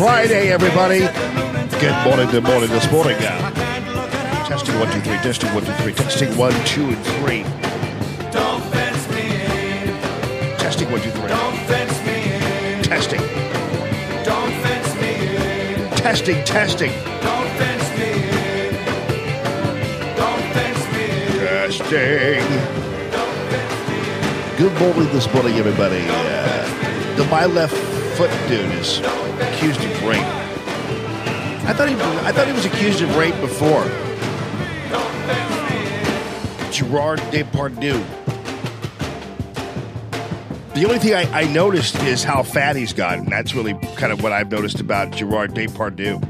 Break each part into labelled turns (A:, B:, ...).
A: Friday, everybody. Good morning, good morning this morning. Uh, testing one, two, three, testing one, two, three, testing one, two, and three.
B: Don't fence me in.
A: Testing one, two, three.
B: Don't fence me in.
A: Testing,
B: Don't fence me in.
A: testing, testing,
B: Don't fence me in. Don't fence me in.
A: testing. Good morning this morning, everybody. Uh, the my left foot dude is accused of rape. I thought he, I thought he was accused of rape before. Gerard Depardieu. The only thing I, I noticed is how fat he's gotten. That's really kind of what I've noticed about Gerard Depardieu.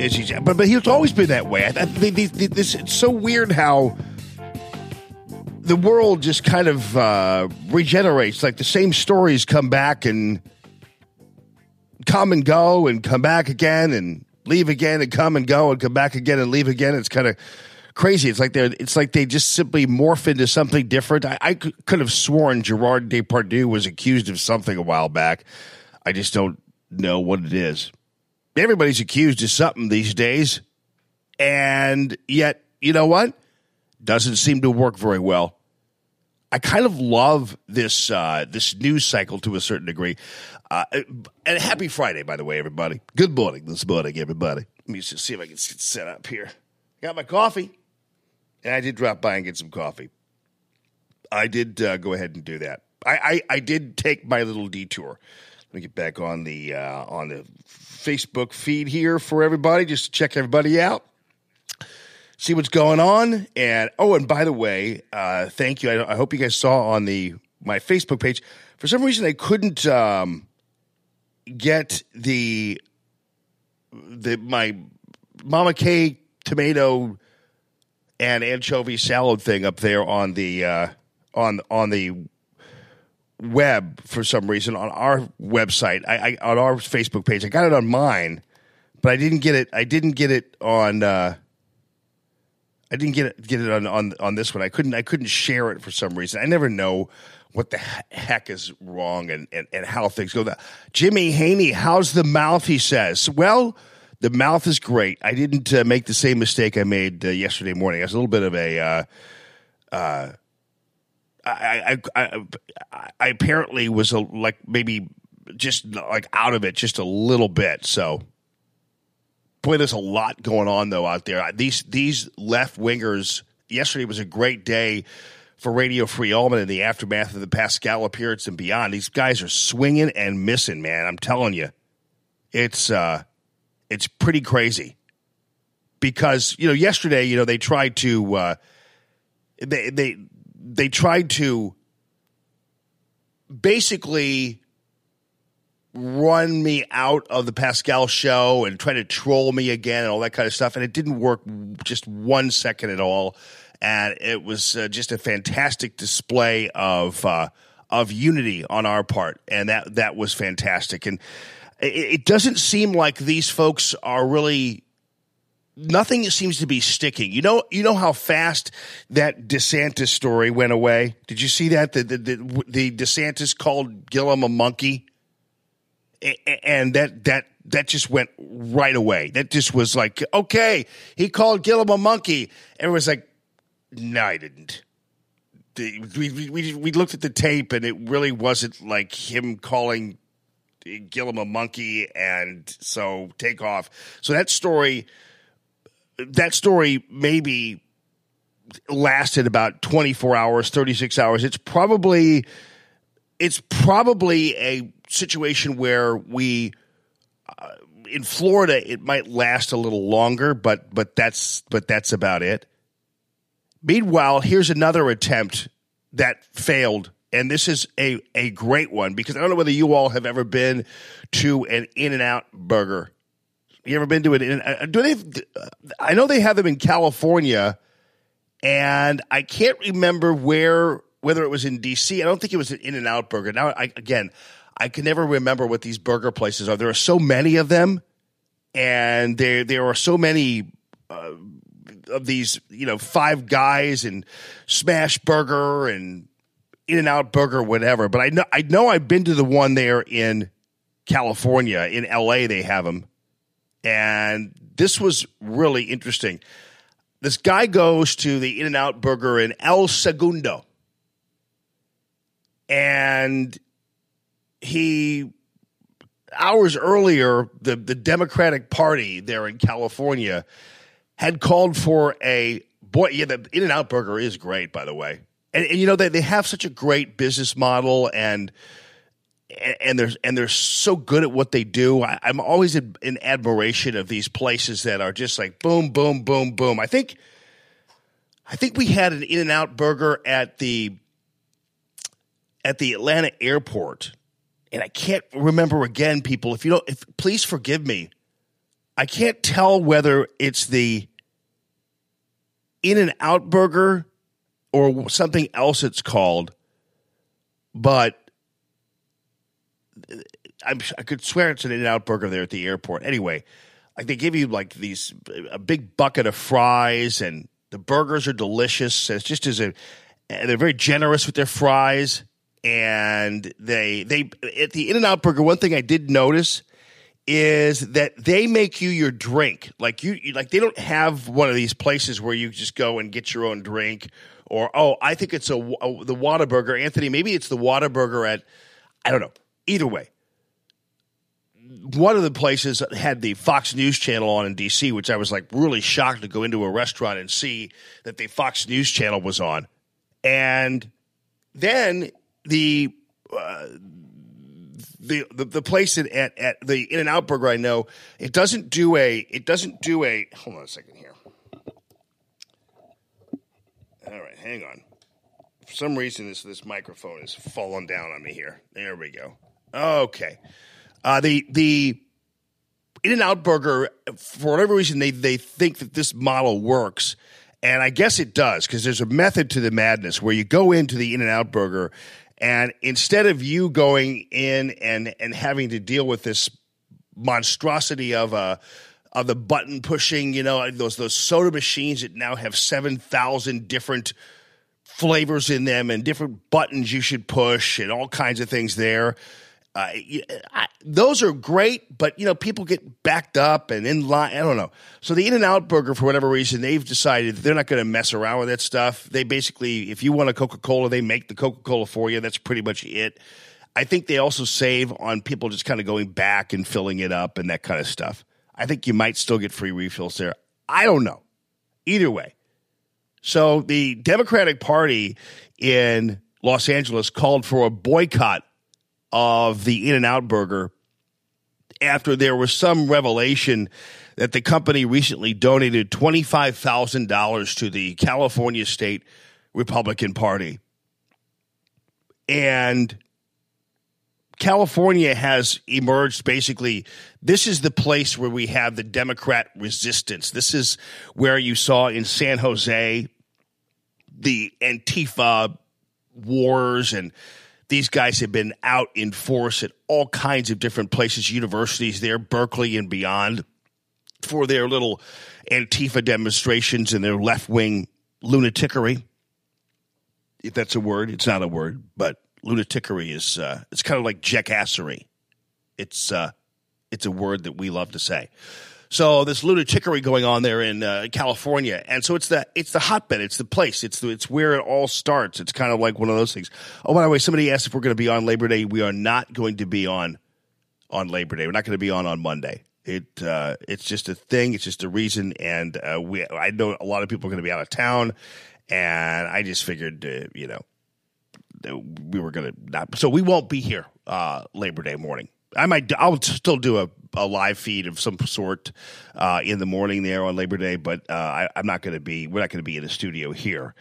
A: Is he's, but but he's always been that way. I, I, this, it's so weird how the world just kind of uh, regenerates. Like the same stories come back and come and go and come back again and leave again and come and go and come back again and leave again. It's kind of crazy. It's like they're it's like they just simply morph into something different. I, I could have sworn Gerard Depardieu was accused of something a while back. I just don't know what it is. Everybody's accused of something these days, and yet you know what? Doesn't seem to work very well. I kind of love this uh, this news cycle to a certain degree. Uh, and happy Friday, by the way, everybody. Good morning this morning, everybody. Let me just see if I can get set up here. Got my coffee, and I did drop by and get some coffee. I did uh, go ahead and do that. I, I, I did take my little detour. Let me get back on the uh, on the Facebook feed here for everybody, just to check everybody out see what's going on. And oh, and by the way, uh, thank you. I, I hope you guys saw on the my Facebook page. For some reason, I couldn't um, get the the my Mama K tomato and anchovy salad thing up there on the uh, on on the web for some reason on our website. I, I on our Facebook page. I got it on mine, but I didn't get it. I didn't get it on. Uh, I didn't get it get it on, on on this one. I couldn't I couldn't share it for some reason. I never know what the heck is wrong and, and, and how things go. Jimmy Haney, how's the mouth? He says. Well, the mouth is great. I didn't uh, make the same mistake I made uh, yesterday morning. I was a little bit of a. Uh, uh, I, I, I, I apparently was a, like maybe just like out of it just a little bit. So boy, there's a lot going on though out there. These these left wingers. Yesterday was a great day for Radio Free Allman in the aftermath of the Pascal appearance and beyond. These guys are swinging and missing, man. I'm telling you, it's uh, it's pretty crazy. Because you know, yesterday, you know, they tried to uh, they they they tried to basically run me out of the Pascal show and try to troll me again and all that kind of stuff. And it didn't work just one second at all. And it was uh, just a fantastic display of uh, of unity on our part, and that that was fantastic. And it, it doesn't seem like these folks are really nothing seems to be sticking. You know, you know how fast that DeSantis story went away. Did you see that? The the, the, the DeSantis called Gillum a monkey and that that that just went right away. That just was like, okay, he called Gillum a monkey. was like, no, I didn't. We, we, we, we looked at the tape, and it really wasn't like him calling Gillum a monkey, and so take off. So that story, that story maybe lasted about 24 hours, 36 hours. It's probably it's probably a situation where we uh, in Florida it might last a little longer, but but that's but that's about it. Meanwhile, here's another attempt that failed, and this is a a great one because I don't know whether you all have ever been to an In and Out Burger. You ever been to an? uh, Do they? I know they have them in California, and I can't remember where whether it was in DC. I don't think it was an In and Out Burger. Now, I, again, I can never remember what these burger places are. There are so many of them, and there there are so many uh, of these. You know, Five Guys and Smash Burger and In and Out Burger, whatever. But I know I know I've been to the one there in California, in LA. They have them, and this was really interesting. This guy goes to the In and Out Burger in El Segundo, and he hours earlier, the, the Democratic Party there in California had called for a boy. Yeah, the In and Out Burger is great, by the way. And, and you know, they, they have such a great business model and and they're and they're so good at what they do. I, am always in, in, admiration of these places that are just like boom, boom, boom, boom. I think, I think we had an In and Out burger at the at the Atlanta airport and I can't remember again, people. If you don't, if please forgive me, I can't tell whether it's the In and Out Burger or something else it's called, but I'm, I could swear it's an In and Out Burger there at the airport. Anyway, like they give you like these a big bucket of fries, and the burgers are delicious. It's just as a, they're very generous with their fries and they they at the In and Out Burger. One thing I did notice is that they make you your drink. Like you, like they don't have one of these places where you just go and get your own drink. Or oh, I think it's a, a the Whataburger, Anthony. Maybe it's the Whataburger at I don't know. Either way, one of the places had the Fox News channel on in DC, which I was like really shocked to go into a restaurant and see that the Fox News channel was on. And then the uh, the, the the place at, at, the In and Out Burger I know it doesn't do a it doesn't do a hold on a second here. All right, hang on. For some reason this this microphone is falling down on me here. There we go. Okay. Uh, the the In and Out Burger for whatever reason they they think that this model works. And I guess it does because there's a method to the madness where you go into the In and Out Burger and instead of you going in and and having to deal with this monstrosity of a of the button pushing, you know, those those soda machines that now have seven thousand different flavors in them and different buttons you should push and all kinds of things there. Uh, I, those are great, but you know people get backed up and in line. I don't know. So the In and Out Burger, for whatever reason, they've decided they're not going to mess around with that stuff. They basically, if you want a Coca Cola, they make the Coca Cola for you. That's pretty much it. I think they also save on people just kind of going back and filling it up and that kind of stuff. I think you might still get free refills there. I don't know. Either way. So the Democratic Party in Los Angeles called for a boycott of the In N Out burger after there was some revelation that the company recently donated $25,000 to the California State Republican Party. And California has emerged basically. This is the place where we have the Democrat resistance. This is where you saw in San Jose the Antifa wars and these guys have been out in force at all kinds of different places, universities there, Berkeley and beyond, for their little Antifa demonstrations and their left wing lunaticery. If that's a word, it's not a word, but lunaticery is uh, it's kind of like jackassery. It's uh, it's a word that we love to say. So this lunatickery going on there in uh, California, and so it's the it's the hotbed, it's the place, it's the, it's where it all starts. It's kind of like one of those things. Oh, by the way, somebody asked if we're going to be on Labor Day. We are not going to be on on Labor Day. We're not going to be on on Monday. It uh, it's just a thing. It's just a reason, and uh, we I know a lot of people are going to be out of town, and I just figured uh, you know we were going to not. So we won't be here uh, Labor Day morning. I might. I'll still do a, a live feed of some sort uh, in the morning there on Labor Day, but uh, I, am not going to be. We're not going to be in the studio here.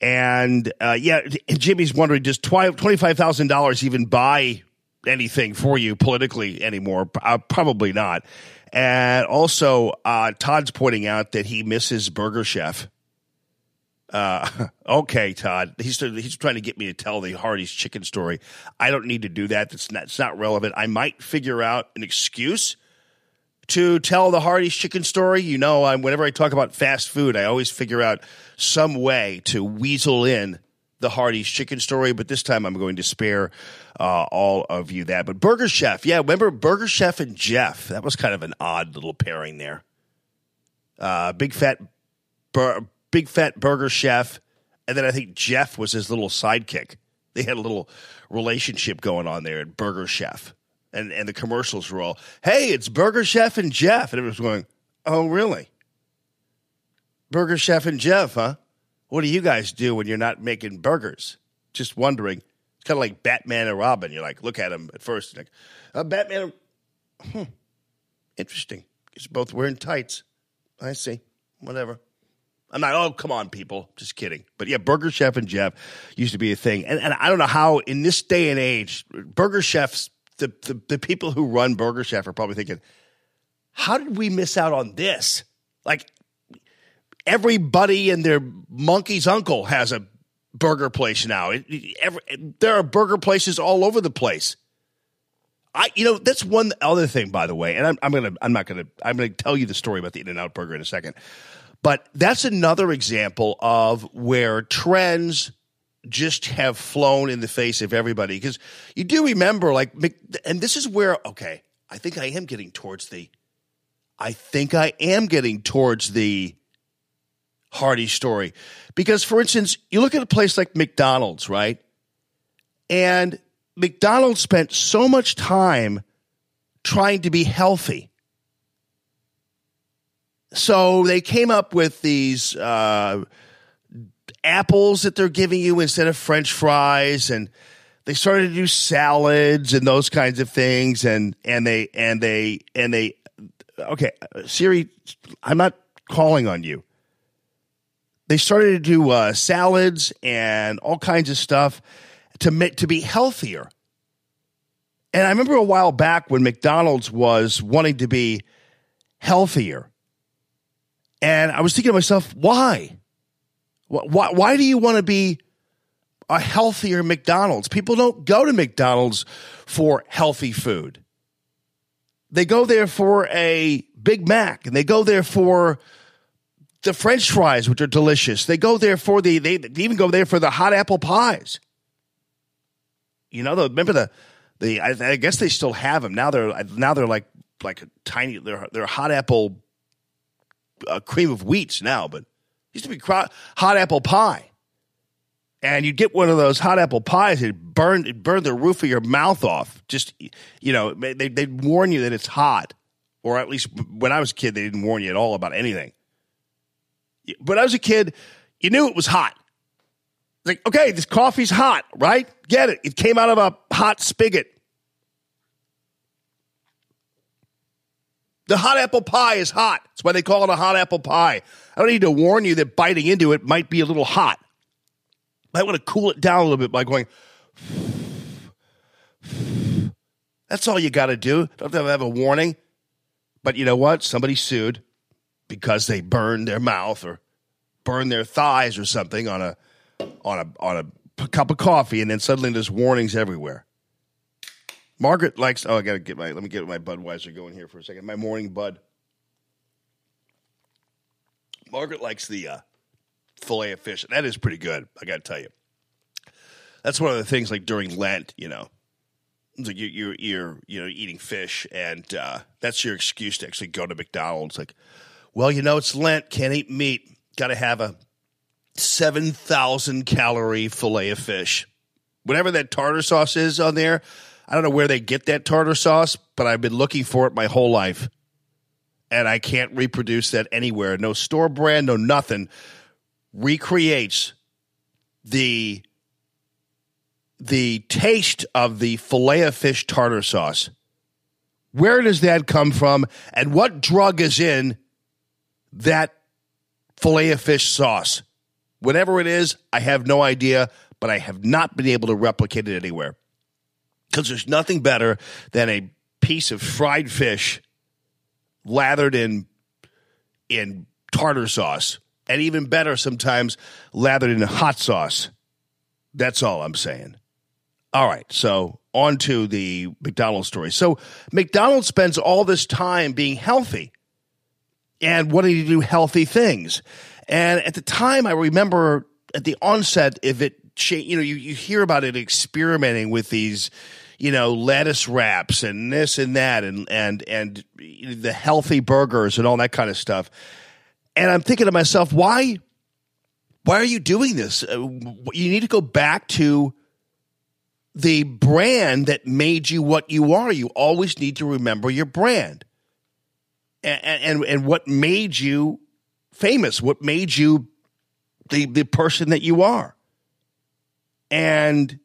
A: And uh, yeah, Jimmy's wondering: Does twenty five thousand dollars even buy anything for you politically anymore? Uh, probably not. And also, uh, Todd's pointing out that he misses Burger Chef. Uh, okay, Todd. He's he's trying to get me to tell the Hardee's chicken story. I don't need to do that. That's not, it's not relevant. I might figure out an excuse to tell the Hardee's chicken story. You know, I'm, whenever I talk about fast food, I always figure out some way to weasel in the Hardee's chicken story, but this time I'm going to spare uh, all of you that. But Burger Chef, yeah, remember Burger Chef and Jeff? That was kind of an odd little pairing there. Uh, big fat, bur- big fat Burger Chef, and then I think Jeff was his little sidekick. They had a little relationship going on there at Burger Chef, and and the commercials were all, "Hey, it's Burger Chef and Jeff," and was going, "Oh, really? Burger Chef and Jeff, huh?" What do you guys do when you're not making burgers? Just wondering. It's kind of like Batman and Robin. You're like, look at him at first, like, uh, Batman. Hmm, interesting. It's both wearing tights. I see. Whatever. I'm not. Oh, come on, people. Just kidding. But yeah, Burger Chef and Jeff used to be a thing, and and I don't know how in this day and age, Burger Chefs, the the, the people who run Burger Chef are probably thinking, how did we miss out on this? Like everybody and their monkey's uncle has a burger place now. It, it- every, there are burger places all over the place. I, you know, that's one other thing, by the way, and I'm, I'm gonna, I'm not gonna, I'm gonna tell you the story about the In and Out Burger in a second, but that's another example of where trends just have flown in the face of everybody because you do remember, like, and this is where, okay, I think I am getting towards the, I think I am getting towards the Hardee story. Because, for instance, you look at a place like McDonald's, right? And McDonald's spent so much time trying to be healthy. So they came up with these uh, apples that they're giving you instead of French fries, and they started to do salads and those kinds of things. And and they and they and they okay, Siri, I'm not calling on you they started to do uh, salads and all kinds of stuff to to be healthier. And I remember a while back when McDonald's was wanting to be healthier, and I was thinking to myself, why? Why, why do you want to be a healthier McDonald's? People don't go to McDonald's for healthy food. They go there for a Big Mac, and they go there for the French fries, which are delicious. They go there for the they, they even go there for the hot apple pies. You know, the, remember the the I, I guess they still have them now. They're now they're like like a tiny. They're they're hot apple uh, cream of wheats now, but used to be hot apple pie. And you'd get one of those hot apple pies, it burned it burned the roof of your mouth off. Just you know, they they'd warn you that it's hot, or at least when I was a kid, they didn't warn you at all about anything. But I was a kid, you knew it was hot. Like, okay, this coffee's hot, right? Get it. It came out of a hot spigot. The hot apple pie is hot. That's why they call it a hot apple pie. I don't need to warn you that biting into it might be a little hot. Might want to cool it down a little bit by going. That's all you got to do. Don't have to have a warning. But you know what? Somebody sued because they burned their mouth or burned their thighs or something on a on a on a cup of coffee, and then suddenly there's warnings everywhere. Margaret likes. Oh, I gotta get my. Let me get my Budweiser going here for a second. My morning Bud. Margaret likes the uh, fillet of fish. That is pretty good. I gotta tell you. That's one of the things. Like during Lent, you know, like you, you're you're you know eating fish, and uh, that's your excuse to actually go to McDonald's. Like, well, you know, it's Lent, can't eat meat. Got to have a seven thousand calorie fillet of fish. Whatever that tartar sauce is on there, I don't know where they get that tartar sauce, but I've been looking for it my whole life, and I can't reproduce that anywhere. No store brand, no nothing recreates the the taste of the fillet of fish tartar sauce. Where does that come from? And what drug is in that fillet of fish sauce? Whatever it is, I have no idea, but I have not been able to replicate it anywhere. Because there's nothing better than a piece of fried fish lathered in in tartar sauce, and even better sometimes lathered in hot sauce. That's all I'm saying. All right, so on to the McDonald's story. So McDonald's spends all this time being healthy and wanting to do healthy things. And at the time, I remember at the onset of it cha- you know, you, you hear about it experimenting with these, you know, lettuce wraps and this and that and and and the healthy burgers and all that kind of stuff. And I'm thinking to myself, why why are you doing this? Uh, you need to go back to the brand that made you what you are. You always need to remember your brand and, and, and what made you famous, what made you the, the person that you are. And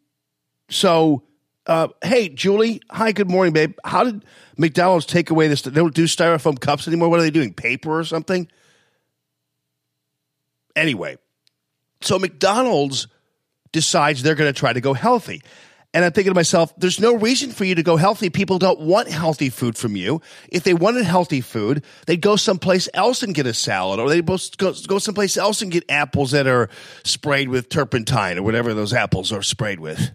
A: so, uh, hey, Julie, hi, good morning, babe. How did McDonald's take away this? They don't do styrofoam cups anymore. What are they doing? Paper or something? Anyway, so McDonald's decides they're going to try to go healthy. And I'm thinking to myself, there's no reason for you to go healthy. People don't want healthy food from you. If they wanted healthy food, they'd go someplace else and get a salad, or they'd go, go someplace else and get apples that are sprayed with turpentine or whatever those apples are sprayed with.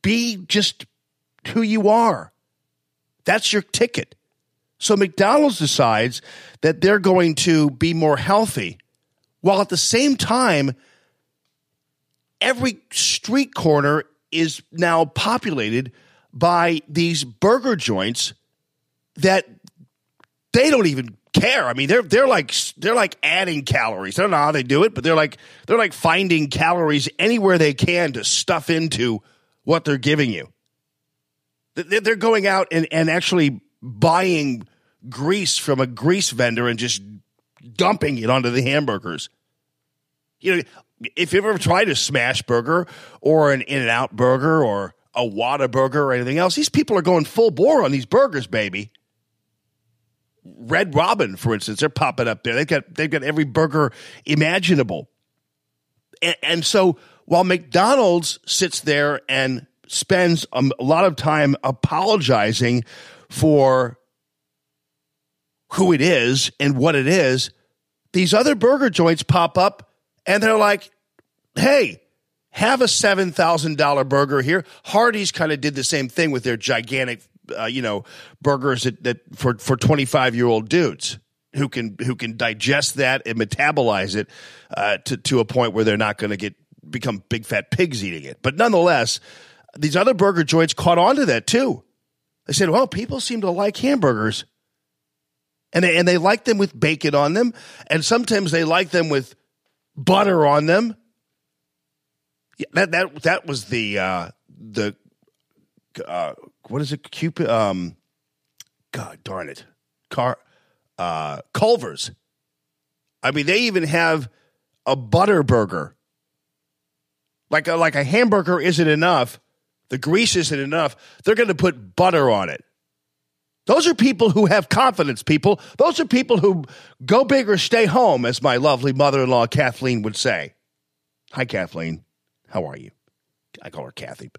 A: Be just who you are. That's your ticket. So McDonald's decides that they're going to be more healthy while at the same time, every street corner is now populated by these burger joints that they don't even care. I mean, they're they're like they're like adding calories. I don't know how they do it, but they're like they're like finding calories anywhere they can to stuff into what they're giving you. They're going out and, and actually buying grease from a grease vendor and just dumping it onto the hamburgers. You know, if you've ever tried a smash burger or an in and out burger or a Whataburger or anything else, these people are going full bore on these burgers, baby. Red Robin, for instance, they're popping up there. They've got they've got every burger imaginable. And, and so while McDonald's sits there and spends a, a lot of time apologizing for who it is and what it is, these other burger joints pop up and they're like, hey, have a $7,000 burger here. Hardee's kind of did the same thing with their gigantic, uh, you know, burgers that, that for, for 25 year old dudes who can, who can digest that and metabolize it, uh, to, to a point where they're not going to get, become big fat pigs eating it. But nonetheless, these other burger joints caught on to that too. They said, well, people seem to like hamburgers and they, and they like them with bacon on them. And sometimes they like them with butter on them. Yeah, that that that was the uh, the uh, what is it? Cupid. Um, God darn it, car uh, Culver's. I mean, they even have a butter burger. Like a, like a hamburger isn't enough. The grease isn't enough. They're going to put butter on it. Those are people who have confidence, people. Those are people who go big or stay home, as my lovely mother in law, Kathleen, would say. Hi, Kathleen. How are you? I call her Kathy.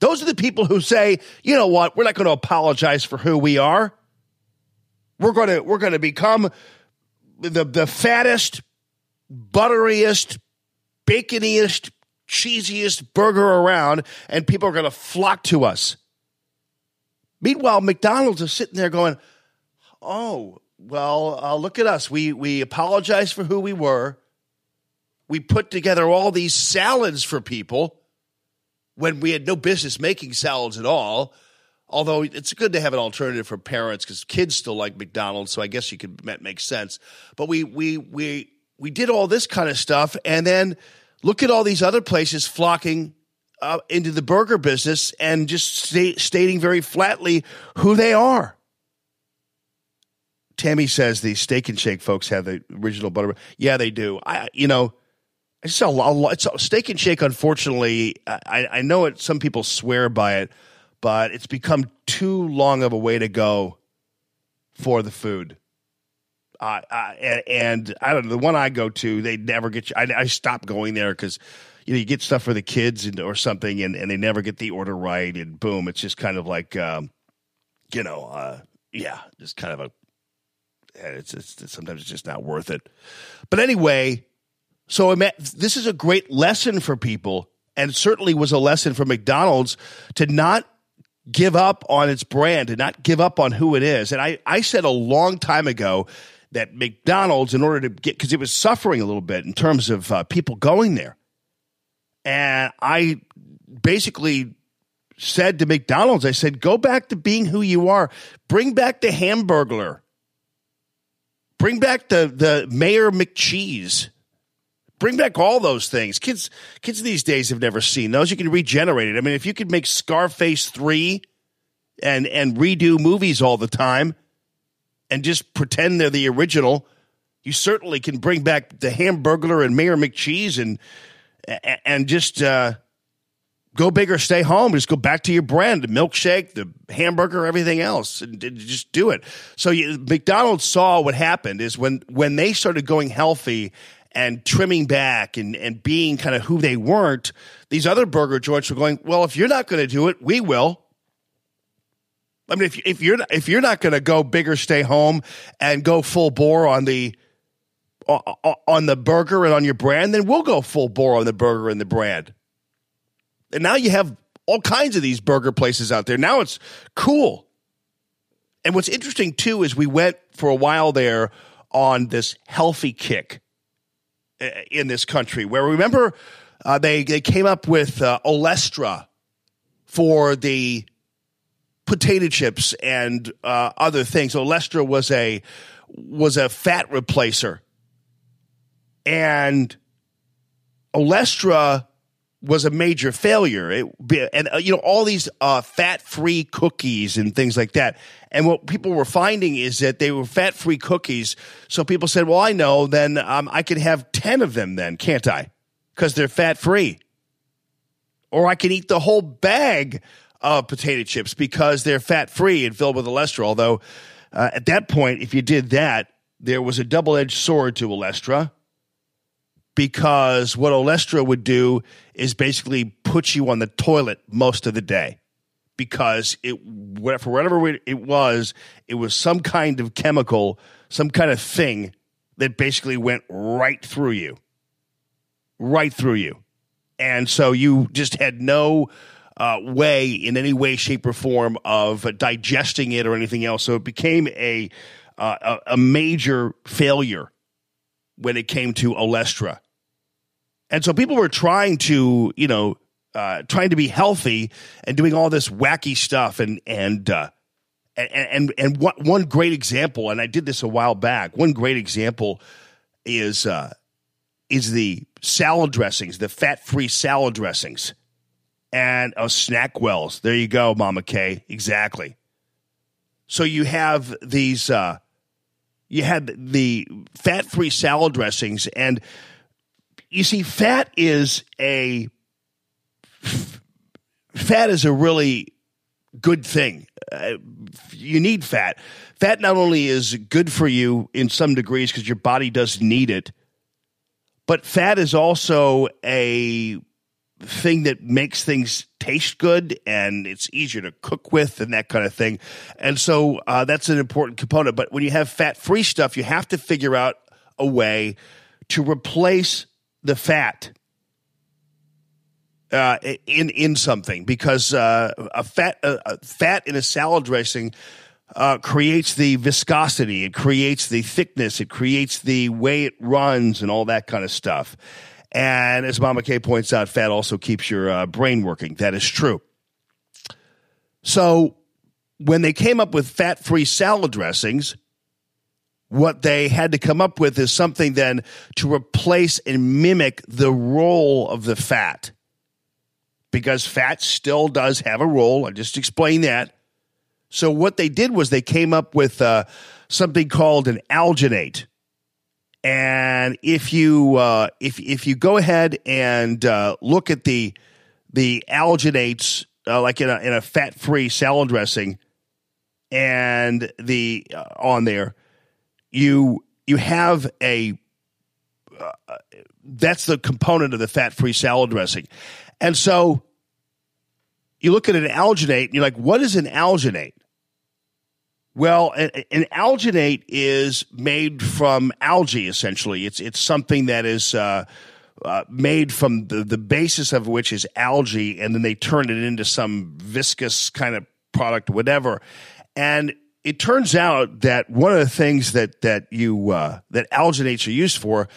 A: Those are the people who say, you know what, we're not going to apologize for who we are. We're going to we're going to become the the fattest, butteriest, baconiest, cheesiest burger around, and people are going to flock to us. Meanwhile, McDonald's is sitting there going, "Oh, well, uh, look at us. We we apologize for who we were. We put together all these salads for people when we had no business making salads at all. Although it's good to have an alternative for parents because kids still like McDonald's, so I guess you could make sense. But we we we we did all this kind of stuff, and then look at all these other places flocking uh, into the burger business and just sta- stating very flatly who they are. Tammy says the Steak and Shake folks have the original butter. Yeah, they do. I, you know, it's a lot. It's a, Steak and Shake. Unfortunately, I, I know it. Some people swear by it, but it's become too long of a way to go for the food. Uh, and, and, I don't know the one I go to. They never get you. I, I stopped going there because you know you get stuff for the kids and, or something, and, and they never get the order right, and boom, it's just kind of like um, you know, uh, yeah, just kind of a. It's, it's sometimes it's just not worth it. But anyway, so this is a great lesson for people, and certainly was a lesson for McDonald's to not give up on its brand, to not give up on who it is. And I, I said a long time ago that McDonald's, in order to get, because it was suffering a little bit in terms of uh, people going there. And I basically said to McDonald's, I said, go back to being who you are. Bring back the Hamburglar. Bring back the, the Mayor McCheese. Bring back all those things. Kids, kids these days have never seen those. You can regenerate it. I mean, if you could make Scarface 3 and, and redo movies all the time and just pretend they're the original, you certainly can bring back the Hamburglar and Mayor McCheese and, and just, uh, go big or stay home. Just go back to your brand, the milkshake, the hamburger, everything else, and, just do it. So you, McDonald's saw what happened is when when they started going healthy and trimming back and and being kind of who they weren't. These other burger joints were going. Well, if you're not going to do it, we will. I mean, if if you're if you're not going to go big or stay home and go full bore on the on the burger and on your brand, then we'll go full bore on the burger and the brand. And now you have all kinds of these burger places out there. Now it's cool. And what's interesting too is we went for a while there on this healthy kick uh, in this country where remember uh, they, they came up with uh, Olestra for the potato chips and uh, other things. Olestra was a was a fat replacer, and Olestra was a major failure. It, and uh, you know all these uh, fat-free cookies and things like that. And what people were finding is that they were fat-free cookies. So people said, "Well, I know. Then um, I could have ten of them. Then can't I? Because they're fat-free. Or I can eat the whole bag of potato chips because they're fat-free and filled with Olestra." Although uh, at that point, if you did that, there was a double-edged sword to Olestra because what Olestra would do is basically put you on the toilet most of the day because it for whatever it was, it was some kind of chemical, some kind of thing that basically went right through you, right through you, and so you just had no. Uh, way in any way, shape, or form of digesting it or anything else. So it became a uh, a, a major failure when it came to Olestra. And so people were trying to, you know, uh, trying to be healthy and doing all this wacky stuff. And, and, uh, and, and, and one great example, and I did this a while back, one great example is, uh, is the salad dressings, the fat free salad dressings and uh, SnackWells. There you go, Mama K. Exactly. So you have these, uh, you had the fat free salad dressings and, you see, fat is a fat is a really good thing. Uh, you need fat. Fat not only is good for you in some degrees because your body does need it, but fat is also a thing that makes things taste good and it's easier to cook with and that kind of thing. And so uh, that's an important component. But when you have fat free stuff, you have to figure out a way to replace the fat uh, in in something because uh, a fat a fat in a salad dressing uh, creates the viscosity, it creates the thickness, it creates the way it runs, and all that kind of stuff. And as Mama K points out, fat also keeps your uh, brain working. That is true. So when they came up with fat free salad dressings, what they had to come up with is something then to replace and mimic the role of the fat. Because fat still does have a role. I just explained that. So what they did was they came up with uh, something called an alginate. And if you uh, if if you go ahead and uh, look at the the alginates uh, like in a in a fat free salad dressing and the uh, on there, you you have a uh, that's the component of the fat free salad dressing, and so you look at an alginate and you're like, what is an alginate? Well, an, an alginate is made from algae. Essentially, it's it's something that is. Uh, uh, made from the, the basis of which is algae, and then they turn it into some viscous kind of product, whatever. And it turns out that one of the things that that you uh, that alginates are used for,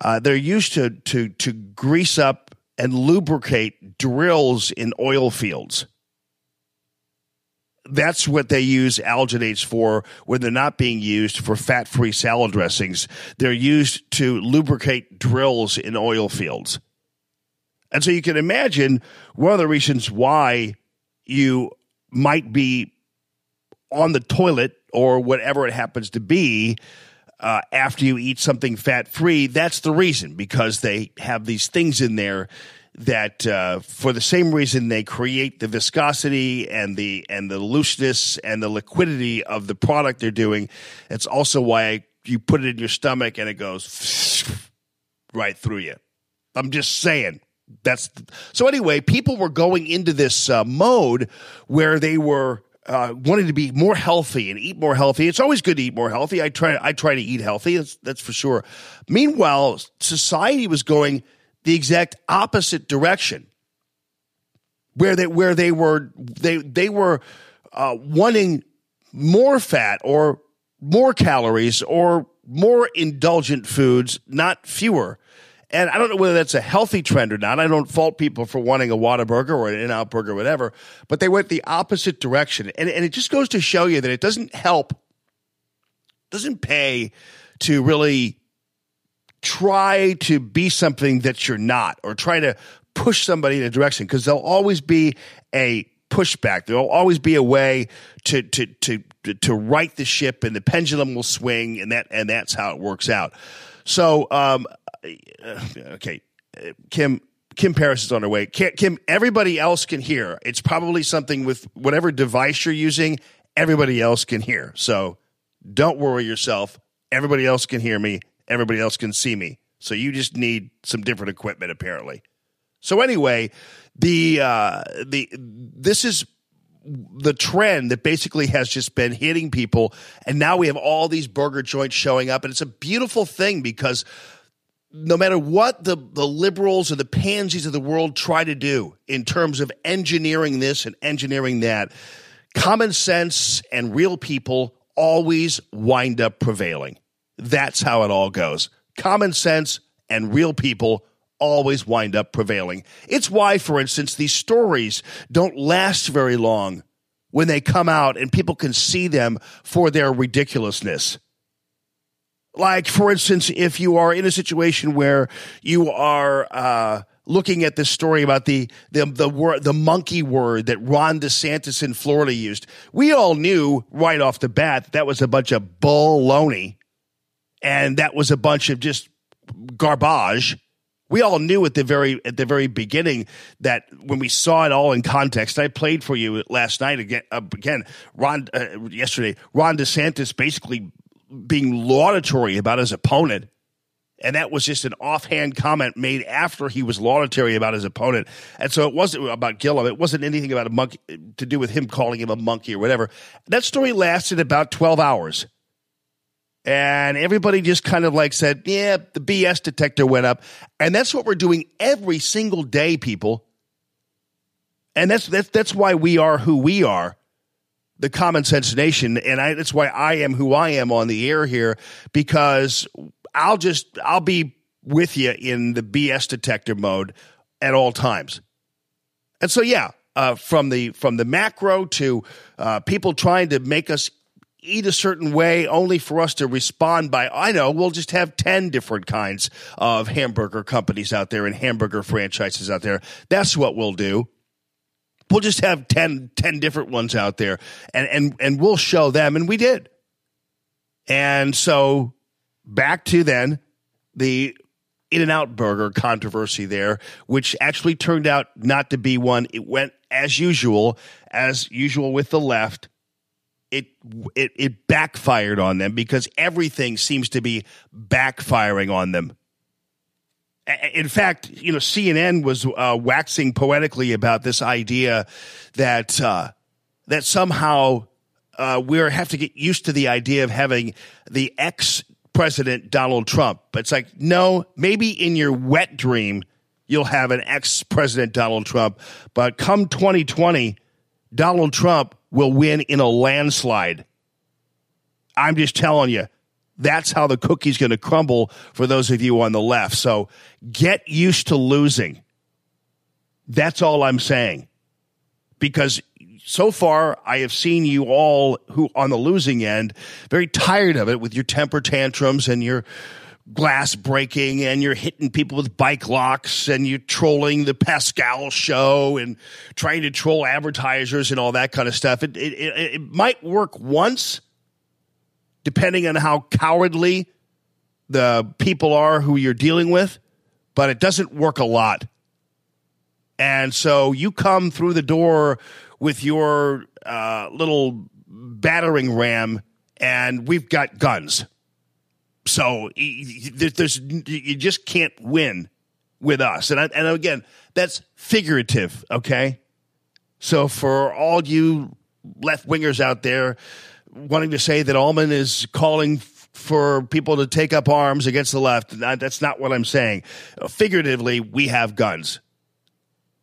A: uh, they're used to to to grease up and lubricate drills in oil fields. That's what they use alginates for when they're not being used for fat free salad dressings. They're used to lubricate drills in oil fields. And so you can imagine one of the reasons why you might be on the toilet or whatever it happens to be uh, after you eat something fat free. That's the reason because they have these things in there that uh, for the same reason they create the viscosity and the and the looseness and the liquidity of the product they're doing. It's also why you put it in your stomach and it goes right through you. I'm just saying. That's so. Anyway, people were going into this uh, mode where they were uh, wanting to be more healthy and eat more healthy. It's always good to eat more healthy. I try. I try to eat healthy. That's, that's for sure. Meanwhile, society was going the exact opposite direction, where they where they were they they were uh, wanting more fat or more calories or more indulgent foods, not fewer. And I don't know whether that's a healthy trend or not. I don't fault people for wanting a Whataburger or an In-Out Burger or whatever, but they went the opposite direction. And, and it just goes to show you that it doesn't help, doesn't pay to really try to be something that you're not or try to push somebody in a direction because there'll always be a pushback. There'll always be a way to, to, to, to, right the ship and the pendulum will swing and that, and that's how it works out. So, um, okay, uh, Kim. Kim Paris is on her way. Kim, everybody else can hear. It's probably something with whatever device you're using. Everybody else can hear. So don't worry yourself. Everybody else can hear me. Everybody else can see me. So you just need some different equipment, apparently. So anyway, the uh, the this is the trend that basically has just been hitting people, and now we have all these burger joints showing up, and it's a beautiful thing because no matter what the, the liberals or the pansies of the world try to do in terms of engineering this and engineering that, common sense and real people always wind up prevailing. That's how it all goes. Common sense and real people always wind up prevailing. It's why, for instance, these stories don't last very long when they come out and people can see them for their ridiculousness. Like, for instance, if you are in a situation where you are uh, looking at this story about the the the the monkey word that Ron DeSantis in Florida used, we all knew right off the bat that, that was a bunch of baloney, and that was a bunch of just garbage. We all knew at the very at the very beginning that when we saw it all in context. I played for you last night again. Uh, again, Ron uh, yesterday. Ron DeSantis basically being laudatory about his opponent. And that was just an offhand comment made after he was laudatory about his opponent. And so it wasn't about Gillum. It wasn't anything about a monkey to do with him calling him a monkey or whatever. That story lasted about 12 hours. And everybody just kind of like said, yeah, the BS detector went up. And that's what we're doing every single day, people. And that's, that's, that's why we are who we are the common sense nation. And I, that's why i am who i am on the air here because i'll just i'll be with you in the bs detector mode at all times. And so yeah uh, from the from the macro to uh, people trying to make us eat a certain way only for us to respond by i know we'll just have 10 different kinds of hamburger companies out there and hamburger franchises out there. That's what we'll do we'll just have 10, 10 different ones out there and, and, and we'll show them. And we did. And so back to then the In N Out Burger controversy there, which actually turned out not to be one. It went as usual, as usual with the left. It, it it backfired on them because everything seems to be backfiring on them in fact, you know, CNN was uh, waxing poetically about this idea that uh, that somehow uh, we have to get used to the idea of having the ex president Donald Trump. But it's like, no, maybe in your wet dream you'll have an ex president Donald Trump, but come 2020, Donald Trump will win in a landslide. I'm just telling you, that's how the cookie's going to crumble for those of you on the left. So get used to losing. That's all I'm saying. Because so far, I have seen you all who on the losing end very tired of it with your temper tantrums and your glass breaking and you're hitting people with bike locks and you're trolling the Pascal show and trying to troll advertisers and all that kind of stuff. It, it, it, it might work once, depending on how cowardly the people are who you're dealing with, but it doesn't work a lot. And so you come through the door with your uh, little battering ram, and we've got guns. So there's you just can't win with us. And I, and again, that's figurative, okay? So for all you left wingers out there wanting to say that Allman is calling for people to take up arms against the left, that's not what I'm saying. Figuratively, we have guns.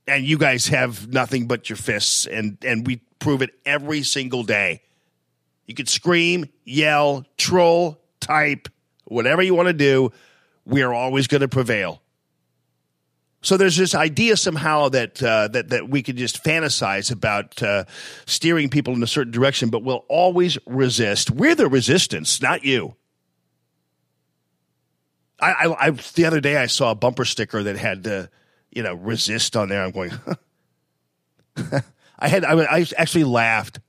A: And you guys have nothing but your fists, and, and we prove it every single day. You can scream, yell, troll, type, whatever you want to do, we are always going to prevail. So there's this idea somehow that uh, that that we could just fantasize about uh, steering people in a certain direction, but we'll always resist. We're the resistance, not you. I, I, I the other day I saw a bumper sticker that had uh, you know resist on there. I'm going. I had I, I actually laughed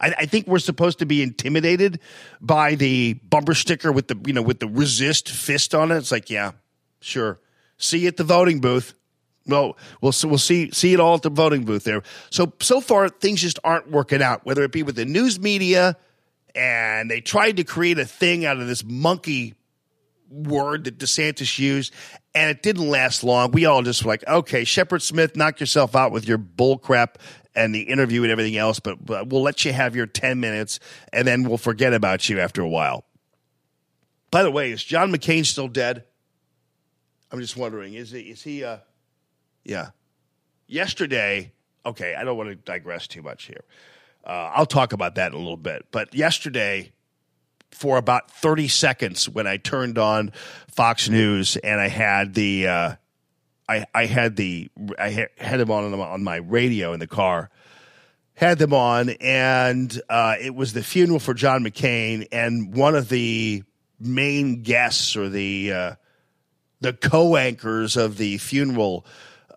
A: I, I, think we're supposed to be intimidated by the bumper sticker with the you know with the resist fist on it. It's like, yeah, sure. See you at the voting booth. Well, we'll we'll see see it all at the voting booth there. So so far things just aren't working out. Whether it be with the news media, and they tried to create a thing out of this monkey word that DeSantis used, and it didn't last long. We all just were like, okay, Shepard Smith, knock yourself out with your bull crap and the interview and everything else, but, but we'll let you have your 10 minutes and then we'll forget about you after a while. By the way, is John McCain still dead? I'm just wondering. Is he, is he, uh, yeah. Yesterday, okay, I don't want to digress too much here. Uh, I'll talk about that in a little bit. But yesterday, for about 30 seconds, when I turned on Fox News and I had the, uh, I, I had the I had them on on my radio in the car, had them on, and uh, it was the funeral for John McCain, and one of the main guests or the uh, the co-anchors of the funeral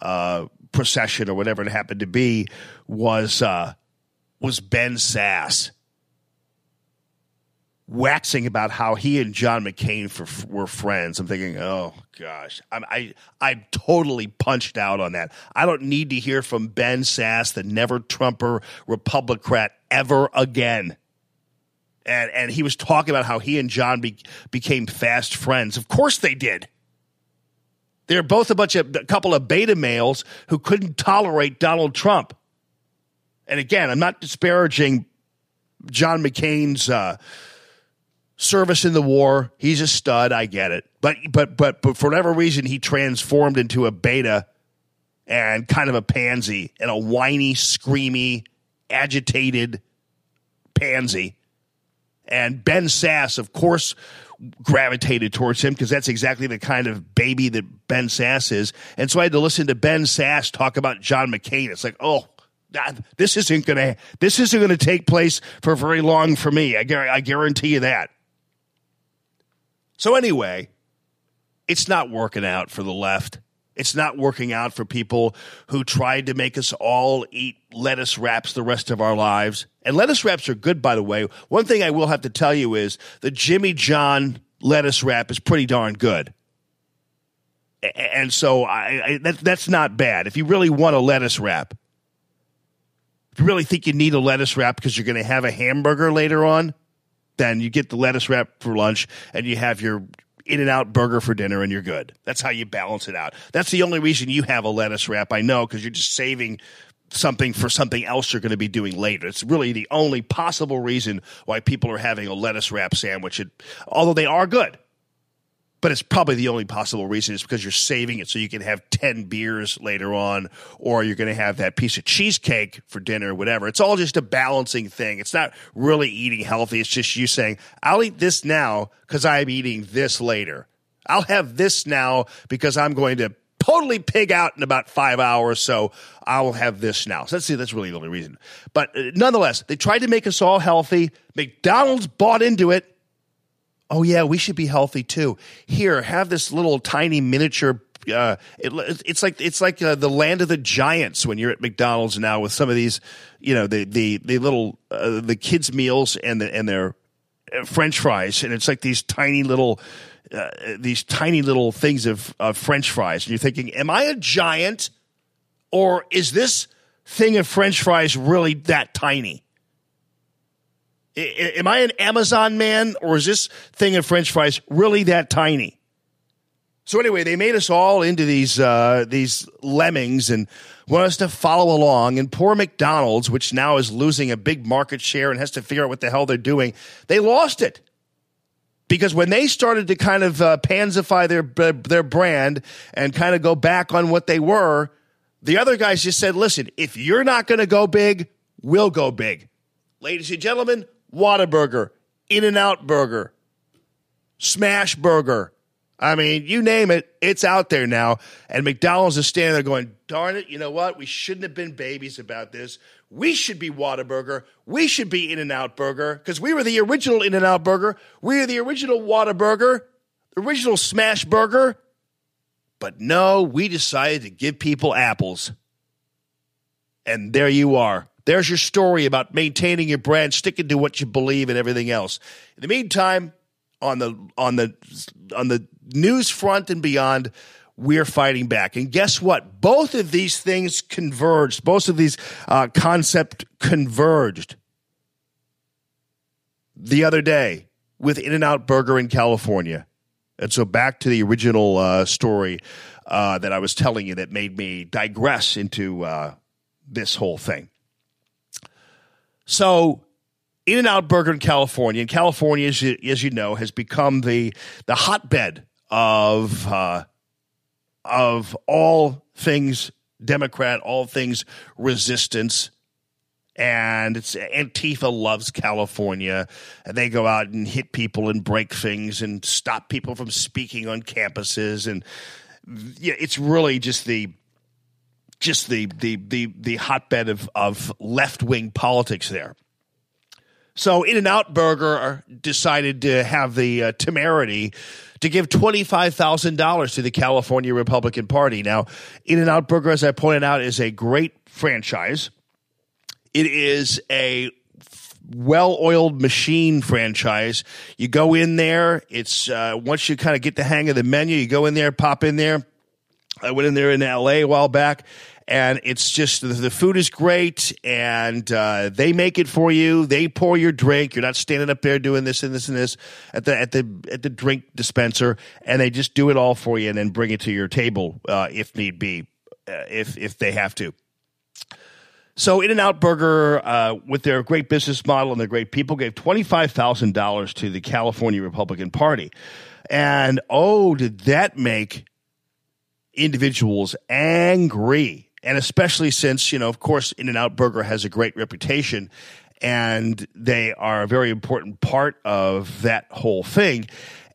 A: uh, procession or whatever it happened to be was uh, was Ben Sasse waxing about how he and John McCain for, were friends. I'm thinking, oh gosh, I'm, I I totally punched out on that. I don't need to hear from Ben Sasse, the never Trumper Republican, ever again. And and he was talking about how he and John be, became fast friends. Of course they did. They're both a bunch of a couple of beta males who couldn't tolerate Donald Trump. And again, I'm not disparaging John McCain's. Uh, service in the war. He's a stud. I get it. But but but but for whatever reason, he transformed into a beta and kind of a pansy and a whiny, screamy, agitated pansy. And Ben Sasse, of course, gravitated towards him because that's exactly the kind of baby that Ben Sasse is. And so I had to listen to Ben Sasse talk about John McCain. It's like, oh, this isn't gonna this isn't gonna take place for very long for me. I, I guarantee you that. So, anyway, it's not working out for the left. It's not working out for people who tried to make us all eat lettuce wraps the rest of our lives. And lettuce wraps are good, by the way. One thing I will have to tell you is the Jimmy John lettuce wrap is pretty darn good. And so I, I that, that's not bad. If you really want a lettuce wrap, if you really think you need a lettuce wrap because you're going to have a hamburger later on, then you get the lettuce wrap for lunch and you have your in and out burger for dinner and you're good. That's how you balance it out. That's the only reason you have a lettuce wrap. I know because you're just saving something for something else you're going to be doing later. It's really the only possible reason why people are having a lettuce wrap sandwich, although they are good. But it's probably the only possible reason is because you're saving it so you can have 10 beers later on or you're going to have that piece of cheesecake for dinner or whatever. It's all just a balancing thing. It's not really eating healthy. It's just you saying i'll eat this now because i'm eating this later. I'll have this now because i'm going to totally pig out in about five hours so i'll have this now. So that's, that's really the only reason. But uh, nonetheless they tried to make us all healthy. Mcdonald's bought into it oh yeah, we should be healthy too. Here, have this little tiny miniature. Uh, it, it's like it's like uh, the land of the giants when you're at McDonald's now with some of these, you know, the the the little uh, the kids meals and the and their uh, French fries, and it's like these tiny little. Uh, these tiny little things of, of French fries, and you're thinking, "Am I a giant, or is this thing of French fries really that tiny?" I- am I an Amazon man or is this thing of French fries really that tiny? So anyway, they made us all into these uh, these lemmings and want us to follow along. And poor McDonald's, which now is losing a big market share and has to figure out what the hell they're doing, they lost it because when they started to kind of uh, panzify their their brand and kind of go back on what they were, the other guys just said, "Listen, if you're not going to go big, we'll go big." Ladies and gentlemen, Whataburger, In N Out Burger, Smash Burger. I mean, you name it, it's out there now. And McDonald's is standing there going, darn it, you know what? We shouldn't have been babies about this. We should be Whataburger. We should be In N Out Burger because we were the original In N Out Burger. We are the original Whataburger, the original Smash Burger. But no, we decided to give people apples. And there you are. There's your story about maintaining your brand, sticking to what you believe, and everything else. In the meantime, on the on the on the news front and beyond, we're fighting back. And guess what? Both of these things converged. Both of these uh, concept converged the other day with In and Out Burger in California. And so back to the original uh, story uh, that I was telling you that made me digress into uh, this whole thing. So, In and Out Burger in California, and California, as you, as you know, has become the the hotbed of uh, of all things Democrat, all things resistance. And it's Antifa loves California, and they go out and hit people and break things and stop people from speaking on campuses, and yeah, it's really just the just the the the the hotbed of of left wing politics there. So In and Out Burger decided to have the uh, temerity to give $25,000 to the California Republican Party. Now, In and Out Burger, as I pointed out, is a great franchise. It is a well oiled machine franchise. You go in there, it's uh, once you kind of get the hang of the menu, you go in there, pop in there I went in there in LA a while back, and it's just the food is great, and uh, they make it for you. They pour your drink. You're not standing up there doing this and this and this at the at the at the drink dispenser, and they just do it all for you and then bring it to your table uh, if need be, uh, if if they have to. So, In and Out Burger, uh, with their great business model and their great people, gave $25,000 to the California Republican Party. And oh, did that make individuals angry. And especially since, you know, of course, In N Out Burger has a great reputation and they are a very important part of that whole thing.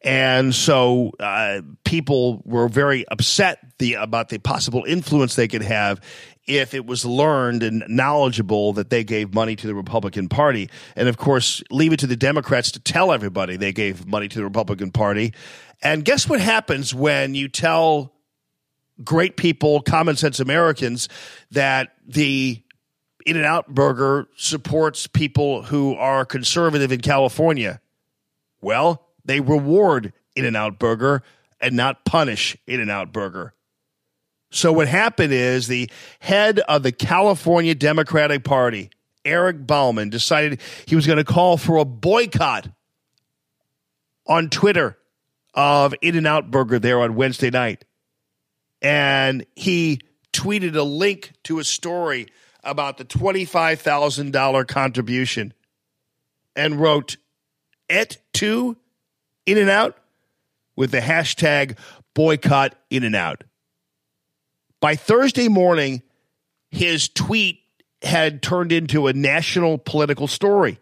A: And so uh, people were very upset the, about the possible influence they could have if it was learned and knowledgeable that they gave money to the Republican Party. And of course, leave it to the Democrats to tell everybody they gave money to the Republican Party. And guess what happens when you tell great people, common sense Americans, that the In N Out Burger supports people who are conservative in California. Well, they reward In N Out Burger and not punish In N Out Burger. So what happened is the head of the California Democratic Party, Eric Bauman, decided he was going to call for a boycott on Twitter of In N Out Burger there on Wednesday night and he tweeted a link to a story about the $25,000 contribution and wrote, Et tu In and Out, with the hashtag boycott In and Out. By Thursday morning, his tweet had turned into a national political story.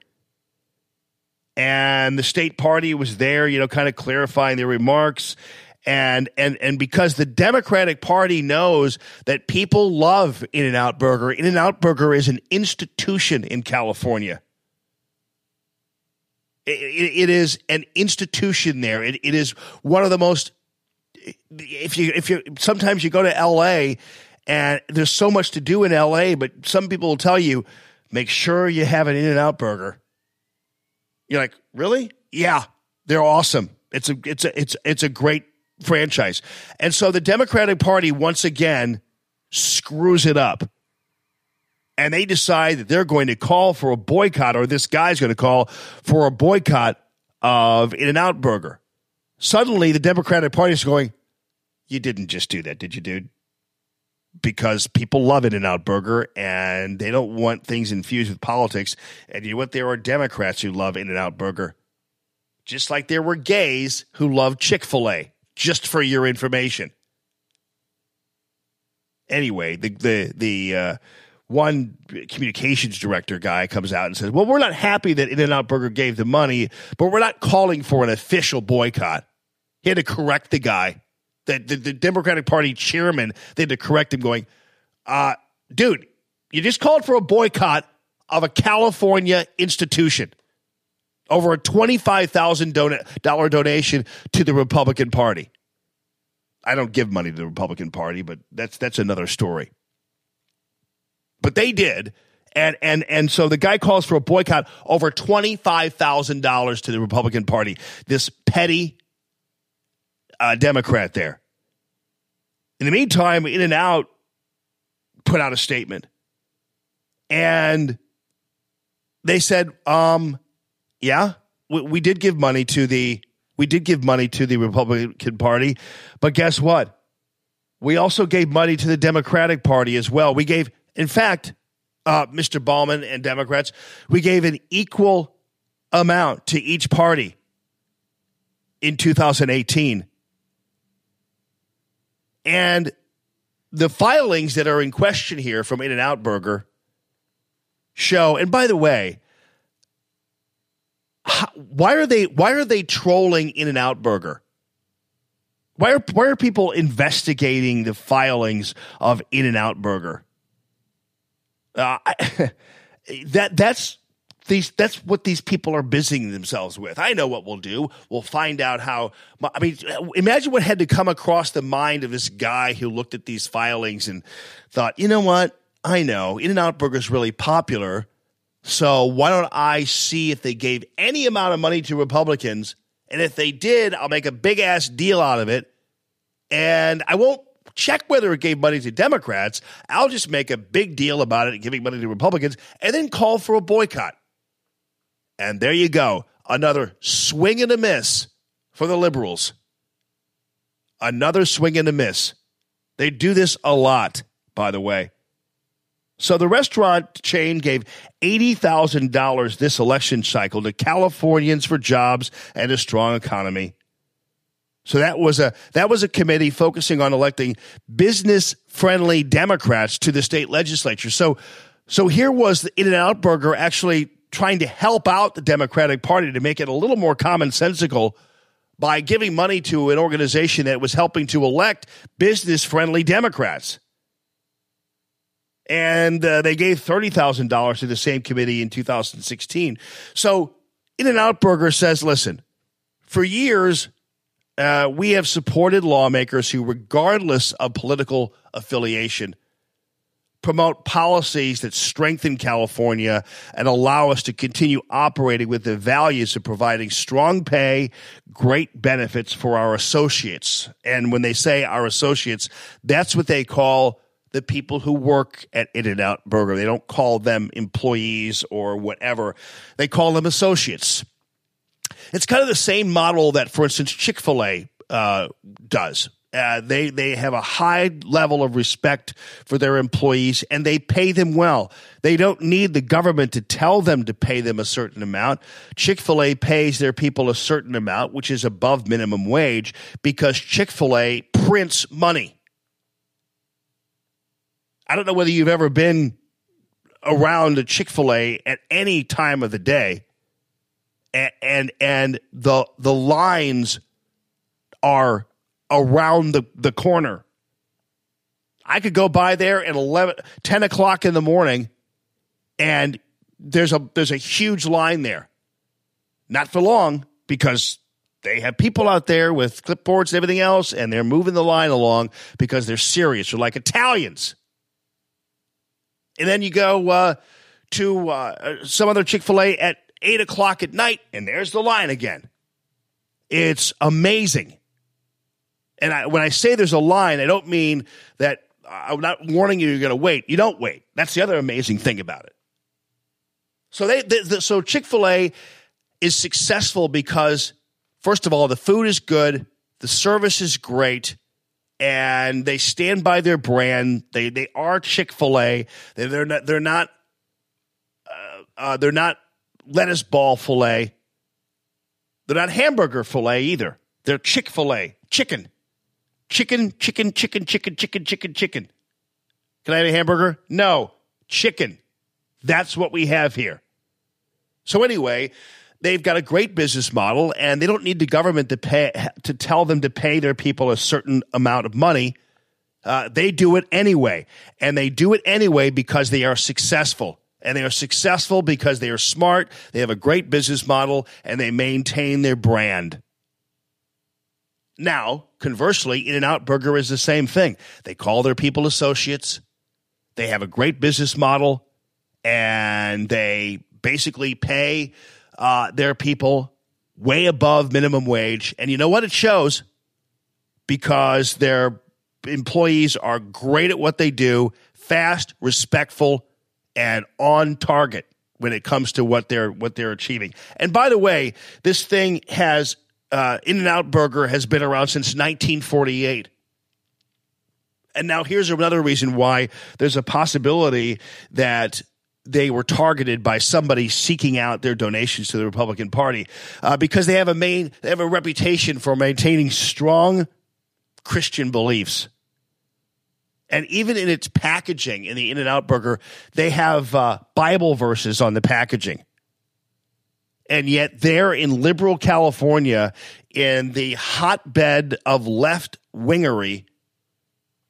A: And the state party was there, you know, kind of clarifying their remarks. And and and because the Democratic Party knows that people love In N Out Burger, In N Out Burger is an institution in California. It, it, it is an institution there. It, it is one of the most. If you if you sometimes you go to L.A. and there's so much to do in L.A., but some people will tell you make sure you have an In and Out burger. You're like, really? Yeah, they're awesome. It's a it's a it's it's a great franchise, and so the Democratic Party once again screws it up and they decide that they're going to call for a boycott, or this guy's going to call for a boycott of In N Out Burger. Suddenly, the Democratic Party is going, You didn't just do that, did you, dude? Because people love In N Out Burger and they don't want things infused with politics. And you know what? There are Democrats who love In N Out Burger, just like there were gays who love Chick fil A, just for your information. Anyway, the, the, the, uh, one communications director guy comes out and says, "Well, we're not happy that In-N-Out Burger gave the money, but we're not calling for an official boycott." He had to correct the guy, the the, the Democratic Party chairman. They had to correct him, going, uh, "Dude, you just called for a boycott of a California institution." Over a twenty-five thousand dollar donation to the Republican Party. I don't give money to the Republican Party, but that's that's another story but they did. And and and so the guy calls for a boycott over twenty five thousand dollars to the Republican Party. This petty uh, Democrat there. In the meantime, In and Out put out a statement, and they said, um, "Yeah, we, we did give money to the we did give money to the Republican Party, but guess what? We also gave money to the Democratic Party as well. We gave in fact, uh, Mr. Bauman and Democrats, we gave an equal amount to each party in 2018. And the filings that are in question here from In and Out Burger show, and by the way, how, why are they why are they trolling In N Out Burger? Why are why are people investigating the filings of In N Out Burger? Uh, that that's these that's what these people are busying themselves with. I know what we'll do. We'll find out how. I mean, imagine what had to come across the mind of this guy who looked at these filings and thought, you know what? I know In and Out Burger is really popular, so why don't I see if they gave any amount of money to Republicans, and if they did, I'll make a big ass deal out of it, and I won't check whether it gave money to Democrats. I'll just make a big deal about it, giving money to Republicans, and then call for a boycott. And there you go. Another swing and a miss for the liberals. Another swing and a miss. They do this a lot, by the way. So the restaurant chain gave $80,000 this election cycle to Californians for jobs and a strong economy. So that was a that was a committee focusing on electing business friendly Democrats to the state legislature. So so here was the In and Out Burger actually trying to help out the Democratic Party to make it a little more commonsensical by giving money to an organization that was helping to elect business friendly Democrats. And uh, they gave $30,000 to the same committee in 2016. So In and Out Burger says, listen, for years, uh, we have supported lawmakers who, regardless of political affiliation, promote policies that strengthen California and allow us to continue operating with the values of providing strong pay, great benefits for our associates. And when they say our associates, that's what they call the people who work at In N Out Burger. They don't call them employees or whatever. They call them associates. It's kind of the same model that, for instance, Chick fil A uh, does. Uh, they they have a high level of respect for their employees and they pay them well. They don't need the government to tell them to pay them a certain amount. Chick fil A pays their people a certain amount, which is above minimum wage, because Chick fil A prints money. I don't know whether you've ever been around a Chick fil A at any time of the day. And, and and the the lines are around the, the corner. I could go by there at 11, 10 o'clock in the morning and there's a there's a huge line there. Not for long because they have people out there with clipboards and everything else, and they're moving the line along because they're serious. They're like Italians. And then you go uh, to uh, some other Chick fil A at 8 o'clock at night, and there's the line again. It's amazing. And I, when I say there's a line, I don't mean that I'm not warning you you're going to wait. You don't wait. That's the other amazing thing about it. So they, they, the, so Chick Fil A is successful because first of all, the food is good, the service is great, and they stand by their brand. They they are Chick Fil A. They, they're not they're not uh, uh, they're not lettuce ball fillet. They're not hamburger fillet either. They're Chick Fil A chicken, chicken, chicken, chicken, chicken, chicken, chicken, chicken. Can I have a hamburger? No, chicken. That's what we have here. So anyway, they've got a great business model and they don't need the government to pay to tell them to pay their people a certain amount of money. Uh, they do it anyway, and they do it anyway because they are successful. And they are successful because they are smart, they have a great business model, and they maintain their brand. Now, conversely, In N Out Burger is the same thing. They call their people associates, they have a great business model, and they basically pay uh, are people way above minimum wage. And you know what? It shows because their employees are great at what they do, fast, respectful, and on target when it comes to what they're what they're achieving. And by the way, this thing has uh, In and Out Burger has been around since 1948. And now here's another reason why there's a possibility that they were targeted by somebody seeking out their donations to the Republican Party uh, because they have a main they have a reputation for maintaining strong Christian beliefs. And even in its packaging in the In and Out Burger, they have uh, Bible verses on the packaging. And yet, there in liberal California, in the hotbed of left wingery,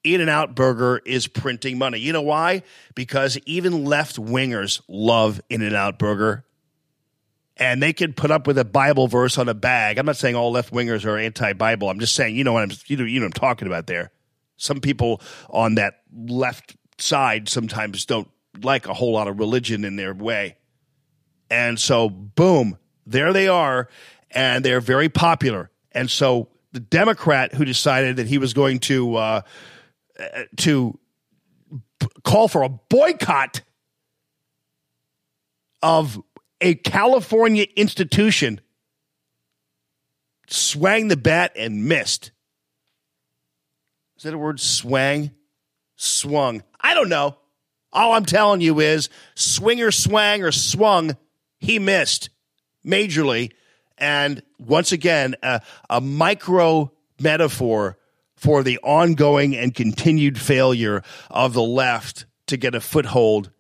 A: in and Out Burger is printing money. You know why? Because even left wingers love In and Out Burger. And they can put up with a Bible verse on a bag. I'm not saying all left wingers are anti Bible. I'm just saying, you know what I'm you know, you know I'm talking about there. Some people on that left side sometimes don't like a whole lot of religion in their way. And so, boom, there they are, and they're very popular. And so, the Democrat who decided that he was going to uh, to call for a boycott of a California institution swang the bat and missed. Is that a word? Swang? Swung. I don't know. All I'm telling you is swinger, swang, or swung, he missed majorly. And once again, a, a micro metaphor for the ongoing and continued failure of the left to get a foothold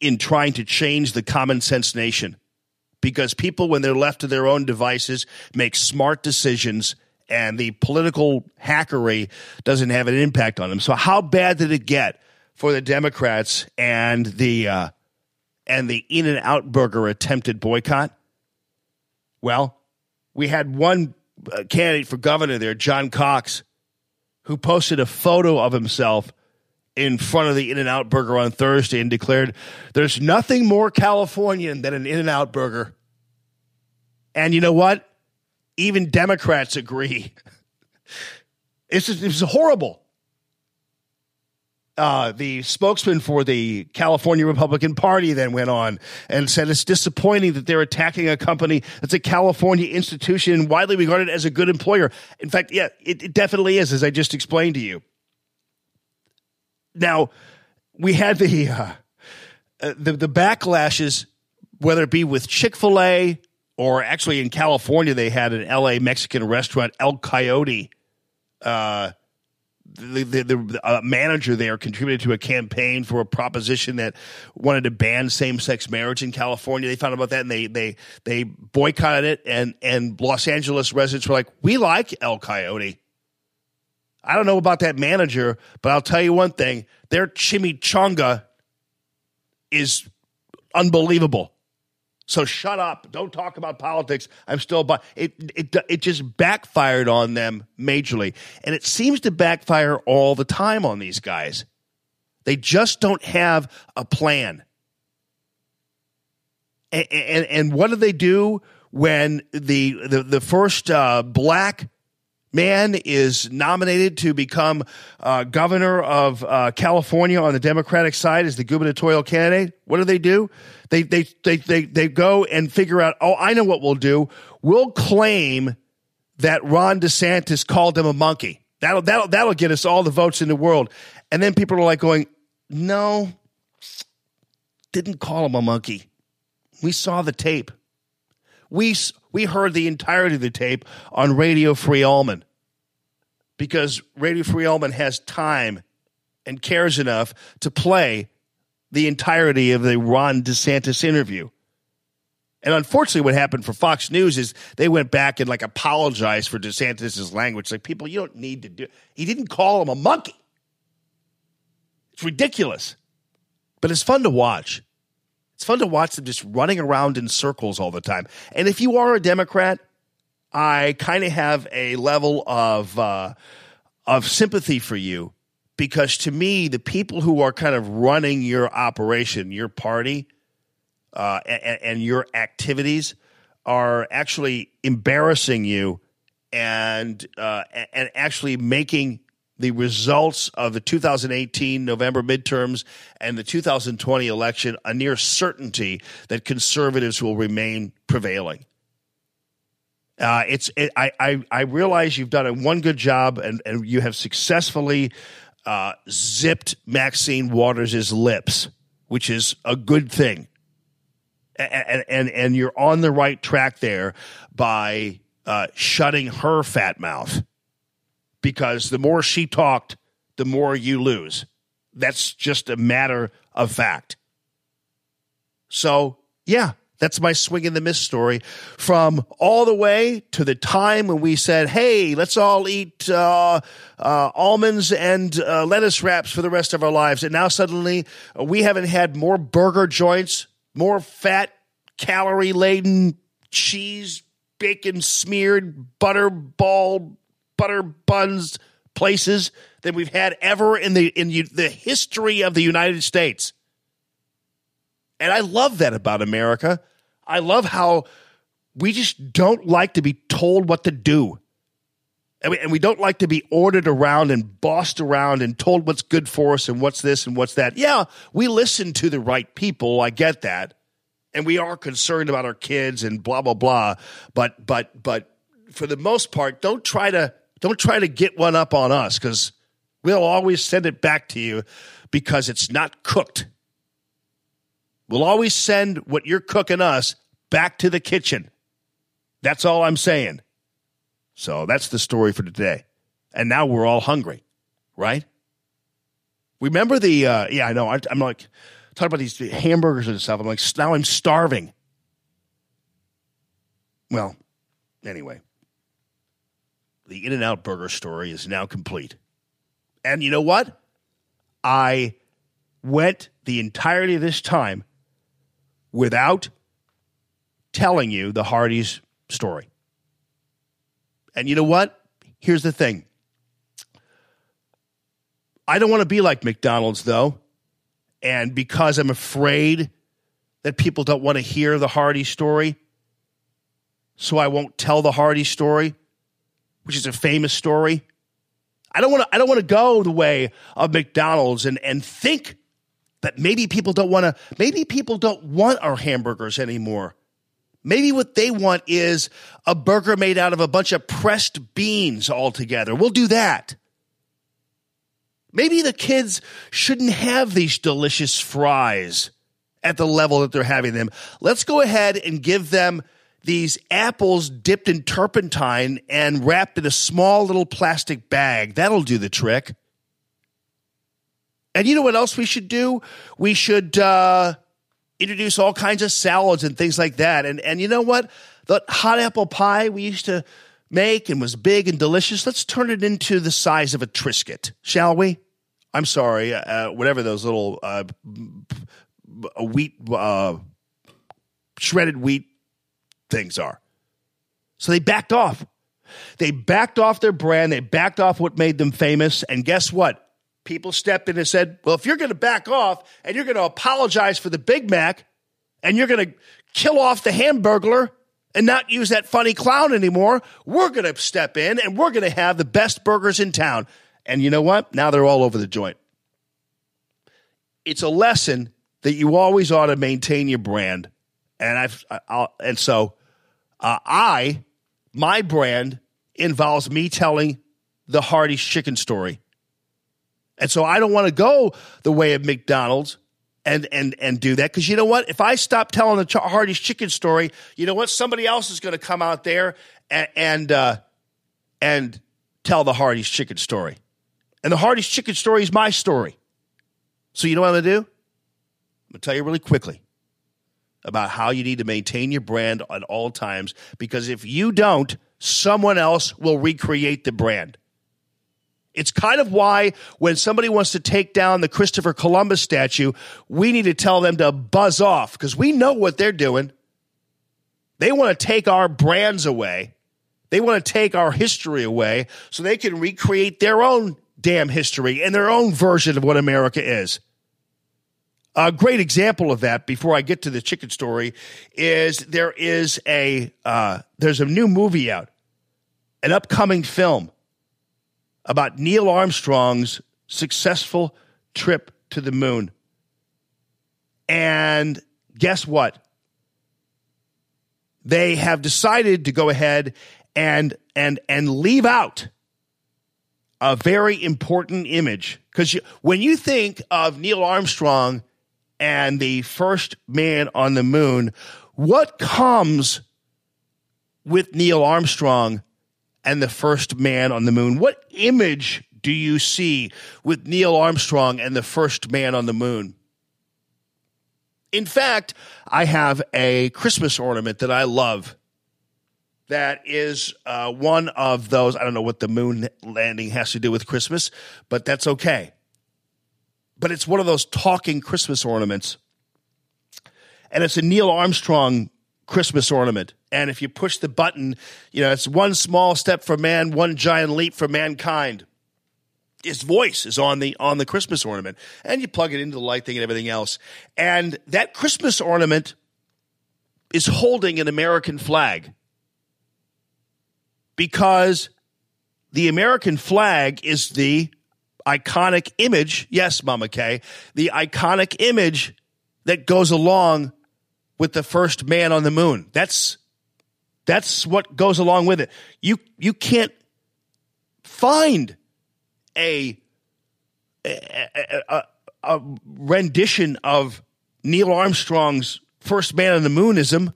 A: in trying to change the common sense nation. Because people, when they're left to their own devices, make smart decisions and the political hackery doesn't have an impact on them. So, how bad did it get for the Democrats and the uh, and the In and Out Burger attempted boycott? Well, we had one candidate for governor there, John Cox, who posted a photo of himself in front of the In N Out Burger on Thursday and declared, There's nothing more Californian than an In N Out Burger. And you know what? Even Democrats agree. it's, just, it's horrible. Uh, the spokesman for the California Republican Party then went on and said it's disappointing that they're attacking a company that's a California institution widely regarded as a good employer. In fact, yeah, it, it definitely is, as I just explained to you. Now, we had the uh, uh, the the backlashes, whether it be with Chick Fil A or actually in California, they had an L A Mexican restaurant, El Coyote. Uh, the the, the uh, manager there contributed to a campaign for a proposition that wanted to ban same sex marriage in California. They found out about that and they they they boycotted it. And and Los Angeles residents were like, "We like El Coyote." I don't know about that manager, but I'll tell you one thing: their chimichanga is unbelievable. So shut up. Don't talk about politics. I'm still but it it it just backfired on them majorly. And it seems to backfire all the time on these guys. They just don't have a plan. And and, and what do they do when the the, the first uh, black man is nominated to become uh, governor of uh, California on the Democratic side as the gubernatorial candidate, what do they do? They, they, they, they, they go and figure out, oh, I know what we'll do. We'll claim that Ron DeSantis called him a monkey. That'll, that'll, that'll get us all the votes in the world. And then people are like going, no, didn't call him a monkey. We saw the tape. We, we heard the entirety of the tape on Radio Free Allman because Radio Free Allman has time and cares enough to play the entirety of the Ron DeSantis interview. And unfortunately, what happened for Fox News is they went back and like apologized for DeSantis's language. Like, people, you don't need to do. He didn't call him a monkey. It's ridiculous, but it's fun to watch. It's fun to watch them just running around in circles all the time. And if you are a Democrat, I kind of have a level of uh, of sympathy for you because to me, the people who are kind of running your operation, your party, uh, and, and your activities are actually embarrassing you and uh, and actually making the results of the 2018 November midterms and the 2020 election a near certainty that conservatives will remain prevailing. Uh, it's it, I, I I realize you've done a one good job and, and you have successfully uh, zipped Maxine Waters' lips, which is a good thing. And, and, and you're on the right track there by uh, shutting her fat mouth because the more she talked, the more you lose. That's just a matter of fact. So, yeah, that's my swing and the miss story from all the way to the time when we said, hey, let's all eat uh, uh, almonds and uh, lettuce wraps for the rest of our lives. And now suddenly uh, we haven't had more burger joints, more fat, calorie laden, cheese, bacon smeared, butter ball, butter buns places than we've had ever in the in the history of the United States. And I love that about America. I love how we just don't like to be told what to do. And we, and we, don't like to be ordered around and bossed around and told what's good for us and what's this and what's that. Yeah, we listen to the right people. I get that. And we are concerned about our kids and blah, blah, blah. But, but, but for the most part, don't try to, don't try to get one up on us because we'll always send it back to you because it's not cooked. We'll always send what you're cooking us back to the kitchen. That's all I'm saying. So that's the story for today. And now we're all hungry, right? Remember the, uh, yeah, I know. I, am like, talking about these hamburgers and stuff. I'm like, now I'm starving. Well, anyway, the In N Out burger story is now complete. And you know what? I went the entirety of this time without telling you the Hardee's story. And you know what? Here's the thing. I don't want to be like McDonald's, though. And because I'm afraid that people don't want to hear the Hardee story, so I won't tell the Hardee story, which is a famous story. I don't want to I don't want to go the way of McDonald's and and think that maybe people don't want to maybe people don't want our hamburgers anymore. Maybe what they want is a burger made out of a bunch of pressed beans altogether. We'll do that. Maybe the kids shouldn't have these delicious fries at the level that they're having them. Let's go ahead and give them these apples dipped in turpentine and wrapped in a small little plastic bag. That'll do the trick. And you know what else we should do? We should uh, introduce all kinds of salads and things like that. And and you know what? The hot apple pie we used to make and was big and delicious. Let's turn it into the size of a Triscuit, shall we? I'm sorry, uh, whatever those little uh, wheat uh, shredded wheat things are. So they backed off. They backed off their brand. They backed off what made them famous. And guess what? People stepped in and said, well, if you're going to back off and you're going to apologize for the Big Mac and you're going to kill off the hamburglar and not use that funny clown anymore, we're going to step in and we're going to have the best burgers in town. And you know what? Now they're all over the joint. It's a lesson that you always ought to maintain your brand. And I've, I'll, and so uh, I, my brand involves me telling the Hardee's chicken story. And so I don't want to go the way of McDonald's and and and do that because you know what? If I stop telling the Hardee's chicken story, you know what? Somebody else is going to come out there and and, uh, and tell the Hardee's chicken story, and the Hardee's chicken story is my story. So you know what I'm going to do? I'm going to tell you really quickly about how you need to maintain your brand at all times because if you don't, someone else will recreate the brand. It's kind of why when somebody wants to take down the Christopher Columbus statue, we need to tell them to buzz off because we know what they're doing. They want to take our brands away. They want to take our history away so they can recreate their own damn history and their own version of what America is. A great example of that, before I get to the chicken story, is there is a uh, there's a new movie out, an upcoming film about Neil Armstrong's successful trip to the moon. And guess what? They have decided to go ahead and and and leave out a very important image because when you think of Neil Armstrong and the first man on the moon, what comes with Neil Armstrong and the first man on the moon. What image do you see with Neil Armstrong and the first man on the moon? In fact, I have a Christmas ornament that I love that is uh, one of those. I don't know what the moon landing has to do with Christmas, but that's okay. But it's one of those talking Christmas ornaments. And it's a Neil Armstrong Christmas ornament. And if you push the button, you know, it's one small step for man, one giant leap for mankind. His voice is on the on the Christmas ornament, and you plug it into the light thing and everything else. And that Christmas ornament is holding an American flag because the American flag is the iconic image. Yes, Mama Kay, the iconic image that goes along with the first man on the moon. That's that's what goes along with it. You you can't find a a, a, a rendition of Neil Armstrong's first man on the moonism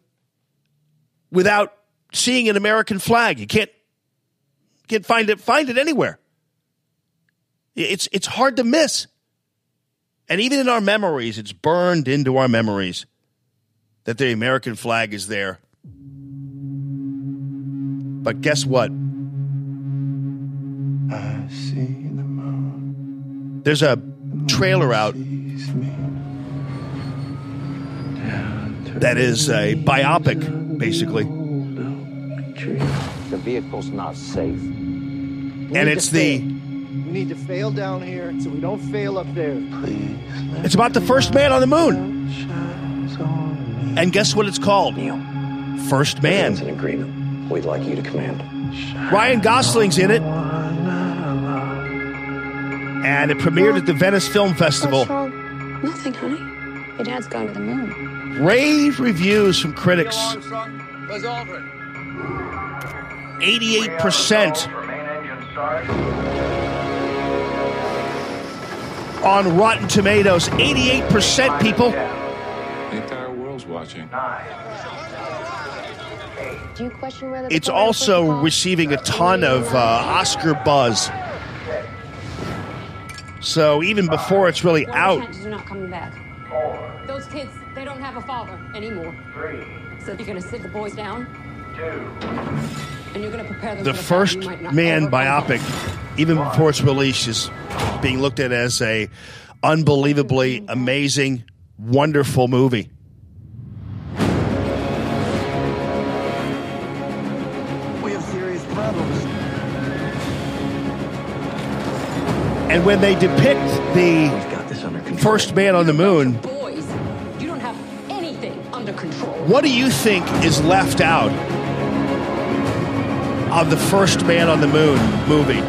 A: without seeing an American flag. You can't can't find it find it anywhere. It's it's hard to miss. And even in our memories, it's burned into our memories that the American flag is there. But guess what?
B: I see the moon.
A: There's a trailer out that is a biopic, basically.
C: The vehicle's not safe.
A: And it's the
D: We need to fail down here so we don't fail up there.
A: it's about the first man on the moon. And guess what it's called?
C: Neil,
A: First
C: it's an
A: Man.
C: agreement. We'd like you to command.
A: Ryan Gosling's in it. and it premiered at the Venice Film Festival.
C: What's wrong? Nothing, honey. Your dad's going to the moon.
A: Rave reviews from critics.
B: Buzz Aldrin.
A: 88% on Rotten Tomatoes. 88% people.
E: The entire world's watching.
C: Do you question whether
A: It's also receiving a ton of uh, Oscar buzz. So even before it's really
C: What are the
A: out,
C: chances not coming back?
F: Those kids, they don't have a father anymore. Three. So you're gonna sit the boys down? And you're gonna prepare them
A: the
F: for the
A: first
F: you might not
A: man
F: ever come back.
A: biopic, even before its release, is being looked at as a unbelievably amazing, wonderful movie.
D: We have serious problems.
A: And when they depict the
D: We've got this under control.
A: first man on the moon,
F: Boys, you don't have anything under control.
A: what do you think is left out of the first man on the moon movie?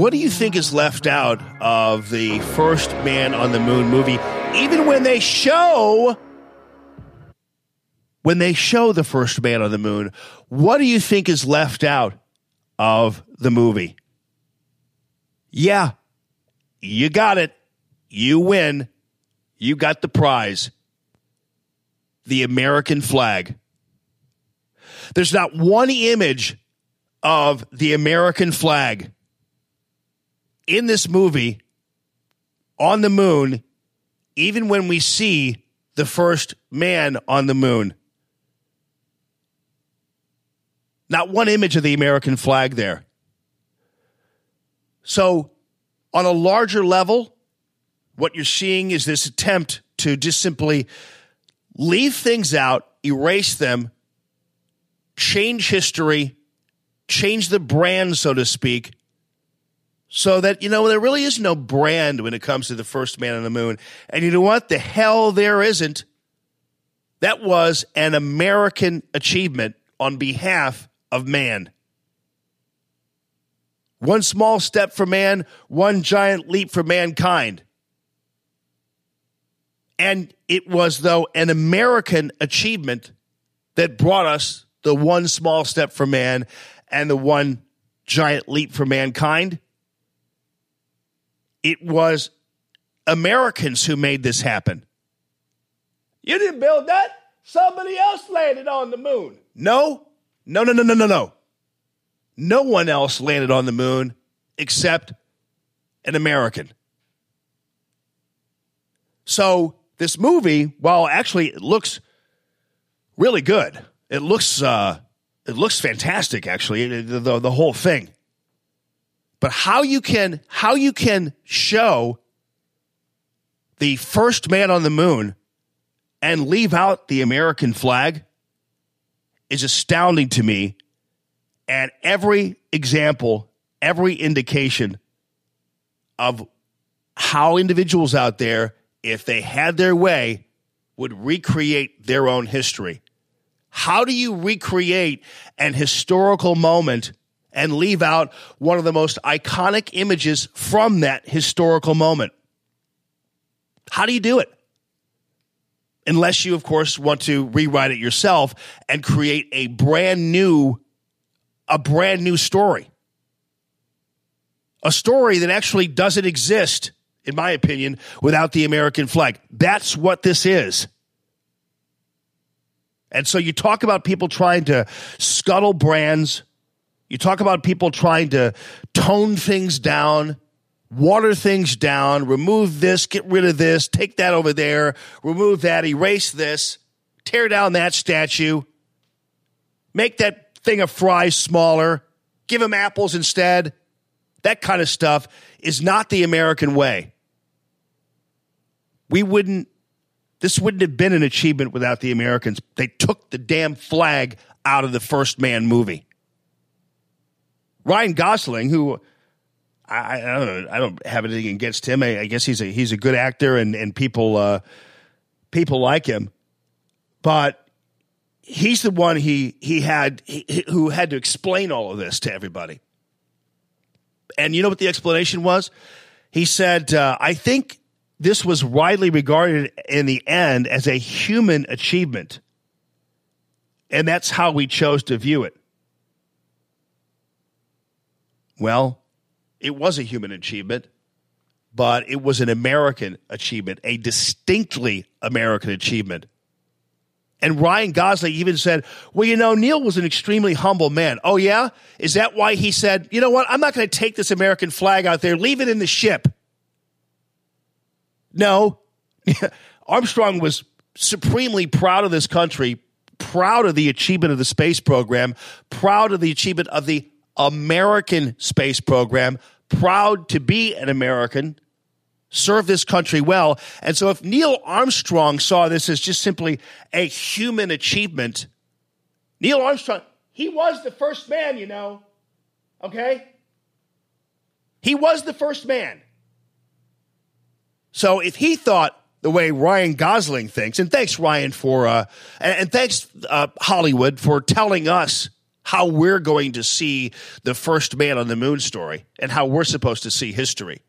A: What do you think is left out of the first man on the moon movie? Even when they show when they show the first man on the moon, what do you think is left out of the movie? Yeah, you got it. You win. You got the prize. The American flag. There's not one image of the American flag in this movie on the moon, even when we see the first man on the moon. Not one image of the American flag there. So, on a larger level, what you're seeing is this attempt to just simply leave things out, erase them, change history, change the brand, so to speak, so that, you know, there really is no brand when it comes to the first man on the moon. And you know what? The hell there isn't. That was an American achievement on behalf of man. One small step for man, one giant leap for mankind. And it was, though, an American achievement that brought us the one small step for man and the one giant leap for mankind. It was Americans who made this happen. You didn't build that. Somebody else landed on the moon. No, no, no, no, no, no, no. No one else landed on the moon except an American. So this movie, while actually it looks really good, it looks uh, it looks fantastic. Actually, the, the the whole thing. But how you can how you can show the first man on the moon and leave out the American flag is astounding to me. And every example, every indication of how individuals out there, if they had their way, would recreate their own history. How do you recreate an historical moment and leave out one of the most iconic images from that historical moment? How do you do it? Unless you, of course, want to rewrite it yourself and create a brand new, a brand new story. A story that actually doesn't exist, in my opinion, without the American flag. That's what this is. And so you talk about people trying to scuttle brands. You talk about people trying to tone things down, water things down, remove this, get rid of this, take that over there, remove that, erase this, tear down that statue, make that thing of fries smaller, give them apples instead. That kind of stuff is not the American way. We wouldn't, this wouldn't have been an achievement without the Americans. They took the damn flag out of the first man movie. Ryan Gosling, who I, I don't know, I don't have anything against him. I, I guess he's a he's a good actor, and and people uh, people like him, but he's the one he he had he, who had to explain all of this to everybody. And you know what the explanation was? He said, uh, "I think this was widely regarded in the end as a human achievement, and that's how we chose to view it." Well, it was a human achievement, but it was an American achievement, a distinctly American achievement. And Ryan Gosling even said, Well, you know, Neil was an extremely humble man. Oh, yeah? Is that why he said, You know what? I'm not going to take this American flag out there, leave it in the ship? No. Armstrong was supremely proud of this country, proud of the achievement of the space program, proud of the achievement of the American space program, proud to be an American, serve this country well. And so if Neil Armstrong saw this as just simply a human achievement, Neil Armstrong, he was the first man, you know. Okay? He was the first man. So if he thought the way Ryan Gosling thinks, and thanks Ryan for, uh, and, thanks uh, Hollywood for telling us how we're going to see the first man on the moon story and how we're supposed to see history.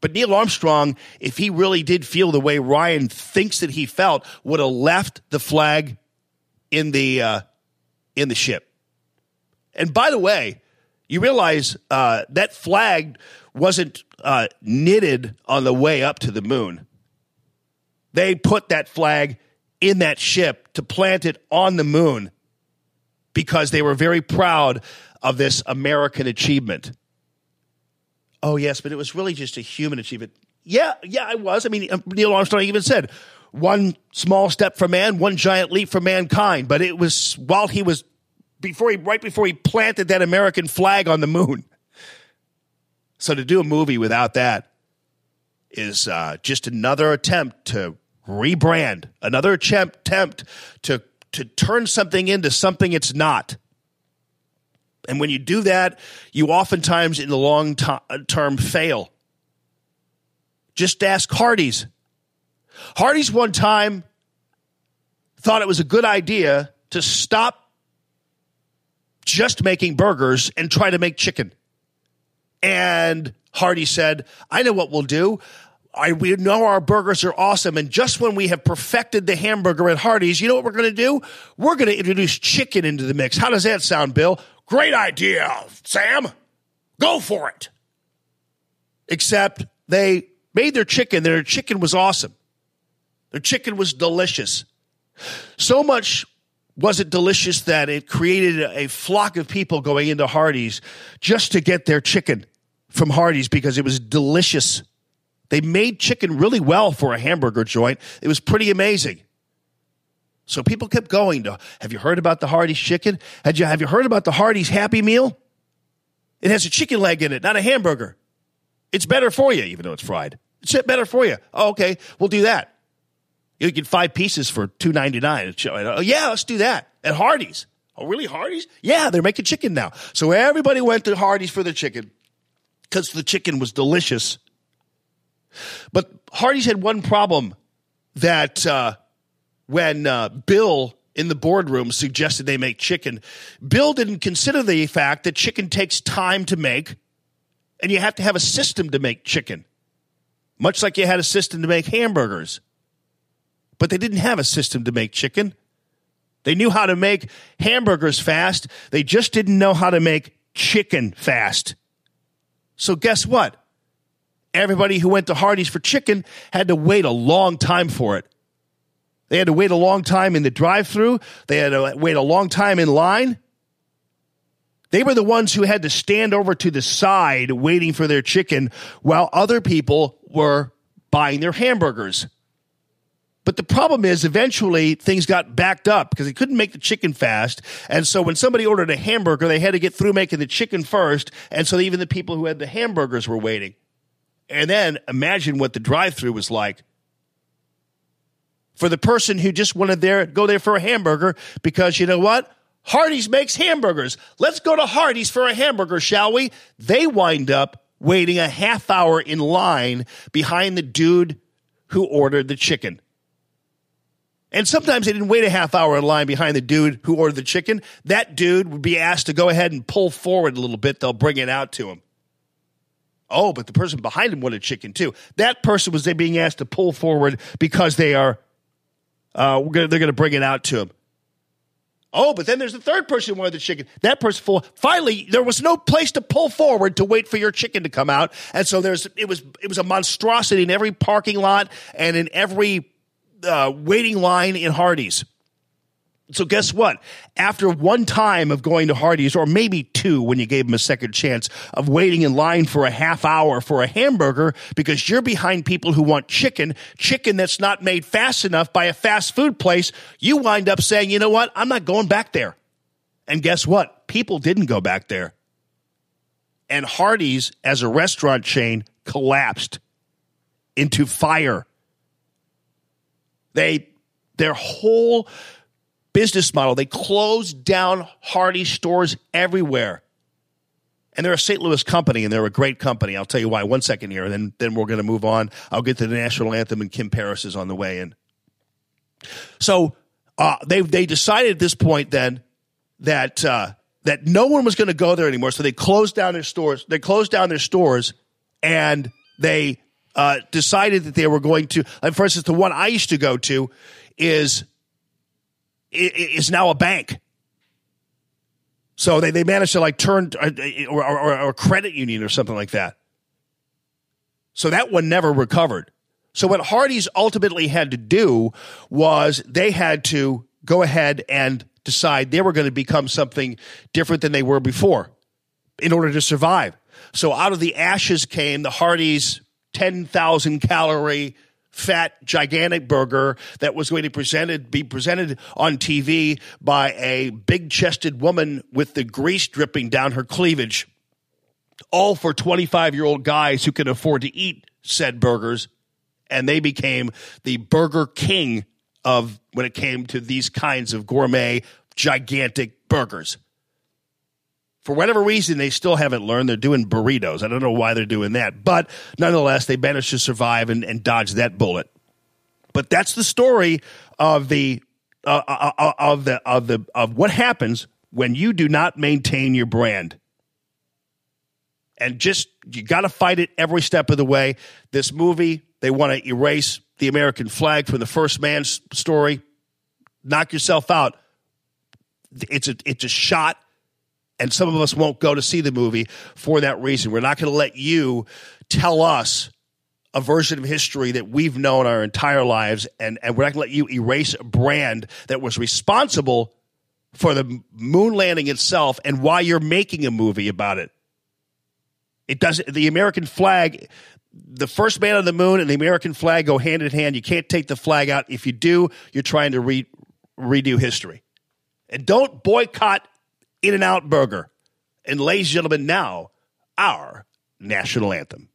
A: But Neil Armstrong, if he really did feel the way Ryan thinks that he felt, would have left the flag in the uh, in the ship. And by the way, you realize uh, that flag wasn't uh, knitted on the way up to the moon. They put that flag in that ship to plant it on the moon because they were very proud of this American achievement. Oh, yes, but it was really just a human achievement. Yeah, yeah, I was. I mean, uh, Neil Armstrong even said, one small step for man, one giant leap for mankind. But it was while he was, before he, right before he planted that American flag on the moon. So to do a movie without that is uh, just another attempt to rebrand, another attempt, attempt to, to turn something into something it's not. And when you do that, you oftentimes in the long uh, term fail. Just ask Hardee's. Hardee's one time thought it was a good idea to stop just making burgers and try to make chicken. And Hardee said, I know what we'll do. I, we know our burgers are awesome. And just when we have perfected the hamburger at Hardee's, you know what we're going to do? We're going to introduce chicken into the mix. How does that sound, Bill? Great idea, Sam. Go for it. Except they made their chicken. Their chicken was awesome. Their chicken was delicious. So much was it delicious that it created a flock of people going into Hardee's just to get their chicken from Hardee's because it was delicious. They made chicken really well for a hamburger joint. It was pretty amazing. So people kept going to, have you heard about the Hardee's chicken? Had you, have you heard about the Hardee's Happy Meal? It has a chicken leg in it, not a hamburger. It's better for you, even though it's fried. It's better for you. Oh, okay, we'll do that. You get five pieces for two ninety nine. Oh, yeah, let's do that at Hardee's. Oh, really, Hardee's? Yeah, they're making chicken now. So everybody went to Hardee's for the chicken because the chicken was delicious. But Hardee's had one problem that uh, when uh, Bill in the boardroom suggested they make chicken, Bill didn't consider the fact that chicken takes time to make, and you have to have a system to make chicken, much like you had a system to make hamburgers. But they didn't have a system to make chicken. They knew how to make hamburgers fast. They just didn't know how to make chicken fast. So guess what? Everybody who went to Hardee's for chicken had to wait a long time for it. They had to wait a long time in the drive through. They had to wait a long time in line. They were the ones who had to stand over to the side waiting for their chicken while other people were buying their hamburgers. But the problem is eventually things got backed up because they couldn't make the chicken fast. And so when somebody ordered a hamburger, they had to get through making the chicken first. And so even the people who had the hamburgers were waiting. And then imagine what the drive through was like for the person who just wanted there go there for a hamburger because you know what? Hardee's makes hamburgers. Let's go to Hardee's for a hamburger, shall we? They wind up waiting a half hour in line behind the dude who ordered the chicken. And sometimes they didn't wait a half hour in line behind the dude who ordered the chicken. That dude would be asked to go ahead and pull forward a little bit. They'll bring it out to him. Oh, but the person behind him wanted chicken too. That person was they being asked to pull forward because they are, uh, they're going to bring it out to him. Oh, but then there's the third person who wanted the chicken. That person full. Finally, there was no place to pull forward to wait for your chicken to come out, and so there's it was it was a monstrosity in every parking lot and in every uh, waiting line in Hardee's. So guess what? After one time of going to Hardee's, or maybe two when you gave them a second chance of waiting in line for a half hour for a hamburger because you're behind people who want chicken, chicken that's not made fast enough by a fast food place, you wind up saying, you know what? I'm not going back there. And guess what? People didn't go back there. And Hardee's as a restaurant chain collapsed into fire. They, their whole business model. They closed down Hardee stores everywhere. And they're a St. Louis company, and they're a great company. I'll tell you why. One second here, and then, then we're going to move on. I'll get to the national anthem, and Kim Paris is on the way in. So uh, they they decided at this point then that uh, that no one was going to go there anymore. So they closed down their stores. They closed down their stores, and they uh, decided that they were going to. Like for instance, the one I used to go to is is now a bank. So they, they managed to like turn uh, or, or, or a credit union or something like that. So that one never recovered. So what Hardee's ultimately had to do was they had to go ahead and decide they were going to become something different than they were before in order to survive. So out of the ashes came the Hardee's 10,000 calorie fat, gigantic burger that was going to presented, be presented on TV by a big chested woman with the grease dripping down her cleavage. All for 25 year old guys who can afford to eat said burgers. And they became the Burger King of when it came to these kinds of gourmet, gigantic burgers. For whatever reason, they still haven't learned. They're doing burritos. I don't know why they're doing that. But nonetheless, they managed to survive and, and dodge that bullet. But that's the story of the uh, uh, uh, of the of the of what happens when you do not maintain your brand. And just you got to fight it every step of the way. This movie, they want to erase the American flag from the first man's story. Knock yourself out. It's a it's a shot and some of us won't go to see the movie for that reason. We're not going to let you tell us a version of history that we've known our entire lives, and, and we're not going to let you erase a brand that was responsible for the moon landing itself and why you're making a movie about it. It doesn't. The American flag, the first man on the moon, and the American flag go hand in hand. You can't take the flag out. If you do, you're trying to re, redo history. And don't boycott in and Out Burger. And, ladies and gentlemen, now our national anthem.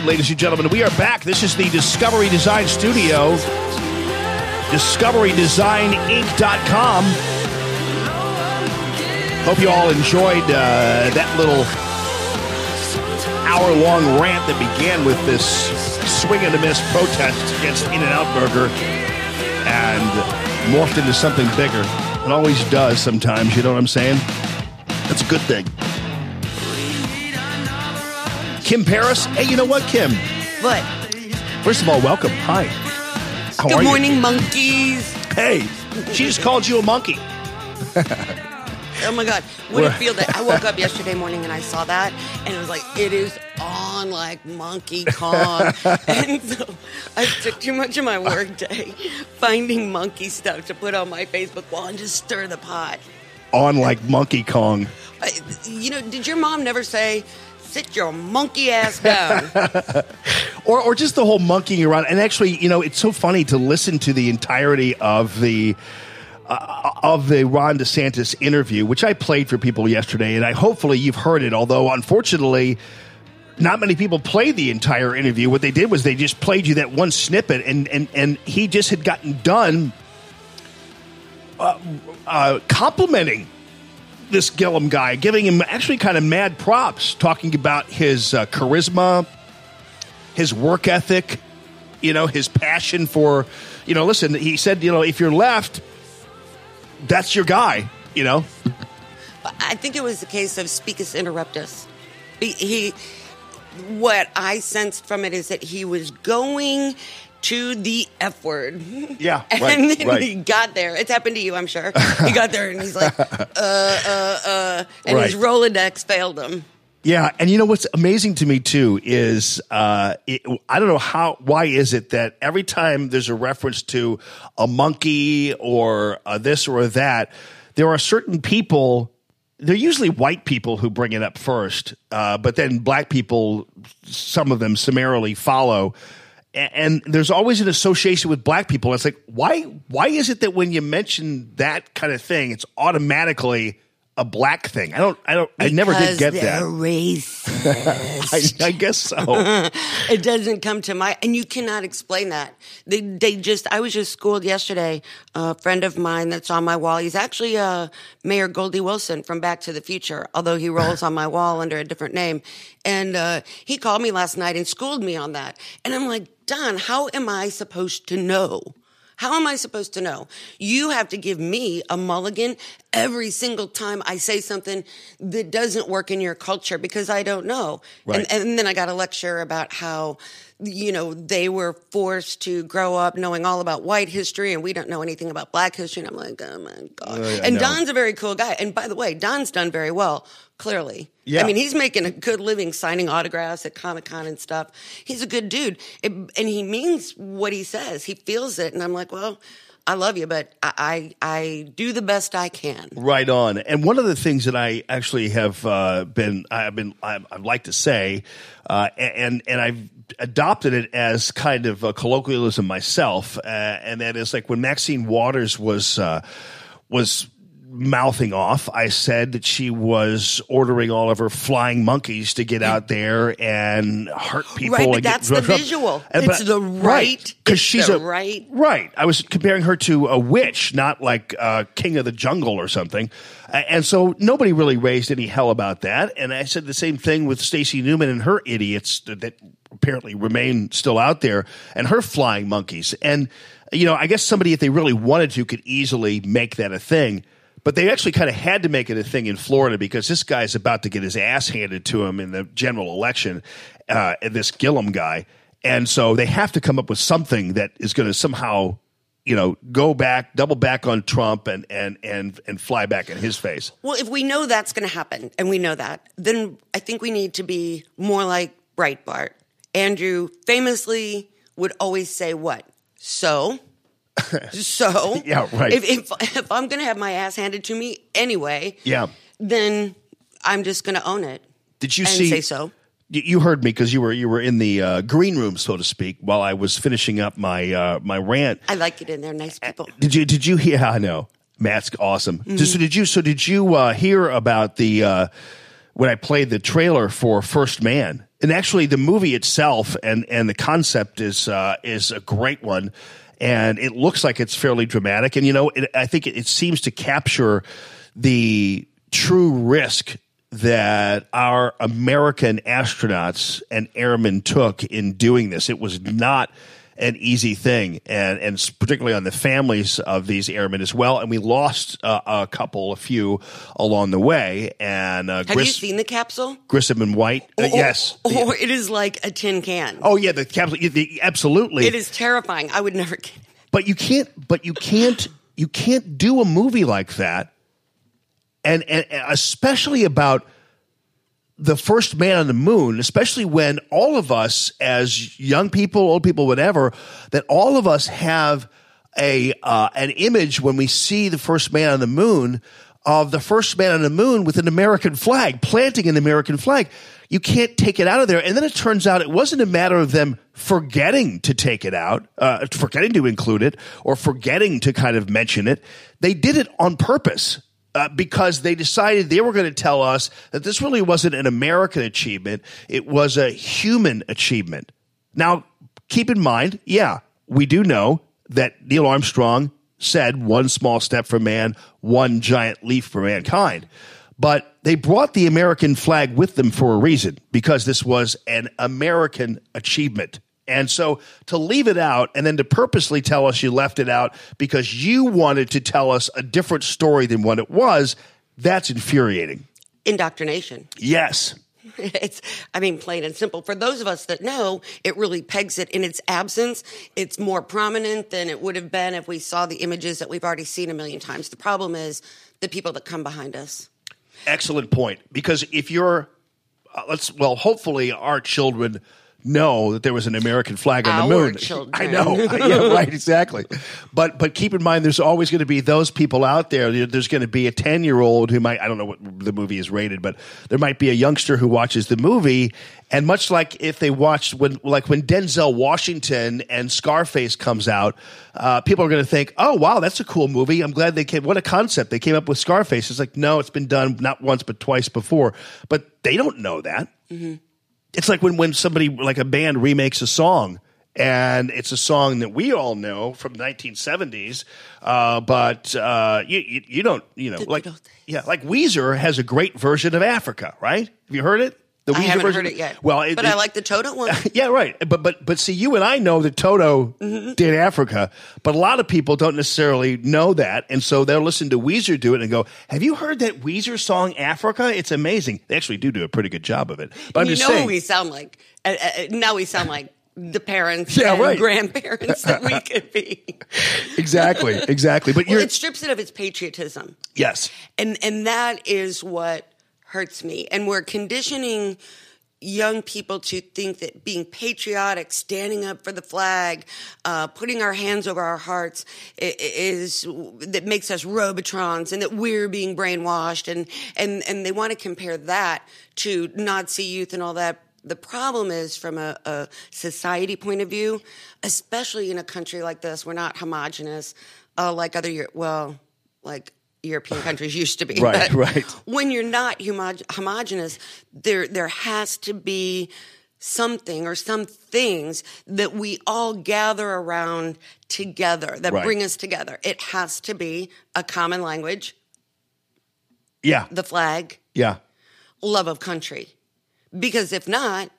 A: Ladies and gentlemen, we are back. This is the Discovery Design Studio. DiscoveryDesignInc.com. Hope you all enjoyed uh, that little hour long rant that began with this swing and a miss protest against In N Out Burger and morphed into something bigger. It always does sometimes, you know what I'm saying? That's a good thing. Kim Paris. Hey, you know what, Kim?
G: What?
A: First of all, welcome. Hi. How
G: Good
A: you?
G: morning, monkeys.
A: Hey, she just called you a monkey.
G: Oh my God. What a feel that I woke up yesterday morning and I saw that and it was like, it is on like Monkey Kong. and so I took too much of my work day finding monkey stuff to put on my Facebook wall and just stir the pot.
A: On like Monkey Kong.
G: You know, did your mom never say, sit your monkey ass down?
A: Or, or just the whole monkeying around. And actually, you know, it's so funny to listen to the entirety of the uh, of the Ron DeSantis interview, which I played for people yesterday, and I hopefully you've heard it. Although unfortunately, not many people played the entire interview. What they did was they just played you that one snippet, and and and he just had gotten done uh, uh, complimenting this Gillum guy, giving him actually kind of mad props, talking about his uh, charisma, his work ethic, you know, his passion for, you know, listen, he said, you know, if you're left, that's your guy, you know.
G: I think it was the case of speak speakus interruptus. He, he, what I sensed from it is that he was going to the F word.
A: Yeah,
G: and
A: right,
G: then
A: right.
G: he got there. It's happened to you, I'm sure. He got there and he's like, uh, uh, uh, and his Rolodex failed him.
A: Yeah, and you know what's amazing to me too is uh, it, I don't know how why is it that every time there's a reference to a monkey or uh, this or that, there are certain people. They're usually white people who bring it up first, uh, but then black people, some of them summarily follow. And there's always an association with black people. It's like why why is it that when you mention that kind of thing, it's automatically a black thing? I don't I don't I never did get that.
G: racist.
A: I, I guess so.
G: it doesn't come to mind, and you cannot explain that. They, they just. I was just schooled yesterday. A friend of mine that's on my wall. He's actually uh, Mayor Goldie Wilson from Back to the Future, although he rolls on my wall under a different name. And uh, he called me last night and schooled me on that. And I'm like, Don, how am I supposed to know? How am I supposed to know? You have to give me a mulligan every single time I say something that doesn't work in your culture because I don't know.
A: Right.
G: And, and then I got a lecture about how, you know, they were forced to grow up knowing all about white history and we don't know anything about black history. And I'm like, oh my God.
A: Oh, I
G: and. Don's a very cool guy. And by the way, Don's done very well, clearly.
A: Yeah.
G: I mean, he's making a good living signing autographs at Comic Con and stuff. He's a good dude. It, and he means what he says. He feels it. And I'm like, well, I love you, but I, I, I do the best I can.
A: Right on. And one of the things that I actually have uh, been, I've been, I, I'd like to say, uh, and and I've adopted it as kind of a colloquialism myself, uh, and that is like when Maxine Waters was uh, was mouthing off, I said that she was ordering all of her flying monkeys to get out there and hurt people.
G: Right, but that's the visual.
A: And-
G: It's the right-
A: because
G: it's
A: she's
G: the
A: a
G: right-
A: Right. I was comparing her to a witch, not like uh, King of the Jungle or something. And so nobody really raised any hell about that. And I said the same thing with Stacey Newman and her idiots that apparently remain still out there and her flying monkeys. And, you know, I guess somebody, if they really wanted to, could easily make that a thing. But they actually kind of had to make it a thing in Florida because this guy's about to get his ass handed to him in the general election, uh, this Gillum guy. And so they have to come up with something that is going to somehow, you know, go back, double back on Trump and, and, and, and fly back in his face.
G: Well, if we know that's going to happen, and we know that, then I think we need to be more like Breitbart. Andrew famously would always say, "What? So, so,
A: Yeah, right.
G: If if, if I'm going to have my ass handed to me anyway,
A: Yeah.
G: then I'm just going to own it.
A: Did you
G: and
A: see?
G: say so?
A: You you heard me because you were you were in the uh, green room, so to speak, while I was finishing up my uh, my rant.
G: I like it in there. Nice people.
A: Did you? Did you? Yeah, I know. Matt's awesome.
G: Mm-hmm.
A: So did you? So did you uh, hear about the uh, when I played the trailer for First Man? And actually, the movie itself and and the concept is uh, is a great one, and it looks like it's fairly dramatic. And you know, it, I think it, it seems to capture the true risk that our American astronauts and airmen took in doing this. It was not an easy thing, and and particularly on the families of these airmen as well. And we lost uh, a couple, a few along the way. And uh,
G: Have you seen the capsule?
A: Grissom and White, uh,
G: Or-
A: yes.
G: Or it is like a tin can.
A: Oh yeah, the capsule. The, absolutely.
G: It is terrifying. I would never
A: But you can't. But you can't. You can't do a movie like that, and and, and especially about the first man on the moon, especially when all of us, as young people, old people, whatever, that all of us have a uh, an image when we see the first man on the moon of the first man on the moon with an American flag, planting an American flag. You can't take it out of there. And then it turns out it wasn't a matter of them forgetting to take it out, uh, forgetting to include it, or forgetting to kind of mention it. They did it on purpose uh, because they decided they were going to tell us that this really wasn't an American achievement, it was a human achievement. Now, keep in mind, yeah, we do know that Neil Armstrong said one small step for man, one giant leap for mankind. But they brought the American flag with them for a reason because this was an American achievement. And so to leave it out and then to purposely tell us you left it out because you wanted to tell us a different story than what it was, that's infuriating.
G: indoctrination.
A: Yes.
G: It's, I mean, plain and simple. For those of us that know, it really pegs it in its absence. It's more prominent than it would have been if we saw the images that we've already seen a million times. The problem is the people that come behind us.
A: Excellent point. Because if you're, uh, let's, well, hopefully our children know that there was an American flag on the
G: Our
A: moon.
G: children.
A: I know. yeah, right, exactly. But but keep in mind, there's always going to be those people out there. There- There's going to be a ten year old who might, I don't know what the movie is rated, but there might be a youngster who watches the movie. And much like if they watched when, like when Denzel Washington and Scarface comes out, uh, people are going to think, "Oh, wow, that's a cool movie. I'm glad they came. What a concept they came up with Scarface." It's like, no, it's been done not once but twice before. But they don't know that it's like when when somebody like a band remakes a song and it's a song that we all know from the 1970s uh, but uh, you, you you don't you know like yeah like Weezer has a great version of Africa right? Have you heard it the
G: I haven't
A: version?
G: heard it yet.
A: well it,
G: but I like the Toto one.
A: yeah, right. But but but see, you and I know that Toto
G: Mm-hmm.
A: did Africa, but a lot of people don't necessarily know that, and so they'll listen to Weezer do it and go, "Have you heard that Weezer song Africa? It's amazing." They actually do do a pretty good job of it. But I'm
G: you
A: just
G: know
A: saying,
G: who we sound like. Uh, uh, now we sound like the parents
A: Yeah,
G: and
A: right.
G: grandparents that we could be.
A: exactly, exactly. But
G: Well,
A: you're
G: it strips it of its patriotism.
A: yes,
G: and and that is what hurts me. And we're conditioning young people to think that being patriotic standing up for the flag uh, putting our hands over our hearts is that makes us robotrons and that we're being brainwashed. And and and they want to compare that to nazi youth and all that. The problem is from a, a society point of view especially in a country like this we're not homogenous uh, like other well like European countries used to be.
A: Right,
G: But
A: right.
G: When you're not homo- homogenous, there there has to be something or some things that we all gather around together that
A: Right.
G: bring us together. It has to be a common language,
A: yeah,
G: the flag,
A: yeah.
G: love of country. Because if not,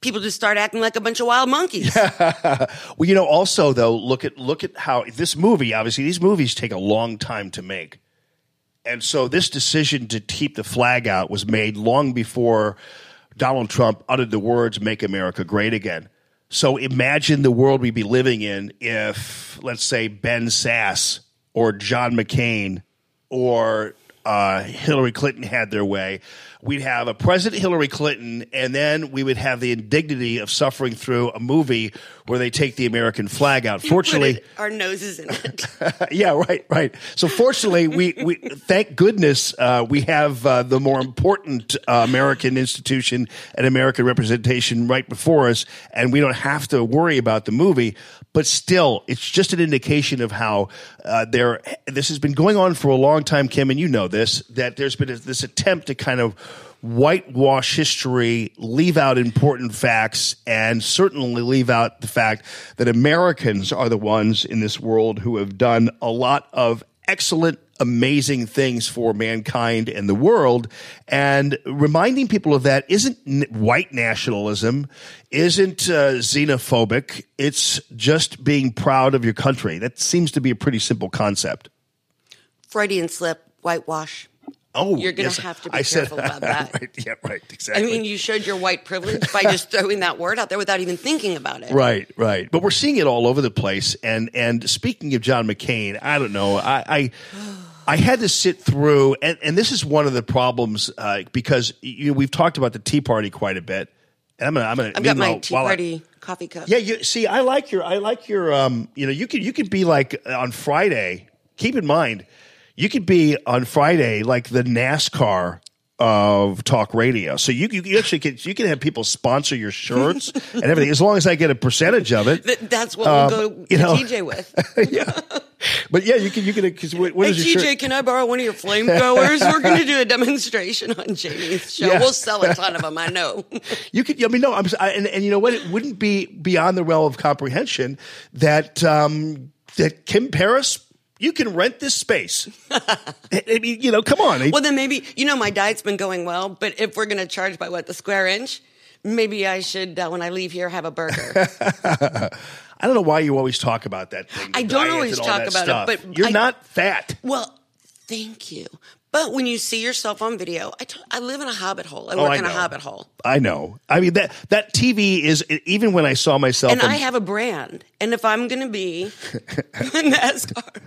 G: people just start acting like a bunch of wild monkeys.
A: Well, you know, also though, look at look at how this movie. Obviously, these movies take a long time to make, and so this decision to keep the flag out was made long before Donald Trump uttered the words "Make America Great Again." So imagine the world we'd be living in if, let's say, Ben Sasse or John McCain or uh, Hillary Clinton had their way. We'd have a President Hillary Clinton, and then we would have the indignity of suffering through a movie where they take the American flag out. Fortunately,
G: it- our noses in it.
A: yeah, right, right. So fortunately, we, we thank goodness uh, we have uh, the more important uh, American institution and American representation right before us, and we don't have to worry about the movie. But still, it's just an indication of how uh, there. This has been going on for a long time, Kim, and you know this. That there's been this attempt to kind of whitewash history, leave out important facts, and certainly leave out the fact that Americans are the ones in this world who have done a lot of excellent amazing things for mankind and the world. And reminding people of that isn't white nationalism isn't uh, xenophobic. It's just being proud of your country. That seems to be a pretty simple concept.
G: Freudian slip, whitewash.
A: Oh
G: You're gonna
A: yes,
G: have to be
A: I said-
G: careful about that.
A: right, yeah right exactly.
G: I mean, you showed your white privilege by just throwing that word out there without even thinking about it.
A: Right, right. But we're seeing it all over the place. And and speaking of John McCain, I don't know. I I, I had to sit through, and, and this is one of the problems uh, because you know, we've talked about the Tea Party quite a bit. And I'm gonna, I'm gonna.
G: I've got my Tea
A: while I-
G: Party coffee cup.
A: yeah, you see, I like your, I like your, um, you know, you could, you could be like uh, on Friday. Keep in mind, you could be on Friday like the NASCAR of talk radio. So you, you, you actually can, you can have people sponsor your shirts and everything as long as I get a percentage of it.
G: Th- That's what
A: Um,
G: we'll go
A: you know-
G: TJ with.
A: yeah, but yeah, you can, you can, because what, what
G: Hey
A: is your
G: TJ,
A: shirt?
G: can I borrow one of your flamethrowers? We're going to do a demonstration on Jamie's show.
A: Yeah.
G: We'll sell a ton of them. I know.
A: You could, I mean, no, I'm, I, and, and you know what? It wouldn't be beyond the realm of comprehension that um, that Kim Paris, you can rent this space. I mean, you know, come on.
G: well, then maybe you know my diet's been going well, but if we're going to charge by what the square inch, maybe I should uh, when I leave here have a burger.
A: I don't know why you always talk about that thing.
G: I don't always talk about it, but
A: you're
G: I-
A: not fat.
G: well, thank you. But when you see yourself on video, I t- I live in a hobbit hole. I
A: Oh,
G: work
A: I
G: in a hobbit hole.
A: I know. I mean that that TV is even when I saw myself.
G: And
A: on-
G: I have a brand. And if I'm going to be NASCAR,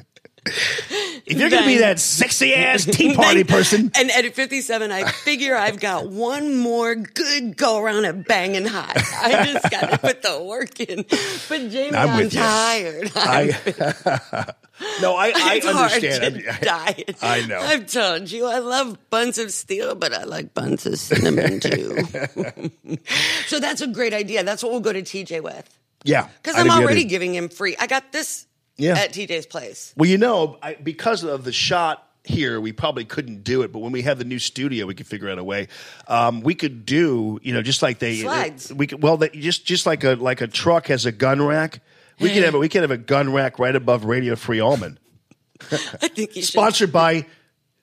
A: if you're going to be that sexy ass Tea Party person,
G: And at 57, I figure I've got one more good go around at banging hot. I just got to put the work in. But Jamie,
A: I'm
G: I'm, tired.
A: I, no, I, I understand.
G: hard to
A: I-
G: diet.
A: I know.
G: I've told you I love buns of steel, but I like buns of cinnamon too. so that's a great idea. That's what we'll go to TJ with.
A: yeah,
G: Because
A: I
G: I'm already giving him free. I got this
A: Yeah.
G: at TJ's place.
A: Well, you know, I, because of the shot here, we probably couldn't do it. But when we have the new studio, we could figure out a way. Um, we could do, you know, just like they
G: Slides.
A: We could well, they, just just like a like a truck has a gun rack. We could have a, we could have a gun rack right above Radio Free Allman,
G: I think you should.
A: sponsored by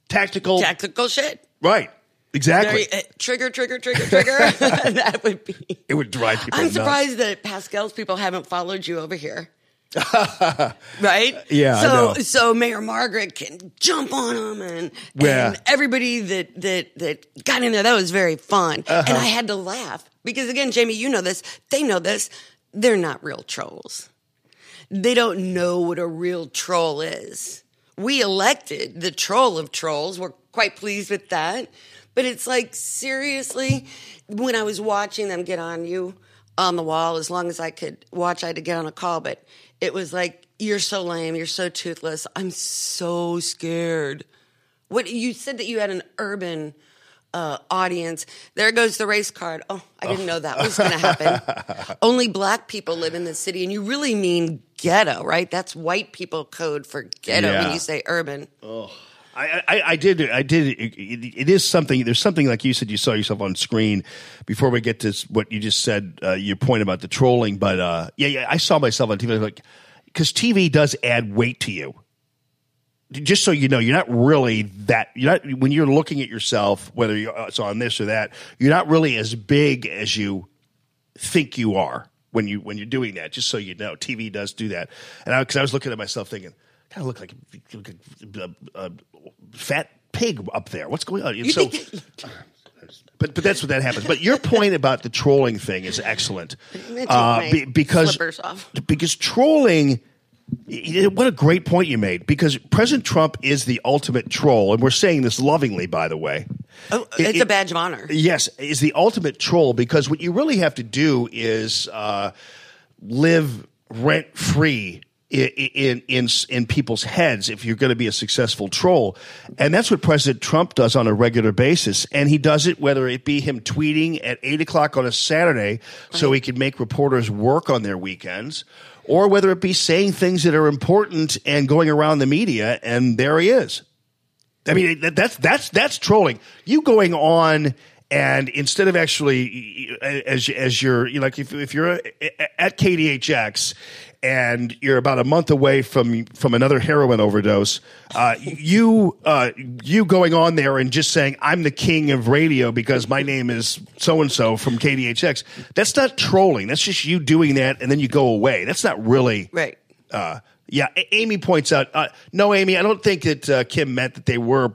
A: Tactical.
G: Tactical shit.
A: right, exactly.
G: Very, uh, trigger, trigger, trigger, trigger. that would be.
A: it would drive people.
G: I'm
A: nuts.
G: surprised that Pascal's people haven't followed you over here. right?
A: Yeah,
G: So so Mayor Margaret can jump on them and,
A: Yeah.
G: and everybody that that that got in there that was very fun.
A: Uh-huh.
G: And I had to laugh because again, Jamie, you know this. They know this. They're not real trolls. They don't know what a real troll is. We elected the troll of trolls. We're quite pleased with that. But it's like, seriously, when I was watching them get on you on the wall, as long as I could watch, I had to get on a call. But it was like, you're so lame. You're so toothless. I'm so scared. What you said that you had an urban uh, audience. There goes the race card. Oh, I didn't know that was going to happen. Only black people live in the city, and you really mean ghetto, right? That's white people code for ghetto
A: Yeah.
G: when you say urban.
A: I, I, I did. I did. It, it, is something. There's something like you said. You saw yourself on screen. Before we get to what you just said, uh, your point about the trolling. But uh, yeah, yeah, I saw myself on TV. Like, because TV does add weight to you. Just so you know, you're not really that. You're not when you're looking at yourself, whether you're, uh, it's on this or that. You're not really as big as you think you are when you when you're doing that. Just so you know, TV does do that. And because I was looking at myself thinking, of look like a, a fat pig up there. What's going on? And so, but but that's what that happens. But your point about the trolling thing is excellent
G: I'm gonna take
A: uh, be- because
G: off.
A: because trolling. What a great point you made because President Trump is the ultimate troll, and we're saying this lovingly, by the way.
G: Oh,
A: It-
G: it's
A: it-
G: a badge of honor.
A: Yes, is the ultimate troll because what you really have to do is uh, live rent free in, in in in people's heads if you're going to be a successful troll, and that's what President Trump does on a regular basis, and he does it whether it be him tweeting at eight o'clock on a Saturday so he can make reporters work on their weekends. Or whether it be saying things that are important and going around the media, and there he is. I mean, that's that's that's trolling. You going on And instead of actually, as as you're, you know, like if if you're at KDHX and you're about a month away from from another heroin overdose, uh, you uh, you going on there and just saying I'm the king of radio because my name is so and so from KDHX. That's not trolling. That's just you doing that and then you go away. That's not really
G: Right.
A: uh, yeah, A- Amy points out. Uh, no, Amy, I don't think that uh, Kim meant that they were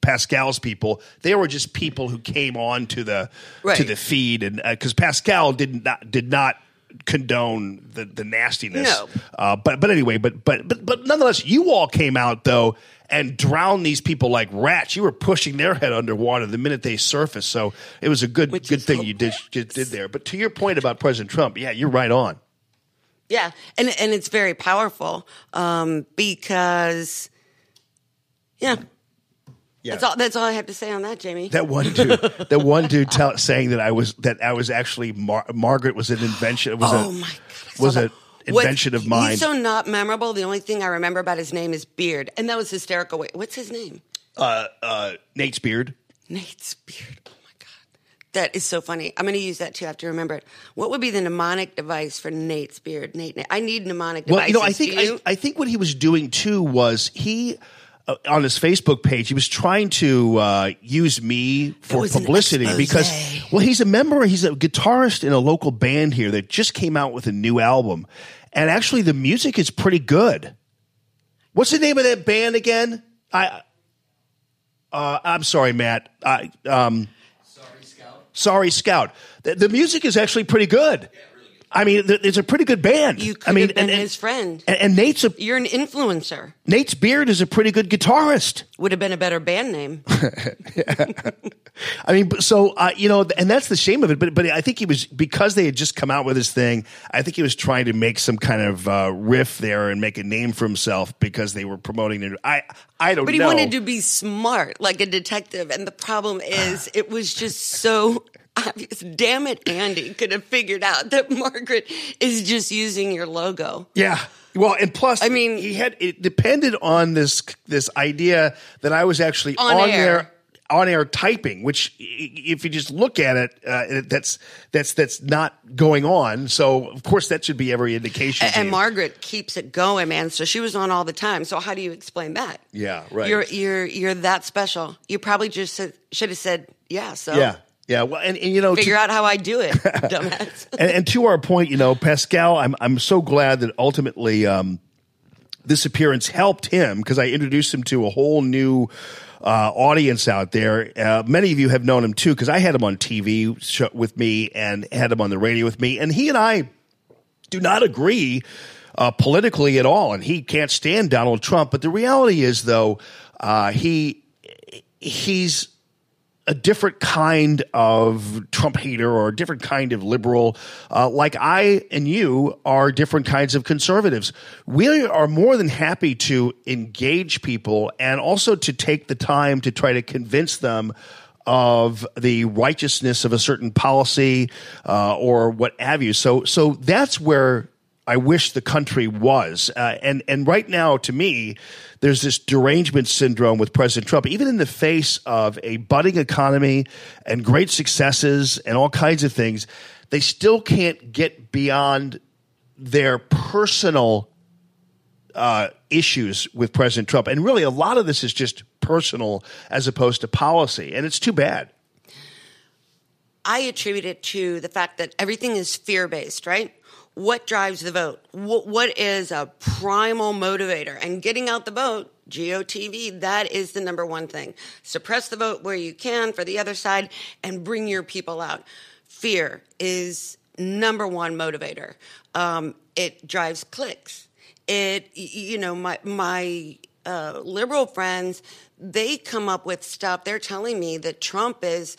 A: Pascal's people. They were just people who came on to the
G: Right.
A: to the feed, and because Pascal did not did not condone the the nastiness.
G: No.
A: Uh, but but anyway, but but but but nonetheless, you all came out though and drowned these people like rats. You were pushing their head underwater the minute they surfaced. So it was a good
G: Which
A: good thing you did you did there. But to your point about President Trump, yeah, you're right on.
G: Yeah, and and it's very powerful um, because, yeah,
A: Yeah.
G: that's all. That's all I have to say on that, Jamie.
A: That one dude, that one dude tell, saying that I was that I was actually Mar- Margaret was an invention. Was
G: oh
A: a,
G: my god,
A: was an invention of mine.
G: He's so not memorable. The only thing I remember about his name is Beard, and that was hysterical. Wait, what's his name?
A: uh, uh, Nate's beard.
G: Nate's Beard. Oh my god, that is so funny. I'm going to use that too. I have to remember it. What would be the mnemonic device for Nate's Beard? Nate, Nate. I need mnemonic device.
A: Well,
G: devices.
A: you know, I think? I, I think what he was doing too was he. Uh, on his Facebook page, he was trying to uh, use me for publicity because, well, he's a member, he's a guitarist in a local band here that just came out with a new album, and actually the music is pretty good. What's the name of that band again? I, uh, I'm sorry, Matt. I, um, Sorry Scout. Sorry, Scout. The, the music is actually pretty good. I mean, it's a pretty good band.
G: You could
A: I mean,
G: have been
A: and,
G: his friend.
A: and, and Nate's a,
G: You're an influencer.
A: Nate's Beard is a pretty good guitarist.
G: Would have been a better band name.
A: I mean, so uh, you know, and that's the shame of it. But but I think he was because they had just come out with this thing. I think he was trying to make some kind of uh, riff there and make a name for himself because they were promoting it. I I don't know.
G: But he
A: know.
G: wanted to be smart, like a detective. And the problem is, it was just so obvious. Damn it, Andy could have figured out that Margaret is just using your logo.
A: Yeah. Well, and plus,
G: I mean-
A: he had it depended on this this idea that I was actually
G: On
A: on,
G: air.
A: there on air typing, which if you just look at it, uh, that's that's that's not going on. So of course that should be every indication.
G: A-
A: to
G: And. Margaret keeps it going, man. So she was on all the time. So how do you explain that?
A: Yeah, right.
G: You're you're you're that special. You probably just said, should have said, yeah. So
A: yeah, yeah. Well, and, and you know, to-
G: figure out how I do it, dumbass.
A: and, and to our point, you know, Pascal, I'm I'm so glad that ultimately um, this appearance helped him because I introduced him to a whole new uh, audience out there. Uh, many of you have known him too because I had him on TV with me and had him on the radio with me, and he and I do not agree uh, politically at all, and he can't stand Donald Trump. But the reality is, though, uh, he he's a different kind of Trump hater or a different kind of liberal, uh, like I and you are different kinds of conservatives. We are more than happy to engage people and also to take the time to try to convince them of the righteousness of a certain policy uh, or what have you. So, so that's where I wish the country was. Uh, and and right now, to me, there's this derangement syndrome with President Trump, even in the face of a budding economy and great successes and all kinds of things. They still can't get beyond their personal uh, issues with President Trump. And really, a lot of this is just personal as opposed to policy. And it's too bad.
G: I attribute it to the fact that everything is fear based, right? What drives the vote? What, what is a primal motivator? And getting out the vote, GOTV, that is the number one thing. Suppress the vote where you can for the other side and bring your people out. Fear is number one motivator. Um, it drives clicks. It, you know, my, my, uh, liberal friends, they come up with stuff. They're telling me that Trump is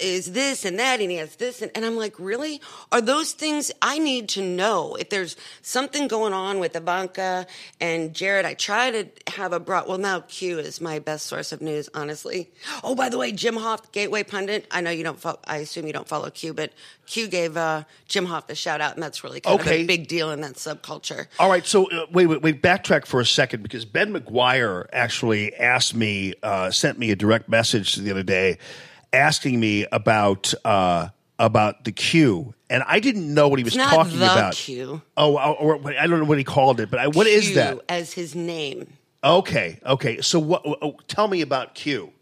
G: is this and that and he has this and, and I'm like, really? Are those things I need to know? If there's something going on with Ivanka and Jared, I try to have a broad well now Q is my best source of news, honestly. Oh, by the way, Jim Hoft Gateway Pundit. I know you don't follow, I assume you don't follow Q, but Q gave uh, Jim Hoft a shout out and that's really kind of a big deal in that subculture.
A: All right, so uh, wait, wait, wait, backtrack for a second because Ben McGuire actually asked me, uh, sent me a direct message the other day, asking me about uh, about the Q, and I didn't know what he was
G: not
A: talking
G: the
A: about.
G: Q.
A: Oh, or, or- I don't know what he called it, but I, what is
G: Q
A: that?
G: as his name?
A: Okay, okay. So what? oh, tell me about Q.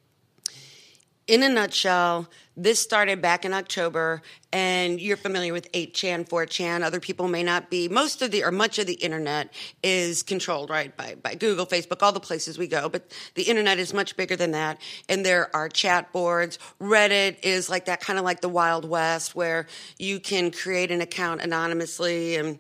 G: In a nutshell, this started back in October, and you're familiar with 8chan, 4chan. Other people may not be. Most of the, or much of the internet is controlled, right, by, by Google, Facebook, all the places we go. But the internet is much bigger than that. And there are chat boards. Reddit is like that, kind of like the Wild West, where you can create an account anonymously. And,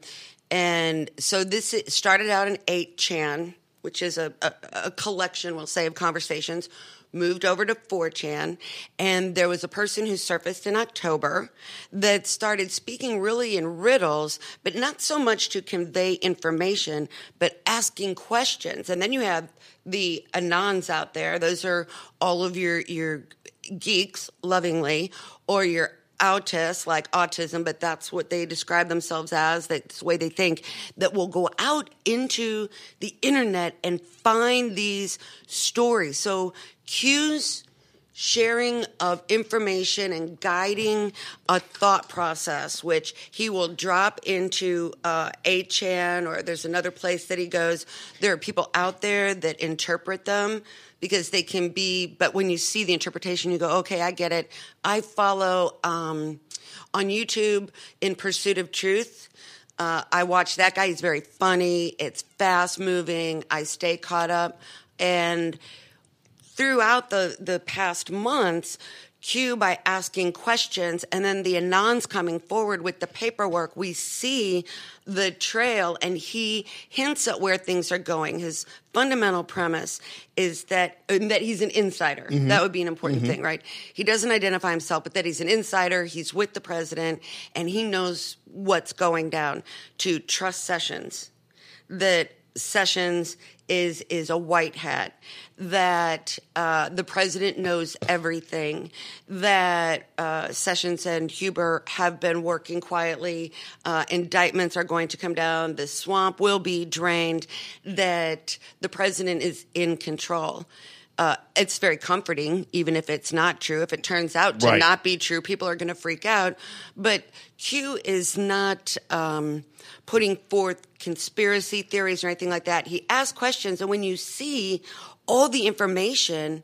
G: and so this started out in 8chan, which is a, a, a collection, we'll say, of conversations moved over to 4chan, and there was a person who surfaced in October that started speaking really in riddles, but not so much to convey information, but asking questions. And then you have the anons out there. Those are all of your your geeks, lovingly, or your autists like autism, but that's what they describe themselves as. That's the way they think that will go out into the internet and find these stories. So Q's sharing of information and guiding a thought process, which he will drop into uh, 8chan or there's another place that he goes. There are people out there that interpret them because they can be, but when you see the interpretation, you go, okay, I get it. I follow um, on YouTube in Pursuit of Truth. Uh, I watch that guy. He's very funny. It's fast moving. I stay caught up. And throughout the, the past months, Q by asking questions and then the Anons coming forward with the paperwork, we see the trail and he hints at where things are going. His fundamental premise is that that he's an insider. Mm-hmm. That would be an important mm-hmm. thing, right? He doesn't identify himself, but that he's an insider. He's with the president and he knows what's going down to trust Sessions that Sessions is is a white hat, that uh, the president knows everything, that uh, Sessions and Huber have been working quietly. Uh, indictments are going to come down. The swamp will be drained. That the president is in control. Uh, it's very comforting, even if it's not true. If it turns out to
A: Right.
G: not be true, people are going to freak out. But Q is not um, putting forth conspiracy theories or anything like that. He asks questions, and when you see all the information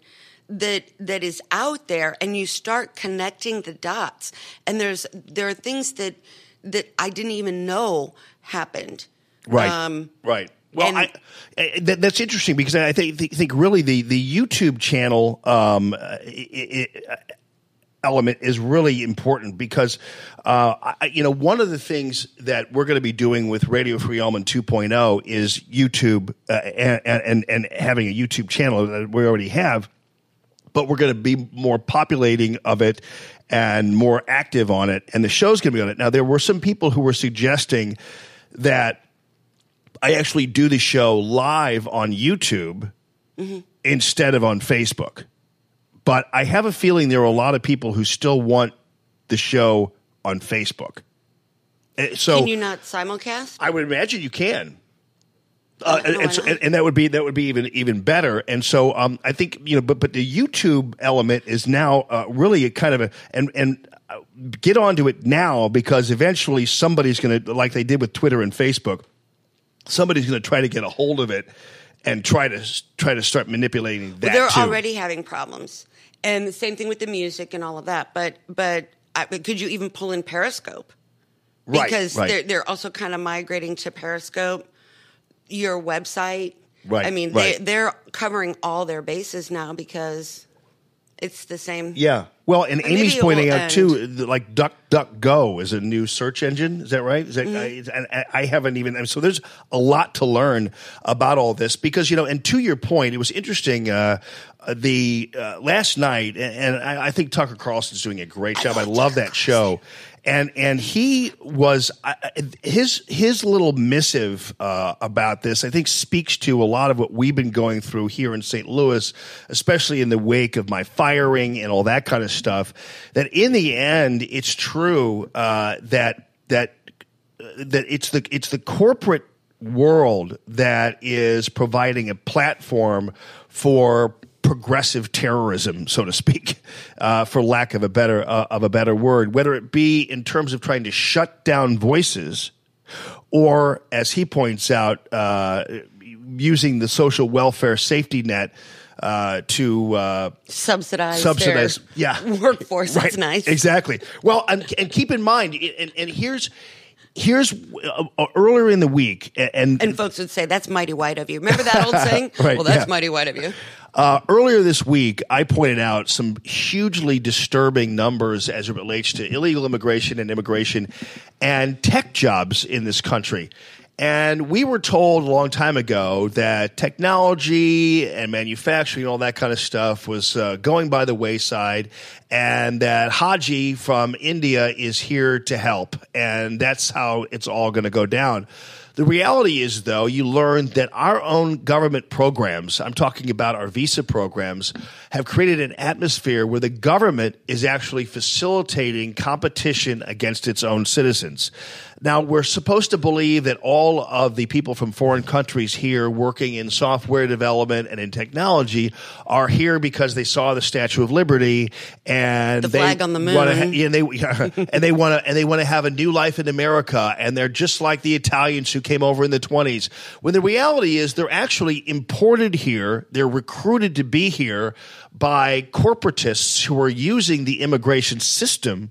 G: that that is out there, and you start connecting the dots, and there's there are things that that I didn't even know happened.
A: Right.
G: Um,
A: right. Well, I, I, that, that's interesting because I think think, think really the the YouTube channel um, uh, i i element is really important because uh, I, you know one of the things that we're going to be doing with Radio Free Allman 2.0 is YouTube uh, and, and and having a YouTube channel that we already have but we're going to be more populating of it and more active on it. And the show's going to be on it. Now, there were some people who were suggesting that I actually do the show live on YouTube instead of on Facebook. But I have a feeling there are a lot of people who still want the show on Facebook. Eh, So
G: Can you not simulcast?
A: I would imagine you can. Uh,
G: Oh,
A: and, so, and, and that would be that would be even even better. And so um, I think you know, but but the YouTube element is now uh, really a kind of a and and uh, get onto it now because eventually somebody's going to like they did with Twitter and Facebook. Somebody's going to try to get a hold of it and try to try to start manipulating that.
G: Well, they're
A: too.
G: already having problems, and the same thing with the music and all of that. But but I, but could you even pull in Periscope?
A: Right,
G: Because
A: right.
G: they're they're also kind of migrating to Periscope. Your website,
A: Right,
G: I mean,
A: right.
G: they they're covering all their bases now because it's the same.
A: Yeah. Well, and
G: Maybe
A: Amy's
G: it
A: pointing
G: will
A: out too, like DuckDuckGo is a new search engine. Is that right? Is that,
G: Mm-hmm.
A: I, and I- I haven't even. So there's a lot to learn about all this because you know. And to your point, it was interesting. Uh, the uh, last night, and, and I, I think Tucker Carlson's doing a great job. I love that show. And and he was I- I- his his little missive uh, about this. I think speaks to a lot of what we've been going through here in St. Louis, especially in the wake of my firing and all that kind of stuff. That in the end, it's true uh, that that that it's the it's the corporate world that is providing a platform for progressive terrorism, so to speak, uh, for lack of a better uh, of a better word. Whether it be in terms of trying to shut down voices, or as he points out, uh, using the social welfare safety net uh, to uh,
G: Subsidize,
A: subsidize, yeah,
G: workforce.
A: right,
G: That's nice.
A: exactly. Well, and, and keep in mind, and, and here's here's uh, uh, earlier in the week, and,
G: And folks would say, that's mighty white of you. Remember that old saying?
A: Right,
G: well, that's
A: yeah.
G: mighty white of you.
A: Uh, earlier this week, I pointed out some hugely disturbing numbers as it relates to illegal immigration and immigration and tech jobs in this country. And we were told a long time ago that technology and manufacturing, and all that kind of stuff, was uh, going by the wayside, and that Haji from India is here to help. And that's how it's all going to go down. The reality is, though, you learn that our own government programs, I'm talking about our visa programs, have created an atmosphere where the government is actually facilitating competition against its own citizens. Now, we're supposed to believe that all of the people from foreign countries here working in software development and in technology are here because they saw the Statue of Liberty and
G: The
A: they
G: flag on the moon.
A: wanna and they and they want to and they want to have a new life in America, and they're just like the Italians who came over in the twenties. When the reality is, they're actually imported here. They're recruited to be here by corporatists who are using the immigration system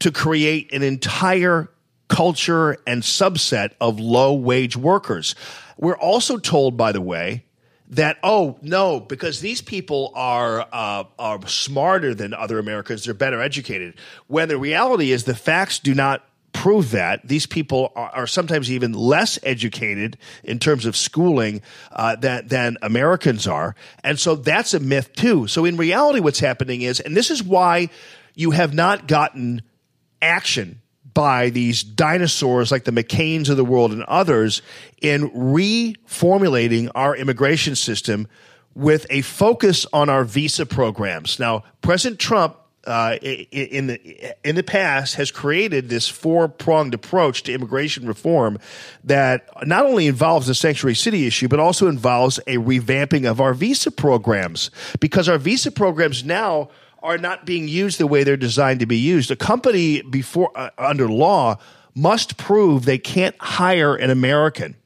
A: to create an entire culture and subset of low wage workers. We're also told, by the way, that oh no, because these people are uh, are smarter than other Americans, they're better educated. When the reality is, the facts do not prove that these people are, are sometimes even less educated in terms of schooling uh, than than Americans are, and so that's a myth too. So in reality, what's happening is, and this is why you have not gotten action by these dinosaurs like the McCains of the world and others in reformulating our immigration system with a focus on our visa programs. Now, President Trump uh, in the in the past has created this four pronged approach to immigration reform that not only involves the sanctuary city issue, but also involves a revamping of our visa programs because our visa programs now are not being used the way they're designed to be used. A company before uh, under law must prove they can't hire an American.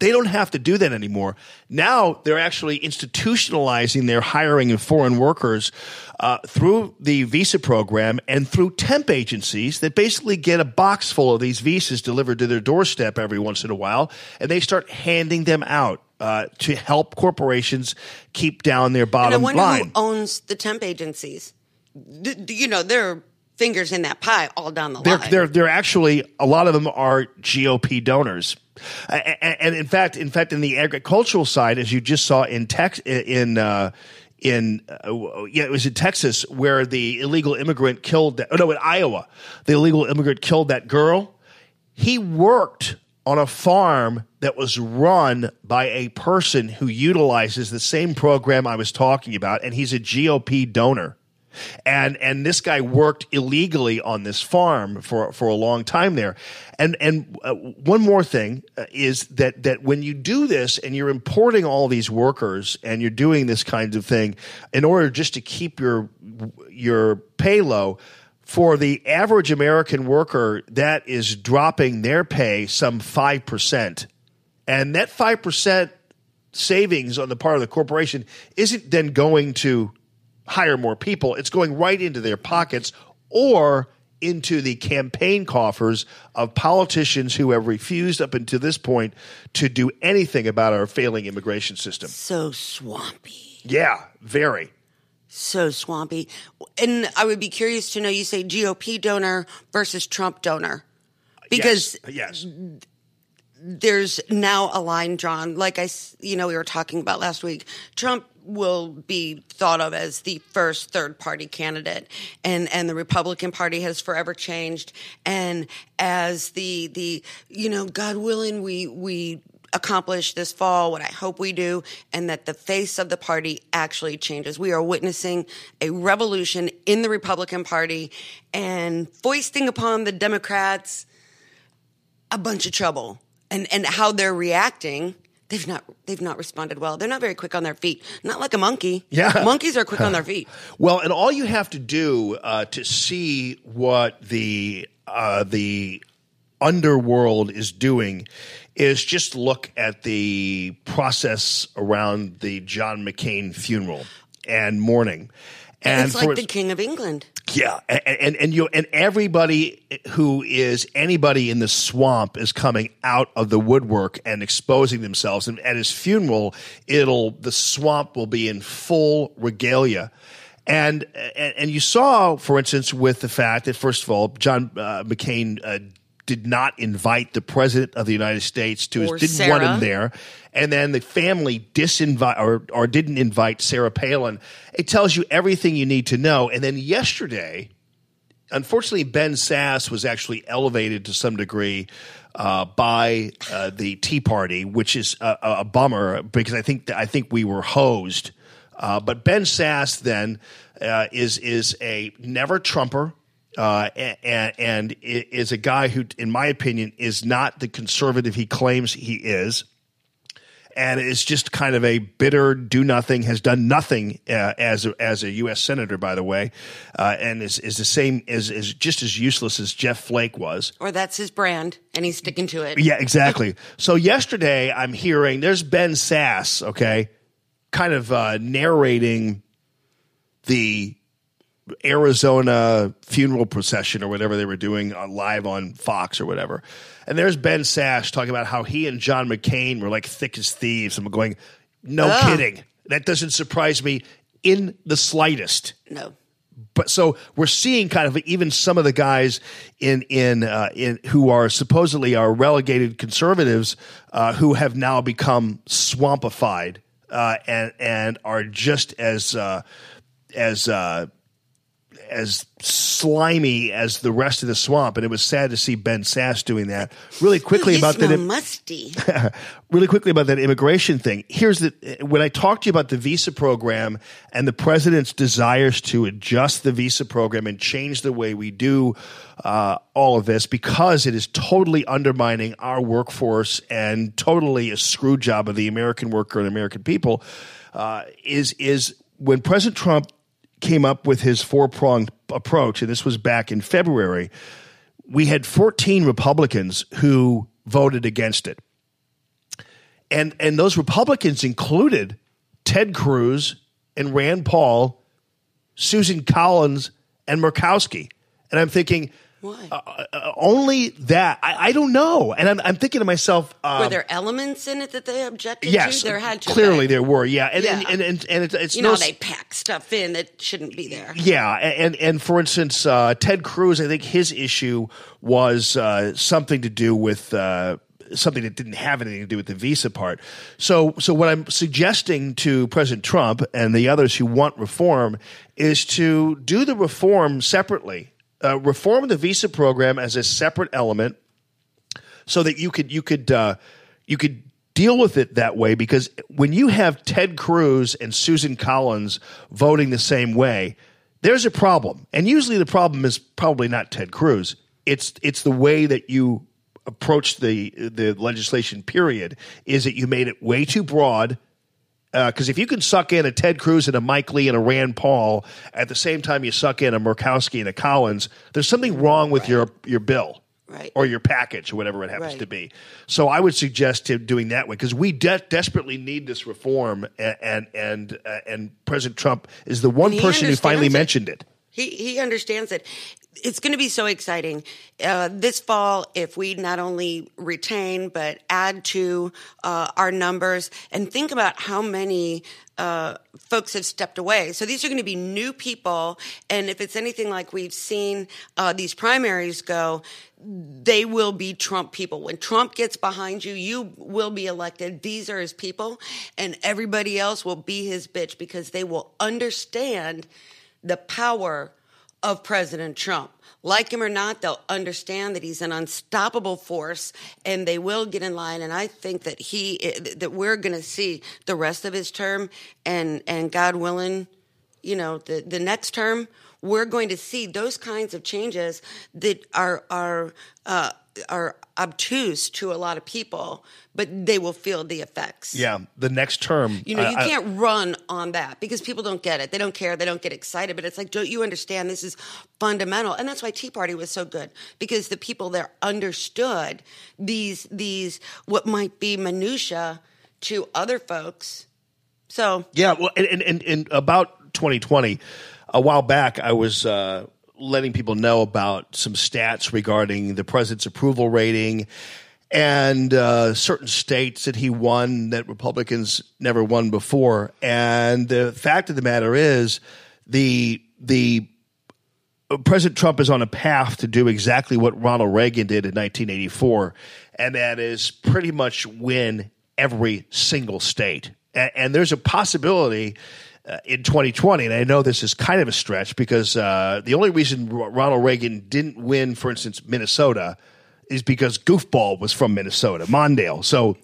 A: They don't have to do that anymore. Now they're actually institutionalizing their hiring of foreign workers uh, through the visa program and through temp agencies that basically get a box full of these visas delivered to their doorstep every once in a while, and they start handing them out uh, to help corporations keep down their
G: And I
A: bottom
G: wonder
A: line.
G: who owns the temp agencies. D- d- you know, there are fingers in that pie all down the
A: They're,
G: line.
A: they're, they're actually a lot of them are GOP donors, and in fact, in fact, in the agricultural side, as you just saw in Tex in uh, in uh, yeah, it was in Texas where the illegal immigrant killed that. Oh no, in Iowa, the illegal immigrant killed that girl. He worked on a farm that was run by a person who utilizes the same program I was talking about, and he's a GOP donor. And and this guy worked illegally on this farm for for a long time there. And and uh, one more thing uh, is that that when you do this and you're importing all these workers and you're doing this kind of thing in order just to keep your your pay low, for the average American worker, that is dropping their pay some 5%. And that 5% savings on the part of the corporation isn't then going to hire more people, it's going right into their pockets or into the campaign coffers of politicians who have refused up until this point to do anything about our failing immigration system.
G: so swampy.
A: Yeah, very.
G: So swampy. And I would be curious to know you say GOP donor versus Trump donor. Because
A: yes, uh, yes.
G: there's now a line drawn. Like I, you know, we were talking about last week. Trump will be thought of as the first third party candidate, and and the Republican Party has forever changed. And as the the you know, God willing, we we accomplish this fall what I hope we do, and that the face of the party actually changes. We are witnessing a revolution in the Republican Party and foisting upon the Democrats a bunch of trouble and and how they're reacting They've not they've not responded well. They're not very quick on their feet. Not like a monkey.
A: Yeah.
G: monkeys are quick on their feet.
A: Well, and all you have to do uh, to see what the uh, the underworld is doing is just look at the process around the John McCain funeral and mourning. And
G: it's like the king of England.
A: yeah, and and, and you and everybody who is anybody in the swamp is coming out of the woodwork and exposing themselves. And at his funeral, it'll the swamp will be in full regalia. And and, and you saw, for instance, with the fact that first of all, John uh, McCain uh, did not invite the president of the United States to his didn't want him there, and then the family disinvite or or didn't invite Sarah Palin. It tells you everything you need to know. And then yesterday, unfortunately, Ben Sasse was actually elevated to some degree uh, by uh, the Tea Party, which is a, a bummer because I think I think we were hosed. Uh, but Ben Sasse then uh, is is a never Trumper. Uh, and, and is a guy who, in my opinion, is not the conservative he claims he is and is just kind of a bitter do nothing has done nothing uh, as a, as a U.S. senator, by the way, uh, and is is the same is is just as useless as Jeff Flake was.
G: Or that's his brand, and he's sticking to it.
A: Yeah, exactly. so yesterday, I'm hearing there's Ben Sasse, okay, kind of uh, narrating the Arizona funeral procession or whatever they were doing uh, live on Fox or whatever. And there's Ben Sasse talking about how he and John McCain were like thick as thieves. I'm going, no kidding. That doesn't surprise me in the slightest
G: No.
A: but so we're seeing kind of even some of the guys in in uh, in who are supposedly are relegated conservatives uh, who have now become swampified uh, and and are just as uh, as uh, as slimy as the rest of the swamp. And it was sad to see Ben Sasse doing that. Really quickly
G: you
A: about that
G: musty.
A: really quickly about that immigration thing. Here's the when I talked to you about the visa program and the president's desires to adjust the visa program and change the way we do uh, all of this because it is totally undermining our workforce and totally a screw job of the American worker and American people. Uh, is is when President Trump came up with his four pronged approach, and this was back in February. We had 14 Republicans who voted against it and and those Republicans included Ted Cruz and Rand Paul, Susan Collins and Murkowski, and I'm thinking.
G: Why?
A: Uh, uh, only that I, I don't know, and I'm, I'm thinking to myself. Um,
G: Were there elements in it that they objected
A: yes,
G: to? There had to.
A: clearly
G: be.
A: there were, yeah, and
G: Yeah.
A: and and, and, and it's, it's
G: You
A: no
G: know, they pack stuff in that shouldn't be there.
A: yeah, and and for instance, uh, Ted Cruz, I think his issue was uh, something to do with uh, something that didn't have anything to do with the visa part. So, so what I'm suggesting to President Trump and the others who want reform is to do the reform separately. Uh, reform the visa program as a separate element so that you could you could uh, you could deal with it that way because when you have Ted Cruz and Susan Collins voting the same way, there's a problem. And usually the problem is probably not Ted Cruz. It's it's the way that you approach the the legislation period is that you made it way too broad because if you can suck in a Ted Cruz and a Mike Lee and a Rand Paul at the same time you suck in a Murkowski and a Collins, there's something wrong with your your bill
G: Right.
A: or your package or whatever it happens
G: Right.
A: to be. So I would suggest him doing that way because we de- desperately need this reform, and and and, uh, and President Trump is the one person who finally
G: it.
A: mentioned it.
G: He he understands it. It's going to be so exciting uh, this fall if we not only retain but add to uh, our numbers and think about how many uh, folks have stepped away. So these are going to be new people, and if it's anything like we've seen uh, these primaries go, they will be Trump people. When Trump gets behind you, you will be elected. These are his people, and everybody else will be his bitch because they will understand the power of President Trump. Like him or not, they'll understand that he's an unstoppable force and they will get in line. And I think that he, that we're going to see the rest of his term and, and God willing, you know, the, the next term, we're going to see those kinds of changes that are are uh, are obtuse to a lot of people, but they will feel the effects.
A: Yeah, the next term.
G: You know,
A: I-
G: you can't run on that because people don't get it. They don't care. They don't get excited. But it's like, don't you understand? This is fundamental, and that's why Tea Party was so good because the people there understood these these what might be minutia to other folks. So
A: Yeah, well, and, and, and, and about 2020, a while back, I was uh, letting people know about some stats regarding the president's approval rating and uh, certain states that he won that Republicans never won before. And the fact of the matter is, the the President Trump is on a path to do exactly what Ronald Reagan did in 1984, and that is pretty much win every single state. And, and there's a possibility uh, in 2020, and I know this is kind of a stretch because uh, the only reason Ronald Reagan didn't win, for instance, Minnesota, is because Goofball was from Minnesota, Mondale. So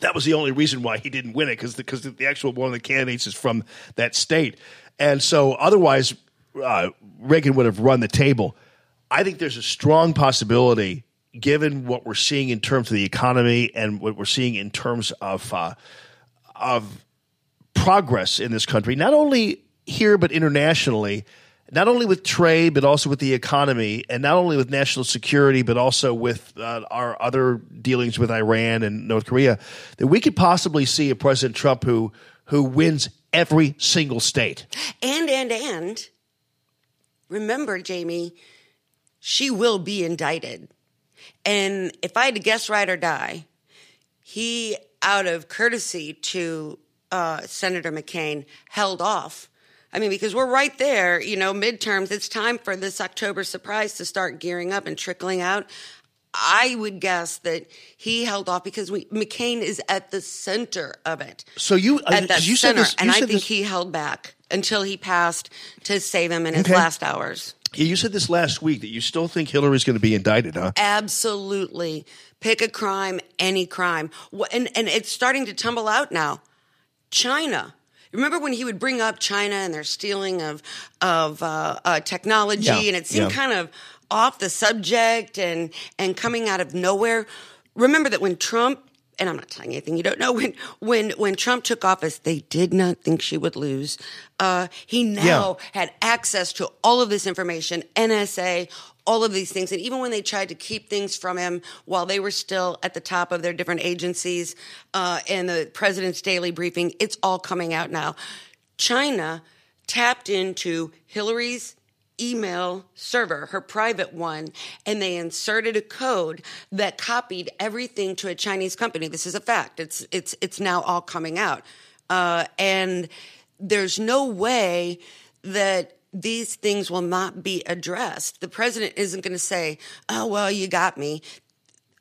A: that was the only reason why he didn't win it because because the, actual one of the candidates is from that state, and so otherwise uh, Reagan would have run the table. I think there's a strong possibility, given what we're seeing in terms of the economy and what we're seeing in terms of uh, of progress in this country, not only here but internationally, not only with trade but also with the economy, and not only with national security but also with uh, our other dealings with Iran and North Korea, that we could possibly see a President Trump who who wins every single state.
G: and and and remember, Jamie, she will be indicted. And if I had to guess right or die, he, out of courtesy to uh, Senator McCain, held off. I mean, because we're right there, you know, midterms. It's time for this October surprise to start gearing up and trickling out. I would guess that he held off because we, McCain is at the center of it
A: So you uh,
G: at that
A: you said
G: center,
A: this, you
G: and I think
A: this-
G: he held back until he passed to save him in his
A: Okay.
G: last hours.
A: Yeah, you said this last week that you still think Hillary's going to be indicted, huh?
G: Absolutely, pick a crime, any crime, and and it's starting to tumble out now. China. Remember when he would bring up China and their stealing of of uh, uh, technology,
A: Yeah,
G: and it seemed
A: yeah.
G: kind of off the subject and and coming out of nowhere. Remember that when Trump and I'm not telling you anything you don't know. When when when Trump took office, they did not think she would lose. Uh, he now had access to all of this information, NSA, all of these things, and even when they tried to keep things from him while they were still at the top of their different agencies uh, and the president's daily briefing, it's all coming out now. China tapped into Hillary's email server, her private one, and they inserted a code that copied everything to a Chinese company. This is a fact. It's it's it's now all coming out, uh, and there's no way that these things will not be addressed. The president isn't going to say, "Oh well, you got me."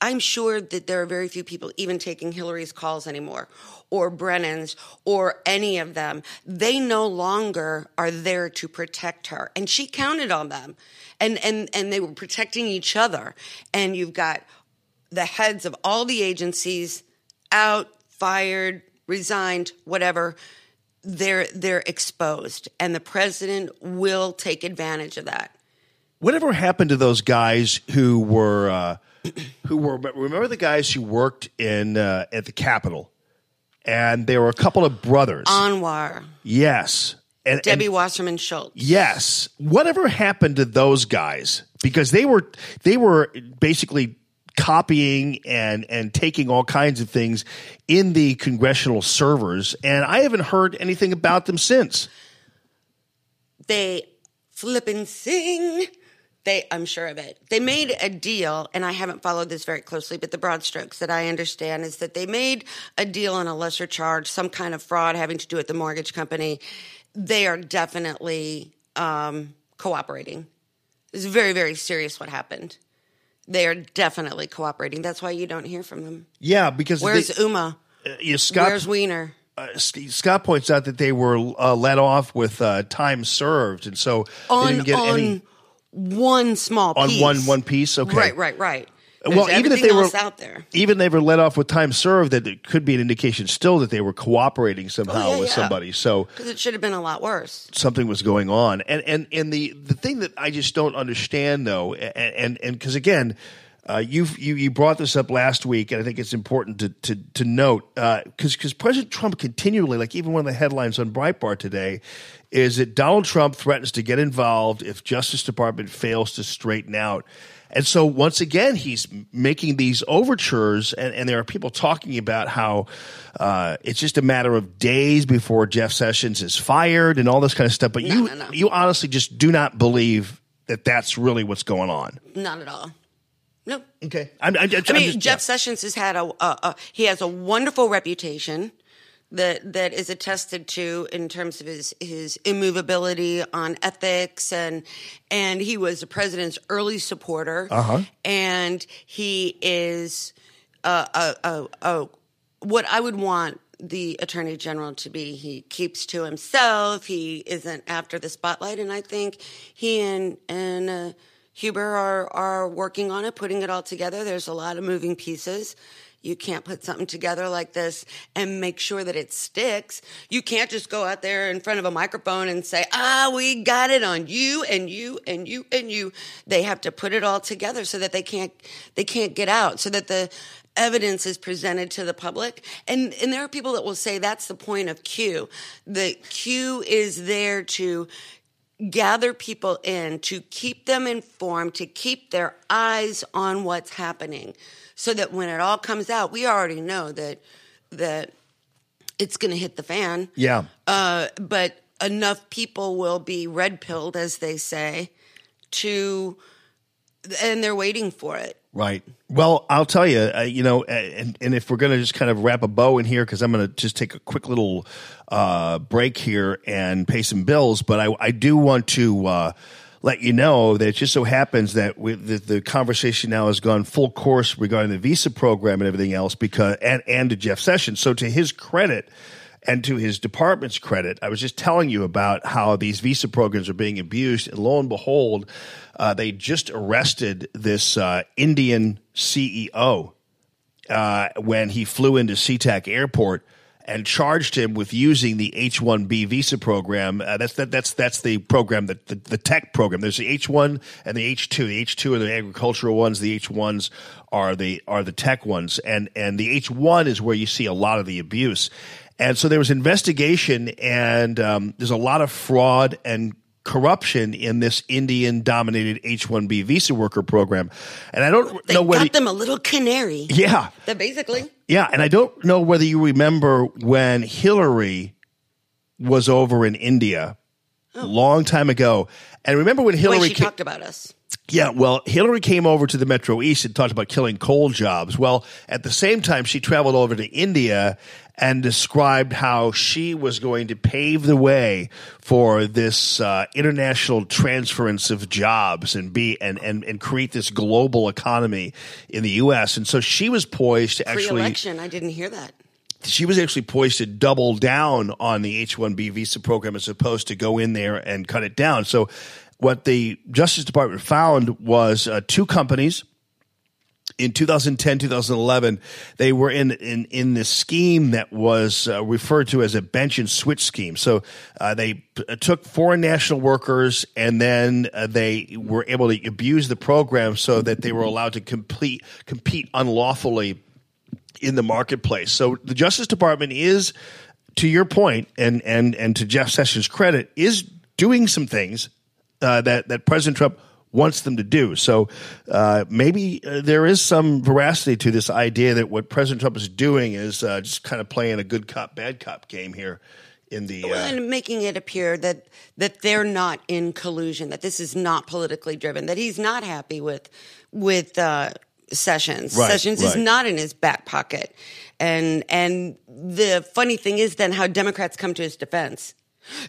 G: I'm sure that there are very few people even taking Hillary's calls anymore, or Brennan's, or any of them. They no longer are there to protect her, and she counted on them, and and and they were protecting each other. And you've got the heads of all the agencies out, fired, resigned, whatever. They're they're exposed, and the president will take advantage of that.
A: Whatever happened to those guys who were uh, who were remember the guys who worked in uh, at the Capitol, and there were a couple of brothers.
G: Anwar,
A: yes, and,
G: Debbie
A: and-
G: Wasserman Schultz.
A: Yes. Whatever happened to those guys? Because they were they were basically copying and and taking all kinds of things in the congressional servers, and I haven't heard anything about them since.
G: they flip and sing. They, I'm sure of it. They made a deal, and I haven't followed this very closely, but the broad strokes that I understand is that they made a deal on a lesser charge, some kind of fraud having to do with the mortgage company. They are definitely um, cooperating. It's very, very serious what happened. They are definitely cooperating. That's why you don't hear from them.
A: Yeah, because
G: Where's
A: they,
G: Uma?
A: uh, know, Scott
G: Where's Weiner?
A: uh, Scott points out that they were uh, let off with uh, time served, and so they didn't get
G: on
A: any
G: one small
A: on
G: piece.
A: one one piece. Okay,
G: Right, right, right. There's
A: well, even if they were
G: out there.
A: even they were let off with time served, that it could be an indication still that they were cooperating oh, somehow
G: Oh, yeah,
A: with
G: yeah.
A: somebody. So
G: Because it should have been a lot worse.
A: something was going on. And and and the the thing that I just don't understand though, and and and because again. Uh, you've, you you brought this up last week, and I think it's important to to, to note because because President Trump continually, like even one of the headlines on Breitbart today, is that Donald Trump threatens to get involved if Justice Department fails to straighten out. And so once again, he's making these overtures, and, and there are people talking about how uh, it's just a matter of days before Jeff Sessions is fired and all this kind of stuff. But you
G: no, no.
A: you honestly just do not believe that that's really what's going on.
G: Not at all. No.
A: Okay, I'm, I'm, I'm
G: I mean,
A: just-
G: Jeff Sessions has had a, a, a he has a wonderful reputation that that is attested to in terms of his his immovability on ethics and and he was the president's early supporter.
A: Uh-huh.
G: And he is uh, uh, uh, uh, what I would want the attorney general to be. He keeps to himself. He isn't after the spotlight, and I think he and and uh, Huber are are working on it, putting it all together. There's a lot of moving pieces. You can't put something together like this and make sure that it sticks. You can't just go out there in front of a microphone and say, "Ah, we got it on you and you and you and you." They have to put it all together so that they can't they can't get out, so that the evidence is presented to the public. And and there are people that will say that's the point of Q. The Q is there to gather people in, to keep them informed, to keep their eyes on what's happening, so that when it all comes out, we already know that that it's going to hit the fan.
A: yeah.
G: Uh, but enough people will be red pilled, as they say, to, and they're waiting for it.
A: Right. Well, I'll tell you, uh, you know, and, and if we're going to just kind of wrap a bow in here, because I'm going to just take a quick little uh, break here and pay some bills, but I, I do want to uh, let you know that it just so happens that we, the, the conversation now has gone full course regarding the visa program and everything else, because and and to Jeff Sessions. So to his credit. And to his department's credit, I was just telling you about how these visa programs are being abused. And lo and behold, uh, they just arrested this uh, Indian CEO uh, when he flew into SeaTac Airport and charged him with using the H one B visa program. Uh, that's that, that's that's the program that the, the tech program. There's the H one and the H two. The H two are the agricultural ones. The H ones are the are the tech ones. And and the H one is where you see a lot of the abuse. And so there was investigation, and um, there's a lot of fraud and corruption in this Indian dominated H one B visa worker program. And I don't
G: They
A: know whether
G: got them a little canary.
A: yeah.
G: That basically.
A: Yeah, and I don't know whether you remember when Hillary was over in India a long time ago. And remember when Hillary
G: she
A: ca-
G: talked about us.
A: yeah, well, Hillary came over to the Metro East and talked about killing coal jobs. Well, at the same time, she traveled over to India and described how she was going to pave the way for this uh, international transference of jobs and be and, and and create this global economy in the U.S. And so she was poised to actually
G: Pre-election, I didn't hear that.
A: she was actually poised to double down on the H-1B visa program as opposed to go in there and cut it down. So what the Justice Department found was uh, two companies in 2010 2011 they were in in in this scheme that was uh, referred to as a bench and switch scheme so uh, they p- took foreign national workers and then uh, they were able to abuse the program so that they were allowed to complete compete unlawfully in the marketplace. So the Justice Department is, to your point, and and and to Jeff Sessions' credit, is doing some things uh, that that President Trump wants them to do. So uh, maybe uh, there is some veracity to this idea that what President Trump is doing is uh, just kind of playing a good cop bad cop game here in the.
G: Well,
A: Uh,
G: and making it appear that that they're not in collusion, that this is not politically driven, that he's not happy with with uh, Sessions.
A: Right,
G: Sessions is not in his back pocket, and and the funny thing is then how Democrats come to his defense.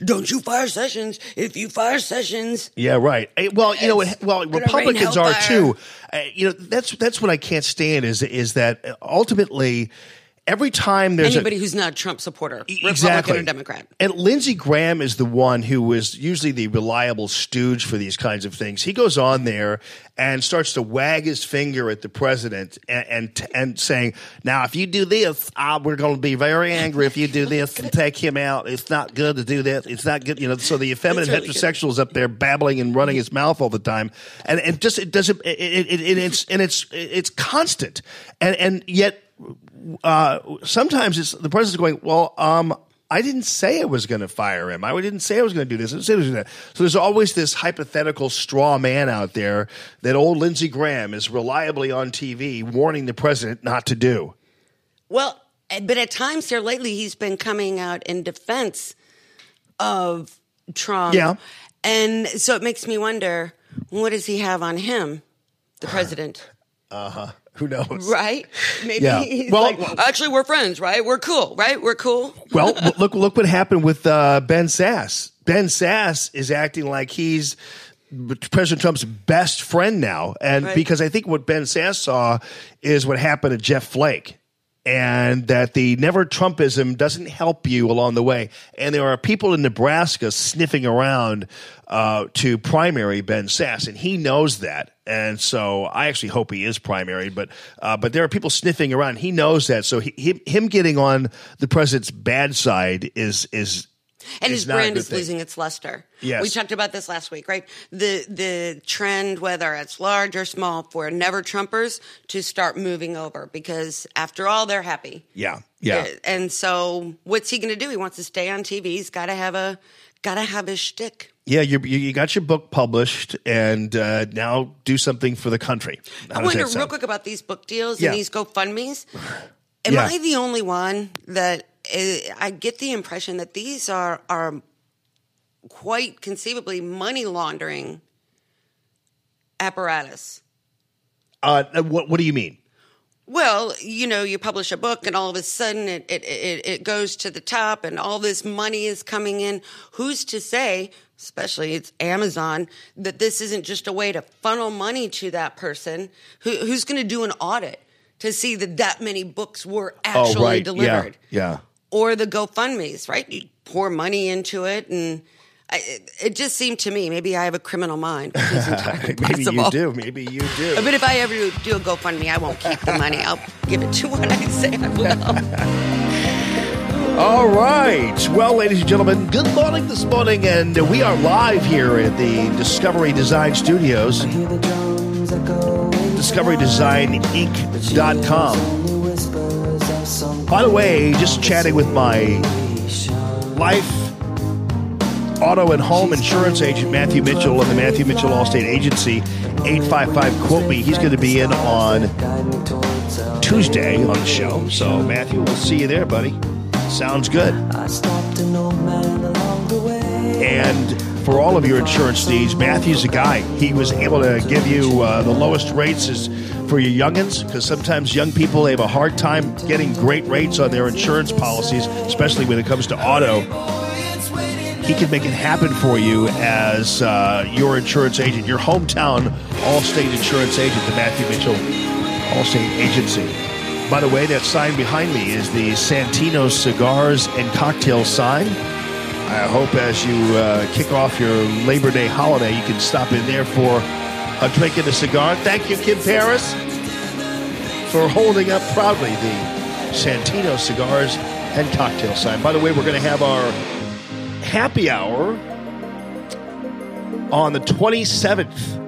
G: Don't you fire Sessions? If you fire Sessions,
A: Yeah, right. Eh, Well, you know, well, Republicans are too. Uh, you know, that's that's what I can't stand is is that ultimately every time there's
G: Anybody
A: a,
G: who's not a Trump supporter, Republican
A: E,
G: or Democrat.
A: And Lindsey Graham is the one who was usually the reliable stooge for these kinds of things. He goes on there and starts to wag his finger at the president and and, and saying, "Now, if you do this, uh, we're going to be very angry if you do this and take him out. It's not good to do this. It's not good." You know, so the effeminate
G: really
A: heterosexual is up there babbling and running his mouth all the time, and and just it doesn't. It, it, it, it, it's and it's it's constant, and and yet uh, sometimes it's the president's going, well, um, I didn't say I was going to fire him. I didn't say I was going to do this. I didn't say I was going to. So there's always this hypothetical straw man out there that old Lindsey Graham is reliably on TV warning the president not to do.
G: Well, eh, but at times here lately, he's been coming out in defense of Trump.
A: Yeah.
G: And so it makes me wonder what does he have on him, the president?
A: Who knows?
G: Right? Maybe
A: Yeah.
G: he's
A: Well-
G: like, actually, we're friends, right? We're cool, right? We're cool.
A: Well, look look what happened with uh, Ben Sasse. Ben Sasse is acting like he's President Trump's best friend now, and
G: Right.
A: because I think what Ben Sasse saw is what happened to Jeff Flake. And that the never Trumpism doesn't help you along the way. And there are people in Nebraska sniffing around uh, to primary Ben Sasse, and he knows that. And so I actually hope he is primary, but uh, but there are people sniffing around. He knows that. So he, him, him getting on the president's bad side is is
G: And
A: is
G: his brand is
A: thing.
G: losing its luster.
A: Yes.
G: We talked about this last week, right? The the trend, whether it's large or small, for never Trumpers to start moving over because after all, they're happy.
A: Yeah, yeah.
G: Uh, And so what's he going to do? He wants to stay on TV. He's got to have a got to have his shtick.
A: Yeah, you, you got your book published, and uh, now do something for the country. How
G: I wonder real quick about these book deals
A: Yeah.
G: and these GoFundmes. Am
A: Yeah.
G: I the only one that I get the impression that these are are quite conceivably money laundering apparatus?
A: Uh, what what do you mean?
G: Well, you know, you publish a book and all of a sudden it, it, it, it goes to the top and all this money is coming in. Who's to say, especially it's Amazon, that this isn't just a way to funnel money to that person? Who, who's going to do an audit to see that that many books were actually
A: oh, right.
G: delivered?
A: Yeah, yeah.
G: Or the GoFundMe's, right? You pour money into it and I, it, it just seemed to me, maybe I have a criminal mind. which is entirely
A: Maybe
G: possible.
A: you do. Maybe you do.
G: But if I ever do do a GoFundMe, I won't keep the money. I'll give it to what I say I will.
A: All right. Well, ladies and gentlemen, good morning this morning, and we are live here at the Discovery Design Studios. DiscoveryDesignInc.com. By the way, just chatting with my life, auto, and home insurance agent, Matthew Mitchell, of the Matthew Mitchell Allstate Agency. 855 Quote Me. He's going to be in on Tuesday on the show. So, Matthew, we'll see you there, buddy. Sounds good. And for all of your insurance needs, Matthew's a guy. He was able to give you uh, the lowest rates is for your youngins because sometimes young people have a hard time getting great rates on their insurance policies, especially when it comes to auto. He can make it happen for you as uh, your insurance agent, your hometown Allstate insurance agent, the Matthew Mitchell Allstate Agency. By the way, that sign behind me is the Santino Cigars and Cocktail sign. I hope as you uh, kick off your Labor Day holiday, you can stop in there for a drink and a cigar. Thank you, Kim Paris, for holding up proudly the Santino Cigars and Cocktail sign. By the way, we're going to have our happy hour on the 27th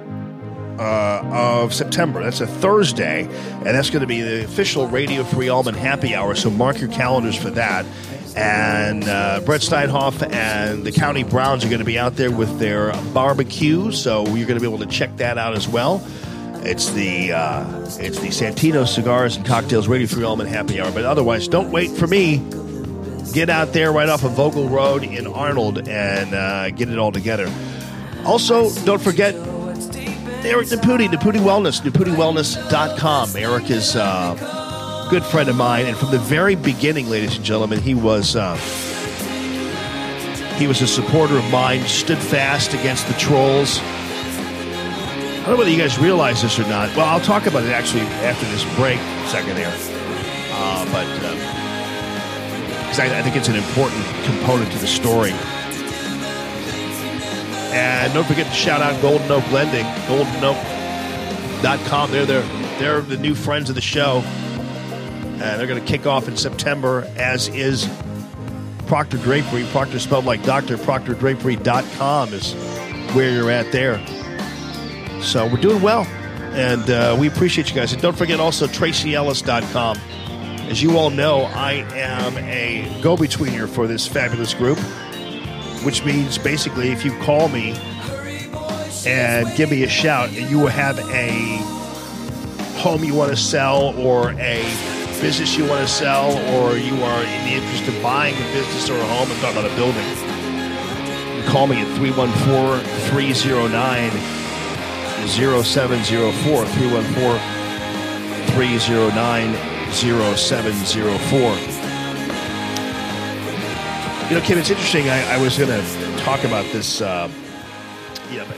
A: uh, of September. That's a Thursday, and that's going to be the official Radio Free Allman Happy Hour. So mark your calendars for that. And uh, Brett Steinhoff and the County Browns are going to be out there with their barbecue, so you're going to be able to check that out as well. It's the uh, it's the Santino Cigars and Cocktails Radio Free Allman Happy Hour. But otherwise, don't wait for me. Get out there right off of Vogel Road in Arnold and uh, get it all together. Also, don't forget Eric Naputi, Naputi Wellness, NaputiWellness.com. Eric is uh, good friend of mine, and from the very beginning, ladies and gentlemen, he was uh, he was a supporter of mine, stood fast against the trolls. I don't know whether you guys realize this or not. Well, I'll talk about it actually after this break. Second here. uh, but because I, I think it's an important component to the story. And don't forget to shout out Golden Oak Lending, goldenoak.com. They're, they're, they're the new friends of the show. And they're going to kick off in September, as is Proctor Drapery. Proctor spelled like Dr. ProctorDrapery.com is where you're at there. So we're doing well. And uh, we appreciate you guys. And don't forget also TracyEllis.com. As you all know, I am a go betweener for this fabulous group, which means basically if you call me and give me a shout and you will have a home you want to sell or a business you want to sell or you are in the interest of buying a business or a home, I'm talking about a building, call me at 314 309 0704 314 309 0704. You know, Kim, it's interesting. I, I was going to talk about this, uh,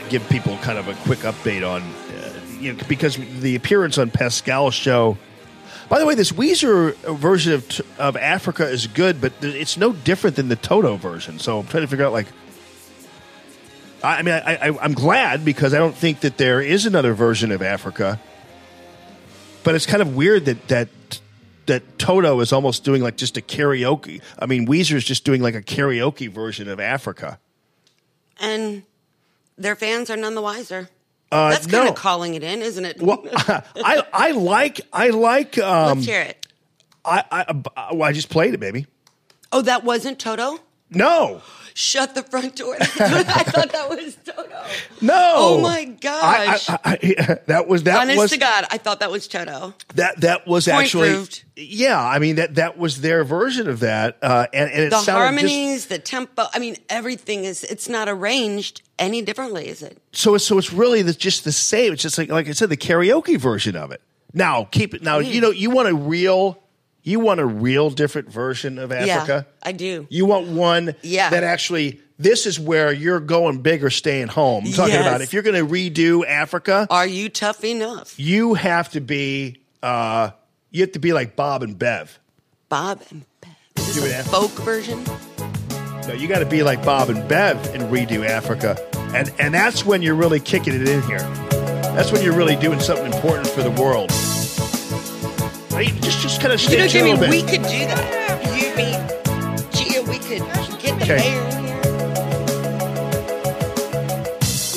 A: give people kind of a quick update on, uh, you know, because the appearance on Pascal's show. By the way, this Weezer version of, of Africa is good, but it's no different than the Toto version. So I'm trying to figure out, like, I I mean, I, I, I'm glad because I don't think that there is another version of Africa. But it's kind of weird that that that Toto is almost doing like just a karaoke. I mean, Weezer is just doing like a karaoke version of Africa.
G: And their fans are none the wiser.
A: Uh,
G: That's kind
A: no.
G: of calling it in, isn't it?
A: Well, I I like I like um
G: Let's hear it.
A: I I well, I just played it, baby.
G: Oh, that wasn't Toto?
A: No,
G: Shut the front door. I thought that was Toto.
A: no.
G: Oh my
A: I,
G: gosh.
A: I, I, that was that
G: Honest
A: was
G: to God, I thought that was Toto.
A: that that was
G: Point
A: actually
G: proved.
A: yeah. I mean that that was their version of that, uh, and and it
G: The
A: sounded just-
G: harmonies, the tempo, I mean, everything is, it's not arranged any differently, is it?
A: so it's so it's really the, just the same. It's just like like I said, the karaoke version of it. Now keep it. Now you know you want a real, you want a real different version of Africa.
G: Yeah, I do.
A: You want one
G: Yeah.
A: that actually. This is where you're going big or staying home. I'm talking
G: Yes.
A: about if you're going to redo Africa,
G: Are you tough enough?
A: you have to be uh, you have to be like Bob and Bev.
G: Bob and Bev. Is
A: Do
G: this
A: it
G: a folk version?
A: No, you got to be like Bob and Bev and redo Africa, and and that's when you're really kicking it in here. That's when you're really doing something important for the world. Right? Just just kind of
G: You know,
A: stitch a
G: Jimmy,
A: little bit.
G: we could do that. You, mean, Gia, we could get the
A: Okay.
G: mayor in here.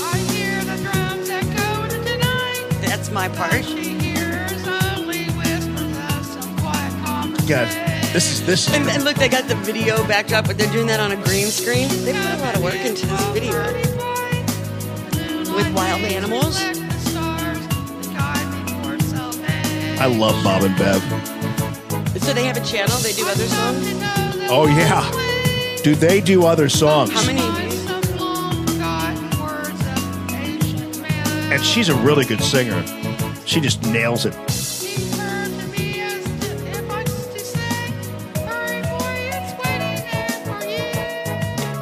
B: I hear the drums echoing tonight.
G: That's my part.
B: She hears only whispers of some quiet conversation.
A: God, this is this.
G: And, and look, they got the video backdrop, but they're doing that on a green screen. They put a lot of work into this video with wild animals.
A: I love Bob and Bev.
G: So they have a channel. They do other songs.
A: Oh yeah, do they do other songs?
G: How many?
A: And she's a really good singer. She just nails it.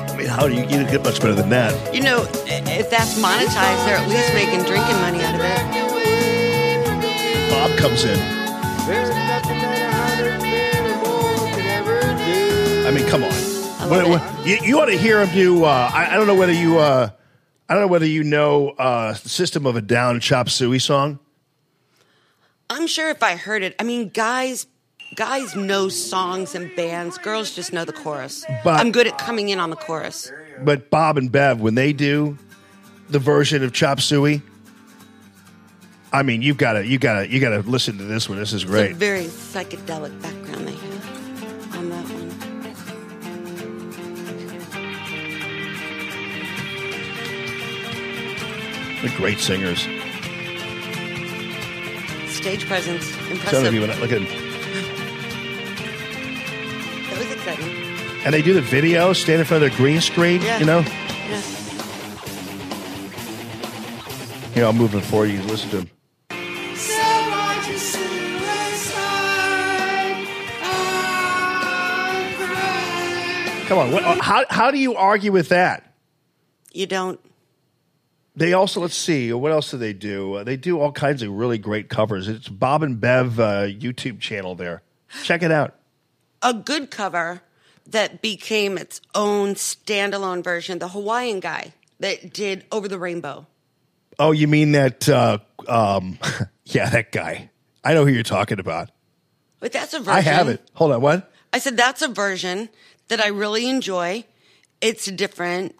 A: I mean, how do you, you get much better than that?
G: You know, if that's monetized, they're at least making drinking money out of it.
A: Bob comes in.
D: There's nothing that a hundred men or more could ever do.
A: I mean, come on.
G: love
A: What- what- you, you ought to hear him do. Uh, I, I don't know whether you. Uh, I don't know whether you know uh, "System of a Down" Chop Suey song.
G: I'm sure if I heard it, I mean, guys, guys know songs and bands. Girls just know the chorus.
A: But-
G: I'm good at coming in on the chorus.
A: But Bob and Bev, when they do the version of Chop Suey, I mean, you've got to, you got to, you got to listen to this one. This is
G: It's
A: great.
G: a very psychedelic background they have on that one.
A: They're great singers.
G: Stage presence,
A: Some
G: impressive.
A: of you, when I look at them,
G: That was exciting.
A: and they do the video, stand in front of their green screen.
G: Yeah.
A: You know,
G: Yeah.
A: here I'll move it for you. Listen to them. Come on, what, how how do you argue with that?
G: You don't.
A: They also let's see what else do they do? Uh, they do all kinds of really great covers. It's Bob and Bev uh, YouTube channel there. Check it out.
G: a good cover that became its own standalone version. The Hawaiian guy that did Over the Rainbow.
A: Oh, you mean that? Uh, um, yeah, that guy. I know who you're talking about.
G: But that's a version.
A: I have it. Hold on. What?
G: I said that's a version that I really enjoy. It's different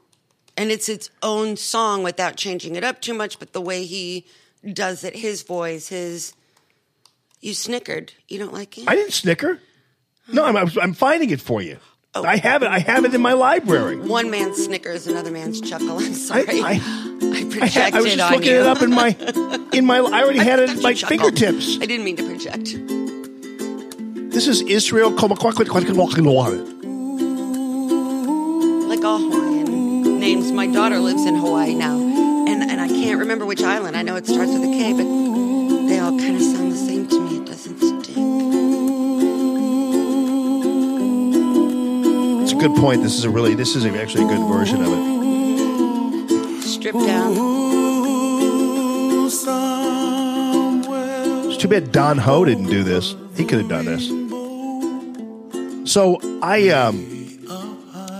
G: and it's its own song without changing it up too much, but the way he does it, his voice, his. You snickered. You don't like it?
A: I didn't snicker. No, I'm, I'm, finding it for you. I have it. I have it in my library.
G: One man's snickers, another man's chuckle. I'm sorry.
A: I-
G: I,
A: I,
G: projected
A: had, I was just looking
G: you.
A: it up in my in my. I already had it at my
G: chuckled.
A: fingertips.
G: I didn't mean to project.
A: This is Israel.
G: Like Hawaiian names, my daughter lives in Hawaii now, and and I can't remember which island. I know it starts with a K, but they all kind of sound the same to me. It doesn't stick.
A: It's a good point. This is a really. This is actually a good version of it.
G: Stripped down.
A: It's too bad Don Ho didn't do this. He could have done this. So I um,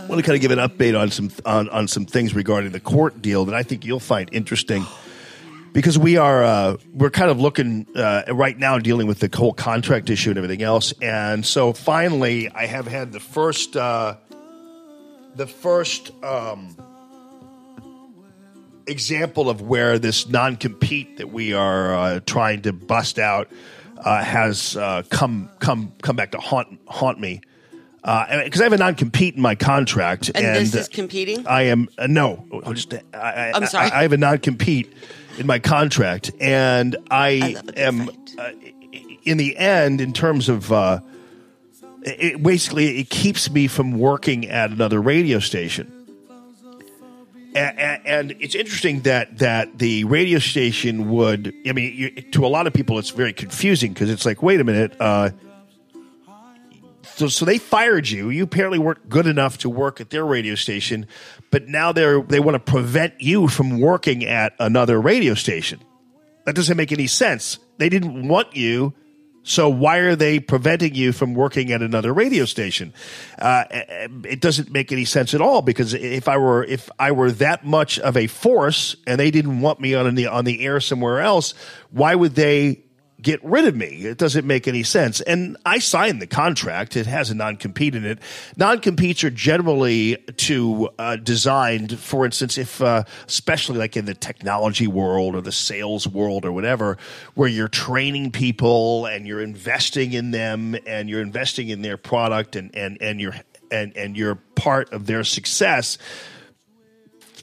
A: want to kind of give an update on some on, on some things regarding the court deal that I think you'll find interesting because we are uh, we're kind of looking uh, right now dealing with the whole contract issue and everything else, and so finally I have had the first uh, the first um, example of where this non compete that we are uh, trying to bust out uh, has uh, come come come back to haunt haunt me. Because I have a non compete in my contract,
G: And,
A: and,
G: this is
A: uh,
G: competing.
A: I am uh, no. I'll just I,
G: I'm sorry.
A: I, I have a non compete in my contract, and I,
G: I love a good
A: am uh, in the end in terms of. Uh, it, basically, it keeps me from working at another radio station. And, and it's interesting that that the radio station would. I mean, you, to a lot of people, it's very confusing because it's like, wait a minute. So, so they fired you. You apparently weren't good enough to work at their radio station, but now they're they want to prevent you from working at another radio station. That doesn't make any sense. They didn't want you, so why are they preventing you from working at another radio station? Uh, it doesn't make any sense at all because if I were if I were that much of a force and they didn't want me on the on the air somewhere else, why would they get rid of me. It doesn't make any sense. And I signed the contract. It has a non-compete in it. Non-competes are generally to uh, designed, for instance, if uh, especially like in the technology world or the sales world or whatever, where you're training people and you're investing in them and you're investing in their product and and and you're and and you're part of their success.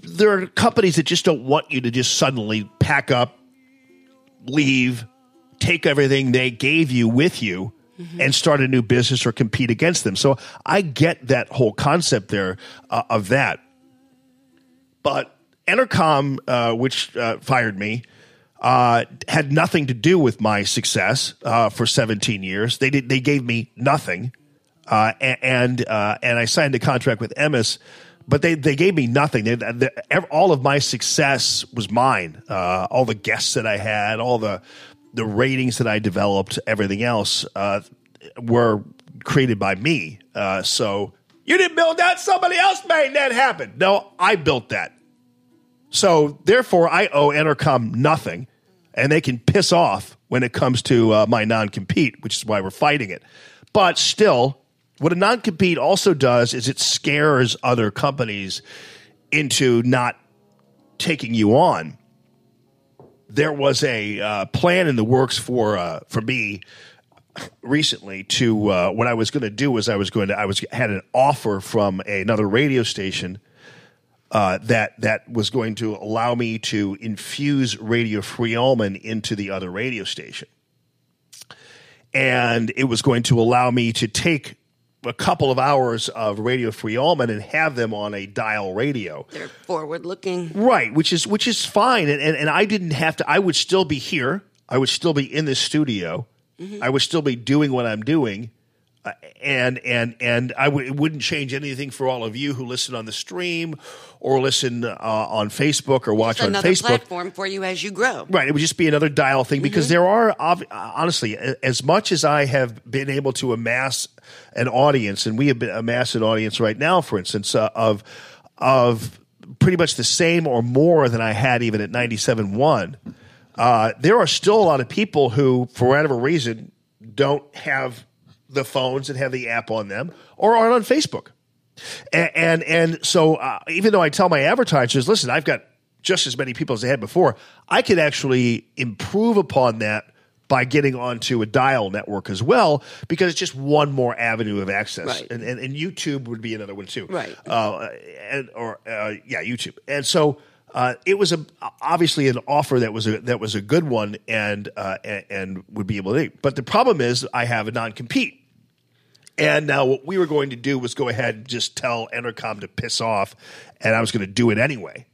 A: There are companies that just don't want you to just suddenly pack up, leave, take everything they gave you with you and start a new business or compete against them. So I get that whole concept there uh, of that. But Entercom, uh, which uh, fired me, uh, had nothing to do with my success uh, for 17 years. They did. They gave me nothing, uh, and and I signed a contract with Emmis, but they they gave me nothing. They, they, all of my success was mine. Uh, all the guests that I had, all the the ratings that I developed, everything else uh, were created by me. Uh, so you didn't build that; somebody else made that happen. No, I built that. So therefore, I owe Entercom nothing, and they can piss off when it comes to uh, my non-compete, which is why we're fighting it. But still, what a non-compete also does is it scares other companies into not taking you on. There was a uh, plan in the works for uh, for me recently to uh, what I was going to do was I was going to I was had an offer from another radio station uh, that that was going to allow me to infuse Radio Free into the other radio station, and it was going to allow me to take a couple of hours of Radio Free Allman and have them on a dial radio.
G: They're forward looking.
A: Right, which is which is fine, and, and and I didn't have to. I would still be here. I would still be in the studio. Mm-hmm. I would still be doing what I'm doing. Uh, and and and I w- it wouldn't change anything for all of you who listen on the stream or listen uh, on Facebook or watch
G: It's
A: on
G: another
A: Facebook.
G: platform for you as you grow.
A: Right. It would just be another dial thing because
G: Mm-hmm.
A: there are, ob- honestly, as much as I have been able to amass an audience, and we have been amassed an audience right now, for instance, uh, of of pretty much the same or more than I had even at 97.1, uh, there are still a lot of people who, for whatever reason, don't have the phones and have the app on them or aren't on Facebook. And and, and so uh, even though I tell my advertisers, listen, I've got just as many people as I had before, I could actually improve upon that by getting onto a dial network as well because it's just one more avenue of access.
G: Right.
A: And, and and YouTube would be another one too.
G: Right.
A: Uh, and or uh, yeah, YouTube. And so. Uh, it was a obviously an offer that was a that was a good one and uh, and, and would be able to. But the problem is I have a non compete, and now what we were going to do was go ahead and just tell Entercom to piss off, and I was going to do it anyway.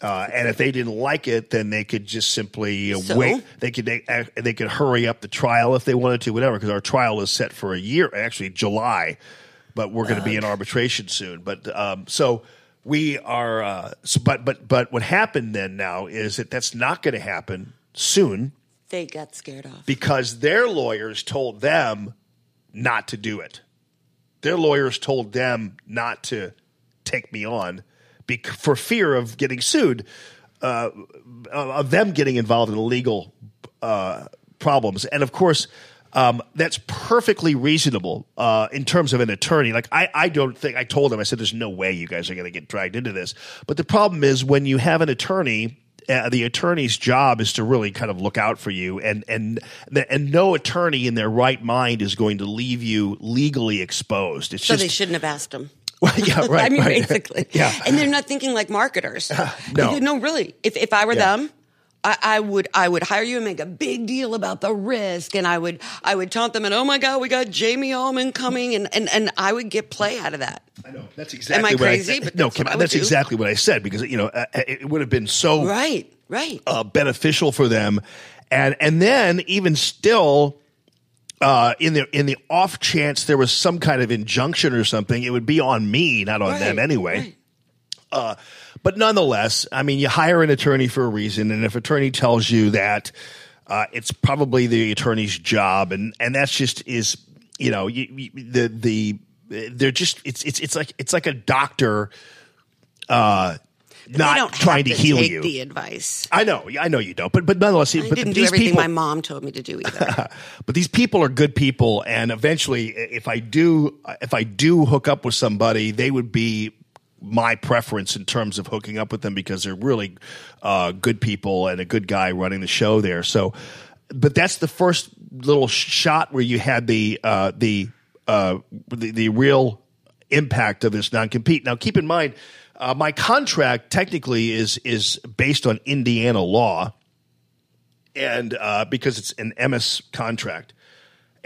A: Uh, and if they didn't like it, then they could just simply uh,
G: So?
A: wait. They could they, uh, they could hurry up the trial if they wanted to, whatever. Because our trial is set for a year, actually July, but we're going to be in arbitration soon. But um, so we are. Uh, so, but but but what happened then now is that that's not going to happen soon
G: They got scared off.
A: because their lawyers told them not to do it. Their lawyers told them not to take me on for fear of getting sued, uh, of them getting involved in legal uh, problems. And of course, um, that's perfectly reasonable uh, in terms of an attorney. Like I, I don't think I told them. I said, "There's no way you guys are going to get dragged into this." But the problem is when you have an attorney uh, the attorney's job is to really kind of look out for you, and and and no attorney in their right mind is going to leave you legally exposed. It's
G: So
A: just
G: they shouldn't have asked him.
A: Well, yeah, right.
G: I mean,
A: right.
G: basically.
A: yeah.
G: And they're not thinking like marketers.
A: no.
G: no, really. If if I were
A: Yeah.
G: them, I, I would I would hire you and make a big deal about the risk, and I would I would taunt them and oh my god, we got Jamie Allman coming, and and and I would get play out of that.
A: I know that's exactly.
G: Am I
A: what
G: crazy? But
A: no,
G: that's
A: Kim,
G: I
A: that's
G: do.
A: exactly what I said because you know uh, it would have been so
G: Right, right.
A: uh, beneficial for them, and and then even still. Uh, in the in the off chance there was some kind of injunction or something, it would be on me, not on them anyway.
G: right.
A: But nonetheless, I mean, you hire an attorney for a reason, and if attorney tells you that uh, it's probably the attorney's job, and and that's just is you know you, you, the the they're just it's it's it's like it's like a doctor uh, not trying
G: have
A: to heal you.
G: The advice.
A: I know, I know you don't, but but nonetheless,
G: I
A: but
G: didn't do everything
A: people,
G: my mom told me to do either.
A: but these people are good people, and eventually, if I do, if I do hook up with somebody, they would be my preference in terms of hooking up with them because they're really uh, good people and a good guy running the show there. So, but that's the first little shot where you had the uh, the, uh, the the real impact of this non compete. Now, keep in mind, uh, my contract technically is is based on Indiana law and uh, because it's an Emmis contract.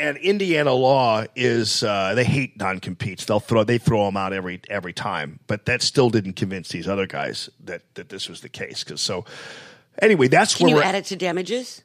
A: And Indiana law is uh, they hate non competes. They'll throw they throw them out every every time. But that still didn't convince these other guys that that this was the case. Because so anyway, that's
G: Can
A: where
G: you
A: we're
G: add it to damages?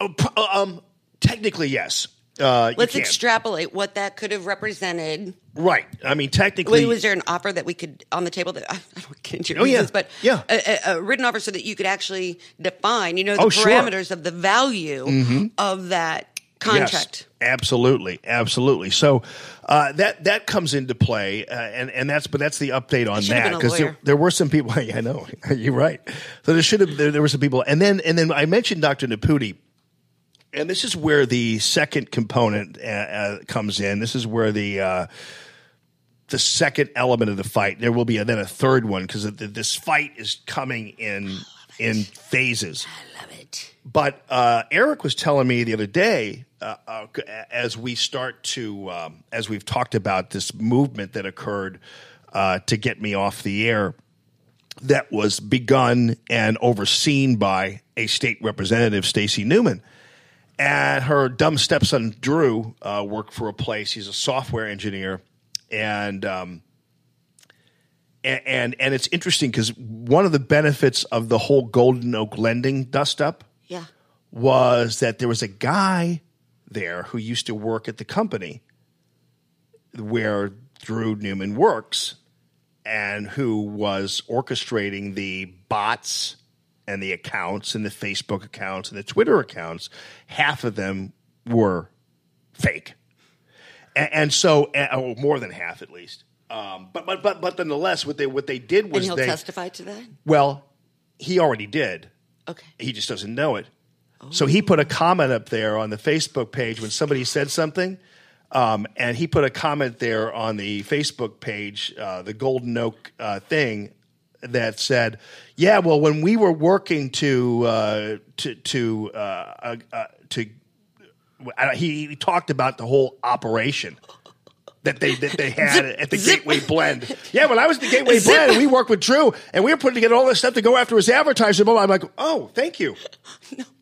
A: Oh, uh, um technically yes. Uh,
G: Let's extrapolate what that could have represented.
A: right. I mean technically
G: Wait, was there an offer that we could on the table that I I don't get into your
A: Oh, yeah.
G: but
A: Yeah.
G: a, a, written offer so that you could actually define, you know, the
A: Oh, sure. Mm-hmm.
G: parameters of the value of that contract.
A: Yes, absolutely, absolutely. So uh, that that comes into play, uh, and and that's but that's the update on that because there, there were some people. Yeah, I know you're right. So there should have there, there were some people, and then and then I mentioned Dr. Naputi. And this is where the second component uh, uh, comes in. This is where the uh, the second element of the fight. There will be a, then a third one because this fight is coming in in phases.
G: I love it.
A: But uh, Eric was telling me the other day, uh, uh, as we start to, um, as we've talked about this movement that occurred uh, to get me off the air, that was begun and overseen by a state representative, Stacey Newman. And her dumb stepson, Drew, uh, worked for a place. He's a software engineer. And um, and and, and it's interesting because one of the benefits of the whole Golden Oak lending dust up
G: Yeah.
A: was that there was a guy there who used to work at the company where Drew Newman works and who was orchestrating the bots and the accounts and the Facebook accounts and the Twitter accounts, half of them were fake. And, and so, or more than half at least. Um, but, but, but, but nonetheless, what they, what they did
G: And
A: was
G: he'll
A: they,
G: testify to that?
A: well, he already did.
G: Okay.
A: He just doesn't know it. So he put a comment up there on the Facebook page when somebody said something. Um, and he put a comment there on the Facebook page, uh, the Golden Oak uh, thing, that said, "Yeah, well, when we were working to uh, to to uh, uh, uh, to," he, he talked about the whole operation that they that they had at the
G: zip.
A: Gateway Blend. Yeah, when I was at the Gateway
G: Zip.
A: Blend, and we worked with Drew, and we were putting together all this stuff to go after his advertising. I'm like, oh, thank you. No.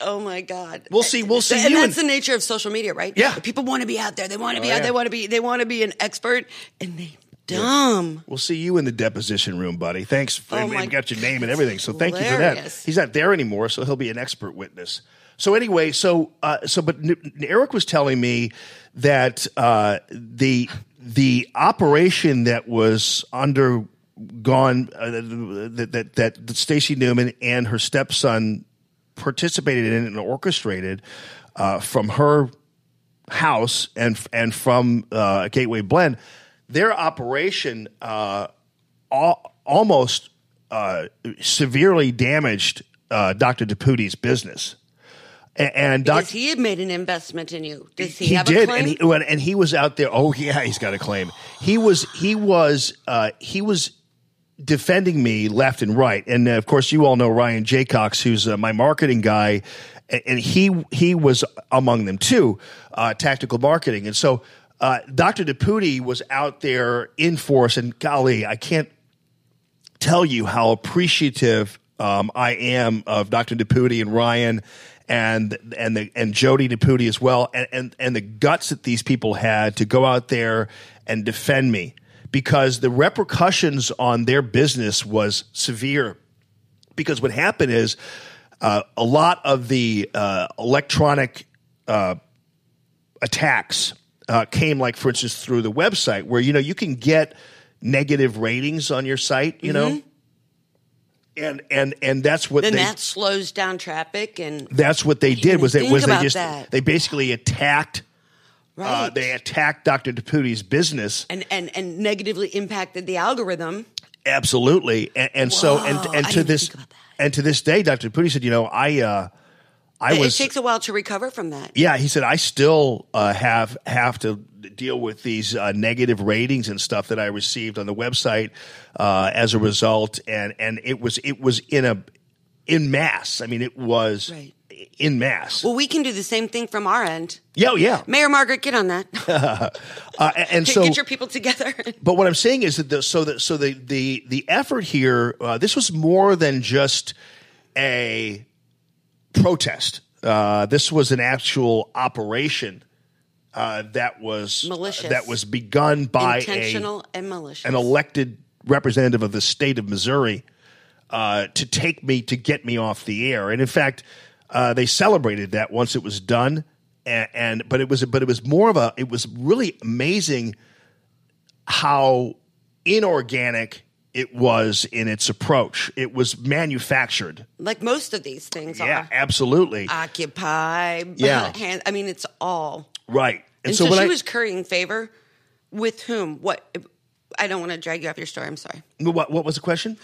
G: Oh my God!
A: We'll see- we'll see
G: and that's
A: in-
G: the nature of social media, right?
A: Yeah.
G: people want to be out there. They want to be
A: Oh,
G: out.
A: yeah.
G: They want to be. They want to be an expert, and they dumb.
A: We'll see you in the deposition room, buddy. Thanks. For,
G: Oh,
A: and
G: my-
A: we got your name and everything. So thank you for that. He's not there anymore, so he'll be an expert witness. So anyway, so uh, so but N- Eric was telling me that uh, the the operation that was undergone uh, that that that, Stacey Newman and her stepson participated in and orchestrated uh, from her house and and from uh, Gateway Blend, their operation uh, al- almost uh, severely damaged uh, Dr. Naputi's business. And
G: Because he had made an investment in you. Does he,
A: he
G: have
A: did,
G: a claim?
A: and he and he was out there. Oh yeah, he's got a claim. He was he was uh, he was defending me left and right, and uh, of course you all know Ryan Jaycox, who's uh, my marketing guy, and, and he he was among them too, uh, tactical marketing, and so. Uh, Dr. Naputi was out there in force, and golly, I can't tell you how appreciative um, I am of Dr. Naputi and Ryan and and the and Jody Naputi as well, and, and and the guts that these people had to go out there and defend me because the repercussions on their business was severe. Because what happened is uh, a lot of the uh, electronic uh, attacks uh, came like for instance through the website where you know you can get negative ratings on your site you know and and and that's what
G: then
A: they
G: that slows down traffic and
A: that's what they did was they was they just
G: that.
A: they basically attacked uh,
G: right.
A: they attacked Dr. Naputi's business
G: and, and and negatively impacted the algorithm.
A: absolutely and, and so and and to this
G: think about that.
A: and to this day Dr. Naputi said you know I uh I
G: It-
A: was
G: it takes a while to recover from that.
A: Yeah, he said I still uh, have have to deal with these uh, negative ratings and stuff that I received on the website uh, as a result, and and it was it was in a in mass. I mean, it was
G: Right.
A: in mass.
G: Well, we can do the same thing from our end.
A: yeah, oh, yeah.
G: Mayor Margaret, get on that.
A: Uh, and- and so,
G: get your people together.
A: but what I'm saying is that the, so that so the the the effort here, uh, this was more than just a protest. Uh, this was an actual operation uh, that was
G: Malicious.
A: that was begun by a
G: Intentional and malicious.
A: an elected representative of the state of Missouri uh, to take me to get me off the air. And in fact, uh, they celebrated that once it was done. And, and but it was but it was more of a it was really amazing how inorganic it was in its approach. It was manufactured.
G: like most of these things
A: Yeah,
G: are.
A: absolutely.
G: Occupy.
A: Yeah.
G: hand- I mean, it's all.
A: Right.
G: And, so,
A: when
G: she
A: I,
G: was currying favor with whom? What? I don't want to drag you off your story. I'm sorry.
A: what what was the question?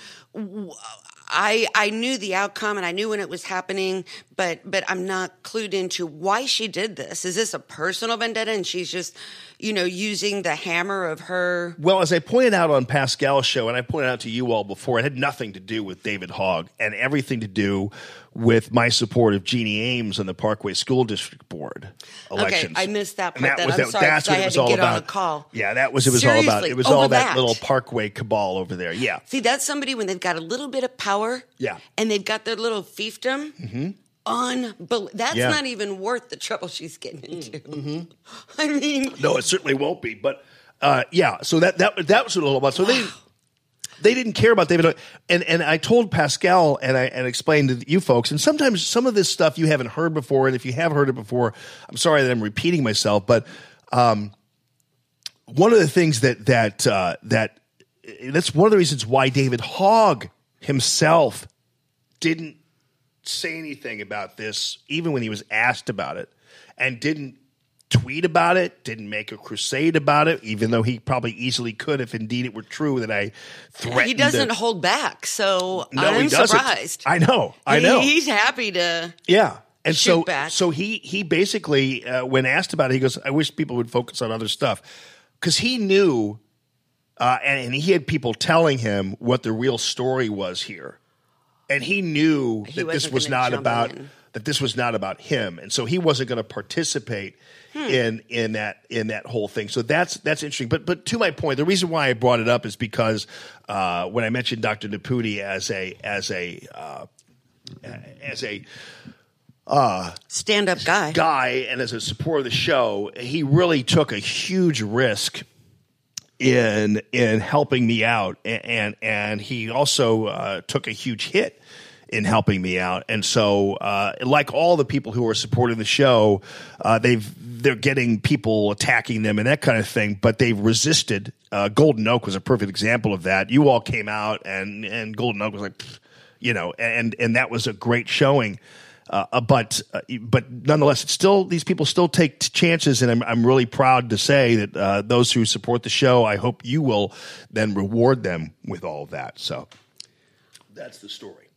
G: I I knew the outcome and I knew when it was happening, but but I'm not clued into why she did this. Is this a personal vendetta and she's just, you know, using the hammer of her
A: Well, as I pointed out on Pascal's show, and I pointed out to you all before, it had nothing to do with David Hogg and everything to do with my support of Jeannie Ames on the Parkway School District Board elections.
G: Okay, I missed that
A: And
G: part then. I'm
A: that-
G: sorry,
A: That's what
G: I
A: it
G: had
A: was
G: to
A: all
G: get on
A: about.
G: a call.
A: Yeah, that was it. Was all about it. Was all that,
G: that.
A: little Parkway cabal over there. Yeah,
G: See, that's somebody when they've got a little bit of power.
A: Yeah. Mm-hmm.
G: And they've got their little fiefdom. Unbelievable. That's
A: Yeah. Mm-hmm.
G: not even worth the trouble she's getting into. I mean,
A: No, it certainly won't be. But uh, yeah, so that that that was was all about. So they they didn't care about David. And and I told Pascal and I and explained to you folks. And sometimes some of this stuff you haven't heard before, and if you have heard it before, I'm sorry that I'm repeating myself, but. Um, one of the things that that uh, that that's one of the reasons why David Hogg himself didn't say anything about this, even when he was asked about it, and didn't tweet about it, didn't make a crusade about it, even though he probably easily could if indeed it were true that I threatened.
G: He doesn't
A: to-
G: hold back, so
A: No,
G: I'm
A: he
G: surprised.
A: I know. I
G: He-
A: know.
G: he's happy to.
A: Yeah. And so,
G: back.
A: so he he basically, uh, when asked about it, he goes, "I wish people would focus on other stuff," because he knew, uh, and, and he had people telling him what the real story was here, and he knew
G: He
A: that this was not about
G: in.
A: that this was not about him, and so he wasn't going to participate
G: Hmm.
A: in in that in that whole thing. So that's that's interesting. But but to my point, the reason why I brought it up is because uh, when I mentioned Dr. Naputi as a as a uh, as a
G: Stand up guy.
A: guy and as a supporter of the show, he really took a huge risk in in helping me out, and and, and he also uh, took a huge hit in helping me out. And so, uh, like all the people who are supporting the show, uh, they've they're getting people attacking them and that kind of thing, but they've resisted. Uh, Golden Oak was a perfect example of that. You all came out, and and Golden Oak was like, you know, and and that was a great showing. Uh, uh, but uh, but nonetheless, it's still these people still take chances, and I'm I'm really proud to say that uh, those who support the show, I hope you will then reward them with all of that. So that's the story.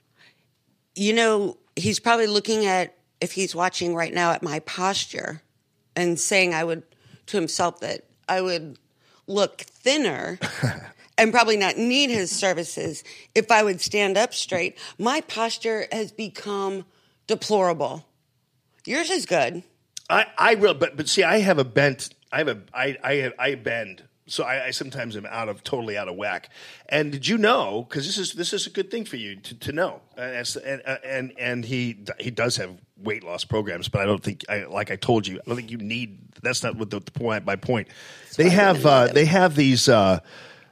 G: You know, he's probably looking at if he's watching right now at my posture and saying I would to himself that I would look thinner and probably not need his services if I would stand up straight. My posture has become deplorable. Yours is good.
A: I I real but but see, I have a bent. I have a I I I bend. So I, I sometimes am out of totally out of whack. And did you know? Because this is this is a good thing for you to, to know. And, as- and and and he he does have weight loss programs, but I don't think I, like I told you, I don't think you need. That's not what the, the point. My point. They have uh, they have these. Uh,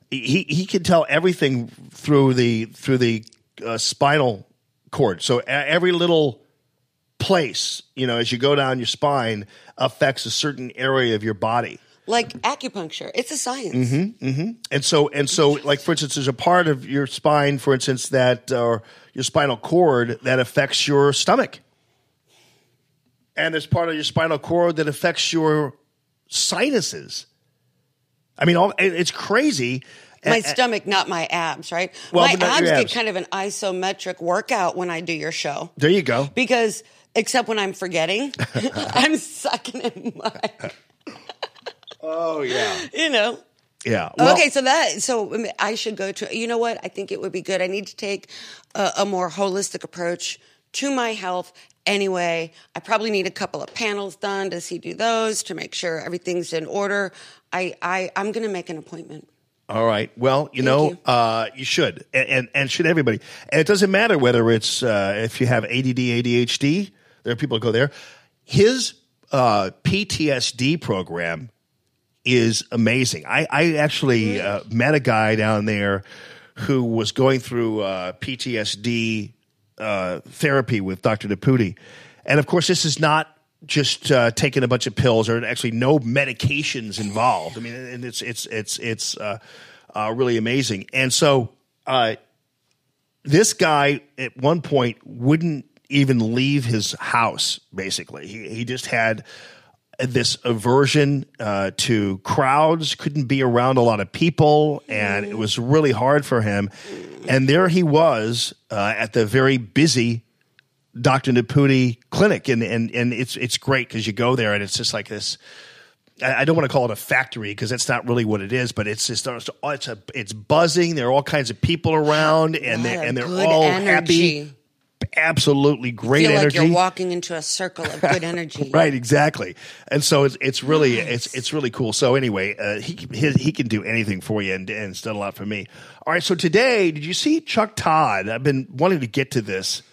A: he he can tell everything through the through the uh, spinal cord. So every little place, you know, as you go down your spine, affects a certain area of your body.
G: Like acupuncture. It's a science. Mm-hmm, mm-hmm.
A: And so, and so, like for instance, there's a part of your spine, for instance, that or your spinal cord that affects your stomach, and there's part of your spinal cord that affects your sinuses. I mean, all, it- it's crazy.
G: My
A: And-
G: stomach, not my abs, right?
A: Well,
G: my
A: not
G: abs, get kind of an isometric workout when I do your show.
A: there you go.
G: because except when I'm forgetting, I'm sucking in my,
A: Oh yeah,
G: you know.
A: yeah. Well,
G: okay, so that so I should go to. You know what? I think it would be good. I need to take a, a more holistic approach to my health. Anyway, I probably need a couple of panels done. Does he do those to make sure everything's in order? I, I I'm going to make an appointment.
A: All right. Well, you know,
G: you.
A: Uh, you should, and, and and should everybody. And it doesn't matter whether it's uh, if you have ADD, ADHD. There are people that go there. His uh, PTSD program is amazing. I, I actually uh, met a guy down there who was going through uh, PTSD uh, therapy with Dr. Naputi. And of course, this is not just uh, taking a bunch of pills or actually no medications involved. I mean, and it's it's it's it's uh, uh, really amazing. And so uh, this guy at one point wouldn't even leave his house. Basically, he he just had this aversion uh, to crowds, couldn't be around a lot of people, and it was really hard for him. And there he was uh, at the very busy Dr. Naputi clinic, and and and it's it's great because you go there and it's just like this. I don't want to call it a factory because that's not really what it is, but it's just it's a it's buzzing. There are all kinds of people around, and they and they're all
G: energy.
A: happy. Absolutely great
G: Feel
A: energy.
G: like you're walking into a circle of good energy.
A: Right, exactly. And so it's it's really it's it's really cool. So anyway, uh, he he he can do anything for you, and and it's done a lot for me. All right, so today, did you see Chuck Todd? I've been wanting to get to this.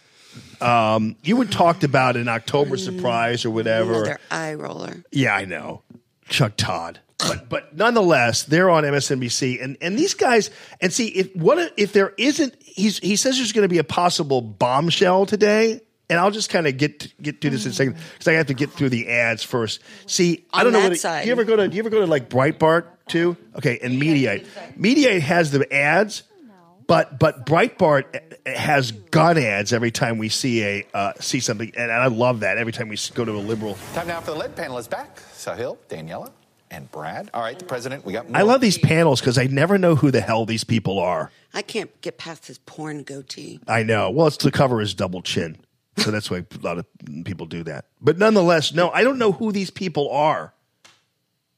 A: Um, you had talked about an October surprise or whatever.
G: Another eye roller.
A: Yeah, I know. Chuck Todd. But but nonetheless, they're on MSNBC and, and these guys and see if what if there isn't he's he says there's going to be a possible bombshell today and I'll just kind of get get through this in a second because I have to get through the ads first. See, I don't know.
G: that
A: What it-
G: side.
A: do you ever go to? Do you ever go to like Breitbart too? Okay, and Mediaite. Mediaite has the ads, but but Breitbart eh, has gun ads every time we see a uh, see something, and I love that every time we go to a liberal.
H: Time now for the lead panel is back. Sahil, Daniela, and Brad. All right, the president. We got. More.
A: I love these panels because I never know who the hell these people are.
G: I can't get past his porn goatee.
A: I know. Well, it's to cover his double chin. So that's why a lot of people do that. But nonetheless, no, I don't know who these people are.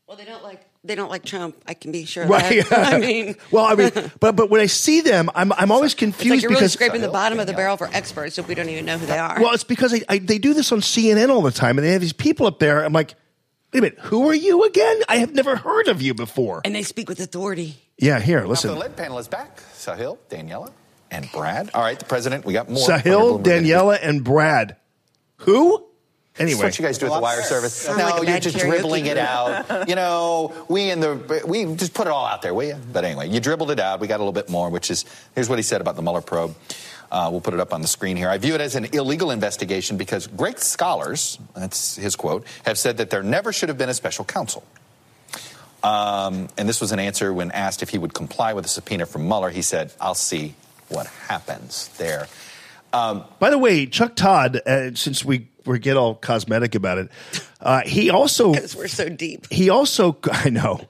G: Well, they don't like they don't like Trump. I can be sure. of
A: Right.
G: that. I mean,
A: well, I mean, but but when I see them, I'm I'm always
G: it's like
A: confused
G: you're really scraping the bottom of the barrel for experts if we don't even know who they are.
A: well, it's because I, I, they do this on CNN all the time, and they have these people up there. I'm like, wait a minute, who are you again? I have never heard of you before.
G: and they speak with authority.
A: Yeah, here,
H: Now
A: listen.
H: the lead panel is back. Sahil, Daniela, and Brad. All right, the president. We got more.
A: Sahil, Daniela, and Brad. Who?
H: Anyway,
A: Anyway,
H: what you guys do at the wire service?
G: Sound
H: no,
G: like
H: you're just
G: karaoke
H: dribbling it out. You know, we in the we just put it all out there, will you? But anyway, you dribbled it out. We got a little bit more, which is here's what he said about the Mueller probe. Uh, we'll put it up on the screen here. I view it as an illegal investigation because great scholars, that's his quote, have said that there never should have been a special counsel. Um, and this was an answer when asked if he would comply with a subpoena from Mueller. He said, "I'll see what happens there." Um,
A: by the way, Chuck Todd, uh, since we we get all cosmetic about it, uh, he also
G: Because we're so deep.
A: he also I know.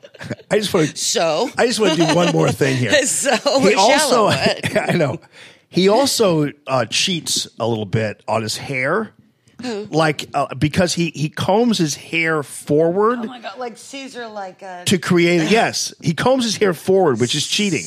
A: I just want to
G: So
A: I just want to do one more thing here.
G: So
A: he also
G: shallow. What?
A: I know he also uh, cheats a little bit on his hair, like uh, because he he combs his hair forward
G: Oh my god, like Caesar, like uh,
A: to create. Yes, he combs his hair forward, which is cheating.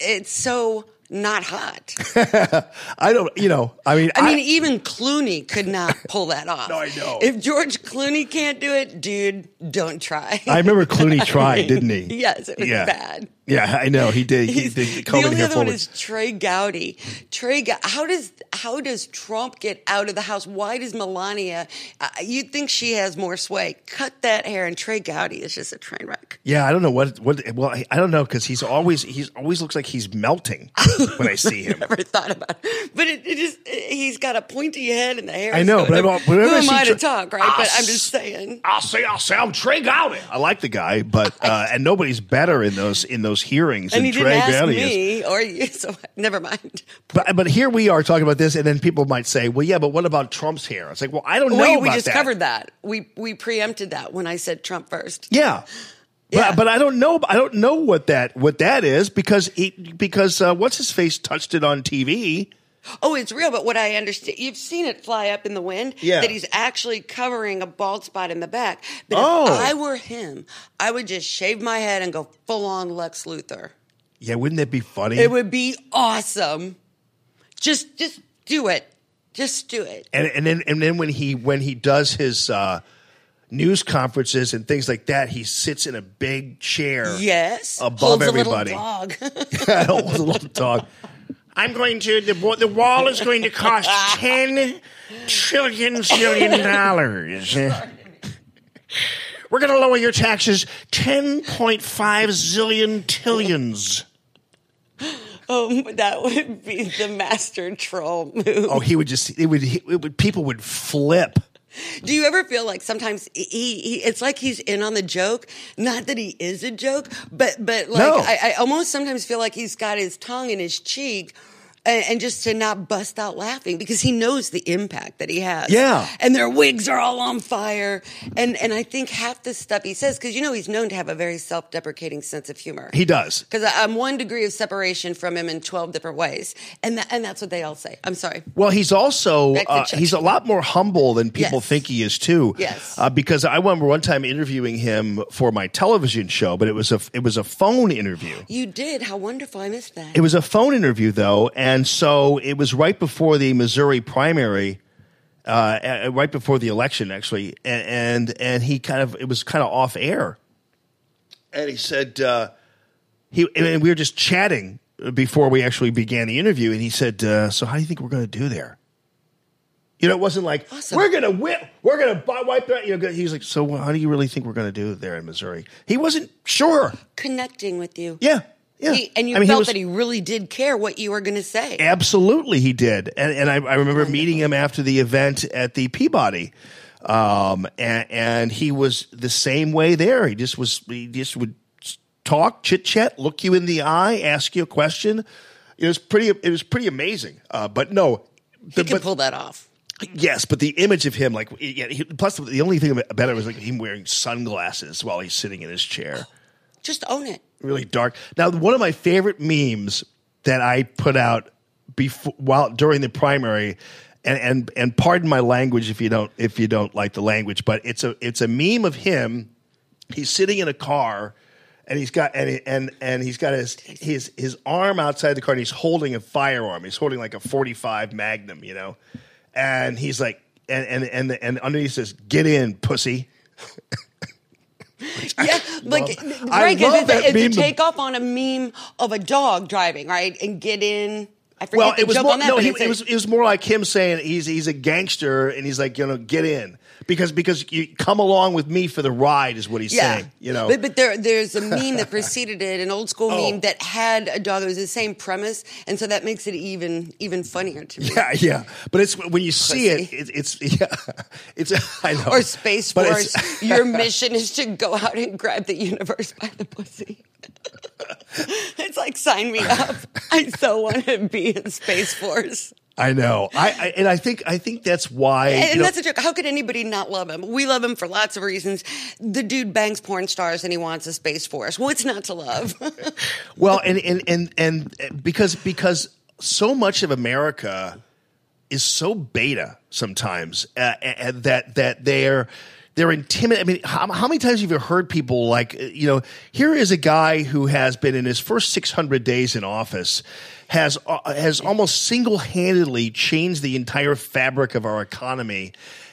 G: it's so not hot.
A: I don't, you know. I mean,
G: I mean, even Clooney could not pull that off.
A: No, I know.
G: If George Clooney can't do it, dude, don't try.
A: I remember Clooney tried, didn't he?
G: yes, it was
A: Yeah.
G: bad.
A: Yeah, I know he did. He did
G: the only other one is Trey Gowdy. Trey, how does how does Trump get out of the house? Why does Melania? Uh, you'd think she has more sway. Cut that hair, and Trey Gowdy is just a train wreck.
A: Yeah, I don't know what what. Well, I, I don't know because he's always he's always looks like he's melting when I see him.
G: Never thought about it, but it, it just he's got a pointy head and the hair.
A: I know, but I
G: who
A: I
G: am I to
A: Trey-
G: talk, right?
A: Ah,
G: But I'm just saying.
A: I'll say I'll say I'm Trey Gowdy. I like the guy, but uh, and nobody's better in those in those hearings
G: And he didn't
A: Trey
G: ask me or you, so never mind.
A: But but here we are talking about this, and then people might say, "Well, yeah, but what about Trump's hair?" It's like, well, I don't know.
G: we, we just
A: that.
G: covered that. We we preempted that when I said Trump first.
A: Yeah.
G: Yeah.
A: But, but I don't know. I don't know what that what that is because he because uh, what's his face touched it on TV.
G: Oh, it's real, but what I understand, you've seen it fly up in the wind.
A: Yeah.
G: That he's actually covering a bald spot in the back. But
A: Oh.
G: if I were him, I would just shave my head and go full on Lex Luthor.
A: Yeah, wouldn't that be funny?
G: It would be awesome. Just just do it. Just do it.
A: and and then and then when he when he does his uh, news conferences and things like that, he sits in a big chair.
G: Yes.
A: Above everybody.
G: A little dog.
A: Holds a little dog. I'm going to the the wall is going to cost ten trillion zillion dollars. We're going to lower your taxes ten point five zillion tillions.
G: um, that would be the master troll move.
A: Oh, he would just it would it would people would flip.
G: Do you ever feel like sometimes he, he it's like he's in on the joke? Not that he is a joke, but but like
A: No.
G: I, I almost sometimes feel like he's got his tongue in his cheek. And, and just to not bust out laughing because he knows the impact that he has.
A: Yeah.
G: And their wigs are all on fire. And and I think half the stuff he says, because you know he's known to have a very self deprecating sense of humor.
A: He does.
G: Because I'm one degree of separation from him in 12 different ways. And that, and that's what they all say. I'm sorry.
A: Well, he's also uh, he's a lot more humble than people
G: Yes.
A: think he is too.
G: Yes.
A: uh, because I remember one time interviewing him for my television show, but it was a it was a phone interview.
G: You did. How wonderful. I missed that.
A: It was a phone interview though, and so it was right before the Missouri primary, uh, right before the election actually, and, and and he kind of it was kind of off air, and he said uh, he and we were just chatting before we actually began the interview, and he said, uh, "So how do you think we're going to do there?" You know, it wasn't like
G: Awesome.
A: we're going to whip, we're going to wipe that. You know, he was like, "So how do you really think we're going to do there in Missouri?" He wasn't sure.
G: Connecting with you.
A: Yeah. Yeah.
G: He, and you
A: I mean, he
G: felt
A: was-
G: that he really did care what you were going to say.
A: Absolutely, he did, and and I, I remember meeting him after the event at the Peabody, um, and, and he was the same way there. He just was. He just would talk, chit chat, look you in the eye, ask you a question. It was pretty. It was pretty amazing. Uh, but no,
G: he
A: the,
G: could
A: but,
G: pull that off.
A: yes, but the image of him, like, yeah, he, plus the only thing about it was like him wearing sunglasses while he's sitting in his chair
G: Just own it.
A: really dark. Now, one of my favorite memes that I put out before while during the primary, and and and pardon my language if you don't if you don't like the language, but it's a it's a meme of him. He's sitting in a car. And he's got and and and he's got his his his arm outside the car and he's holding a firearm. He's holding like a forty five Magnum, you know, and he's like and and and and underneath says "Get in, pussy."
G: Yeah, like
A: love-
G: right, 'cause
A: love
G: it's, a, it's a takeoff on a meme of a dog driving, right? And get in. I forget
A: Well,
G: the
A: it was
G: joke
A: more,
G: on that,
A: no, he, it was it was more like him saying he's he's a gangster and he's like you know get in because because you come along with me for the ride is what he's
G: yeah.
A: saying you know
G: But, but there, there's a meme that preceded it, an old school
A: Oh.
G: meme that had a dog. It was the same premise, and so that makes it even even funnier to me.
A: yeah yeah but it's when you see it, it it's yeah it's I know
G: Or Space
A: But
G: Force, your mission is to go out and grab the universe by the pussy. it's like sign me up. I so want to be in Space Force.
A: I know I, I and I think I think that's why
G: And, and
A: know,
G: that's a joke. How could anybody not love him? We love him for lots of reasons. The dude bangs porn stars and he wants a space force. What's not to love?
A: Well, and and and and because because so much of America is so beta sometimes uh, and that that they're they're intimidated. I mean, how, how many times have you heard people like you know? Here is a guy who has been in his first six hundred days in office. Has uh, has almost single handedly changed the entire fabric of our economy,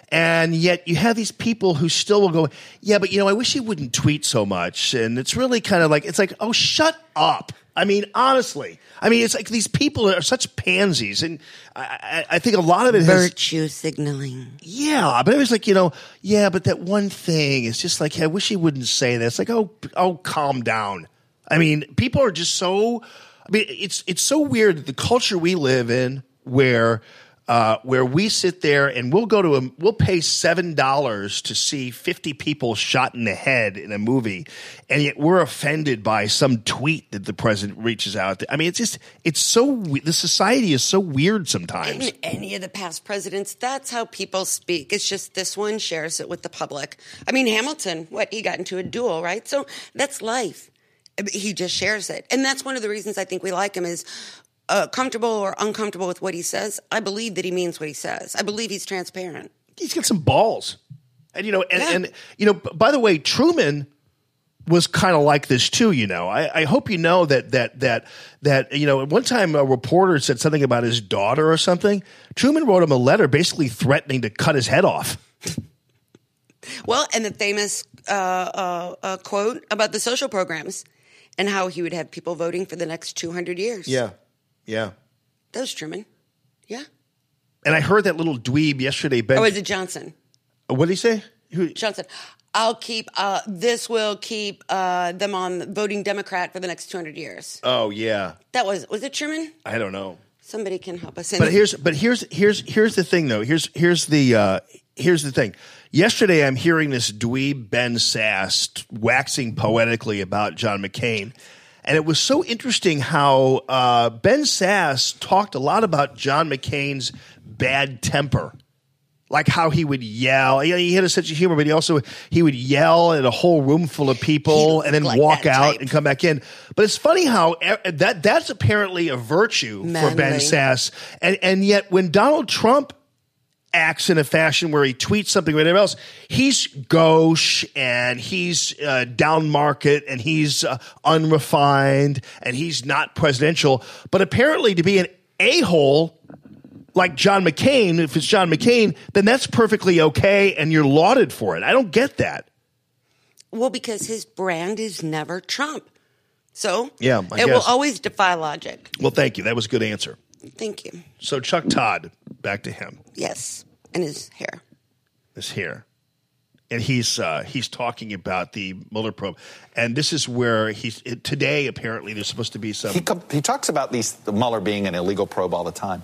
A: and yet you have these people who still will go, yeah, but you know, I wish he wouldn't tweet so much. And it's really kind of like, it's like, oh, shut up. I mean, honestly, I mean, it's like these people are such pansies. And I, I, I think a lot of it has,
G: Virtue signaling.
A: yeah, but it was like, you know, yeah, but that one thing is just like, I wish he wouldn't say that. It's like, oh, oh, calm down. I mean, people are just so. I mean, it's it's so weird that the culture we live in, where uh, where we sit there and we'll go to a we'll pay seven dollars to see fifty people shot in the head in a movie, and yet we're offended by some tweet that the president reaches out. To. I mean, it's just it's so the society is so weird sometimes.
G: Any of the past presidents, that's how people speak. It's just this one shares it with the public. I mean, Hamilton, what he got into a duel, right? So that's life. He just shares it, and that's one of the reasons I think we like him is. Uh, comfortable or uncomfortable with what he says, I believe that he means what he says. I believe he's transparent.
A: he's got some balls. And you know, and,
G: Yeah.
A: and you know, by the way, Truman was kind of like this too. You know, I, I hope you know that that that that you know. At one time, a reporter said something about his daughter or something. Truman wrote him a letter, basically threatening to cut his head off.
G: Well, and the famous uh, uh, uh, quote about the social programs and how he would have people voting for the next 200 years.
A: yeah.
G: That was Truman. Yeah.
A: And I heard that little dweeb yesterday. Ben,
G: Or was it Johnson?
A: what did he say? Who,
G: Johnson. I'll keep, uh, this will keep uh, them on voting Democrat for the next 200 years.
A: oh yeah,
G: That was, was it Truman?
A: I don't know.
G: Somebody can help us. in
A: But here's but here's here's here's the thing though. Here's here's the uh, here's the thing. Yesterday, I'm hearing this dweeb Ben Sasse waxing poetically about John McCain, and it was so interesting how uh, Ben Sasse talked a lot about John McCain's bad temper. Like how he would yell. He had a sense of humor, but he also he would yell at a whole room full of people and then
G: like
A: walk out
G: type.
A: and come back in. But it's funny how that that's apparently a virtue for Ben
G: Manly.
A: Sasse, and and yet when Donald Trump acts in a fashion where he tweets something or whatever else, he's gauche and he's uh, down market and he's uh, unrefined and he's not presidential. But apparently, to be an a hole like John McCain, if it's John McCain, then that's perfectly okay and you're lauded for it. I don't get that.
G: well, because his brand is never Trump. So
A: Yeah, I
G: it will always defy logic.
A: Well, thank you. That was a good answer.
G: Thank you.
A: So Chuck Todd, back to him,
G: Yes. And his hair.
A: is hair. and he's uh, he's talking about the Mueller probe, and this is where he's today. Apparently, there's supposed to be some.
H: He, com- he talks about these the Mueller being an illegal probe all the time.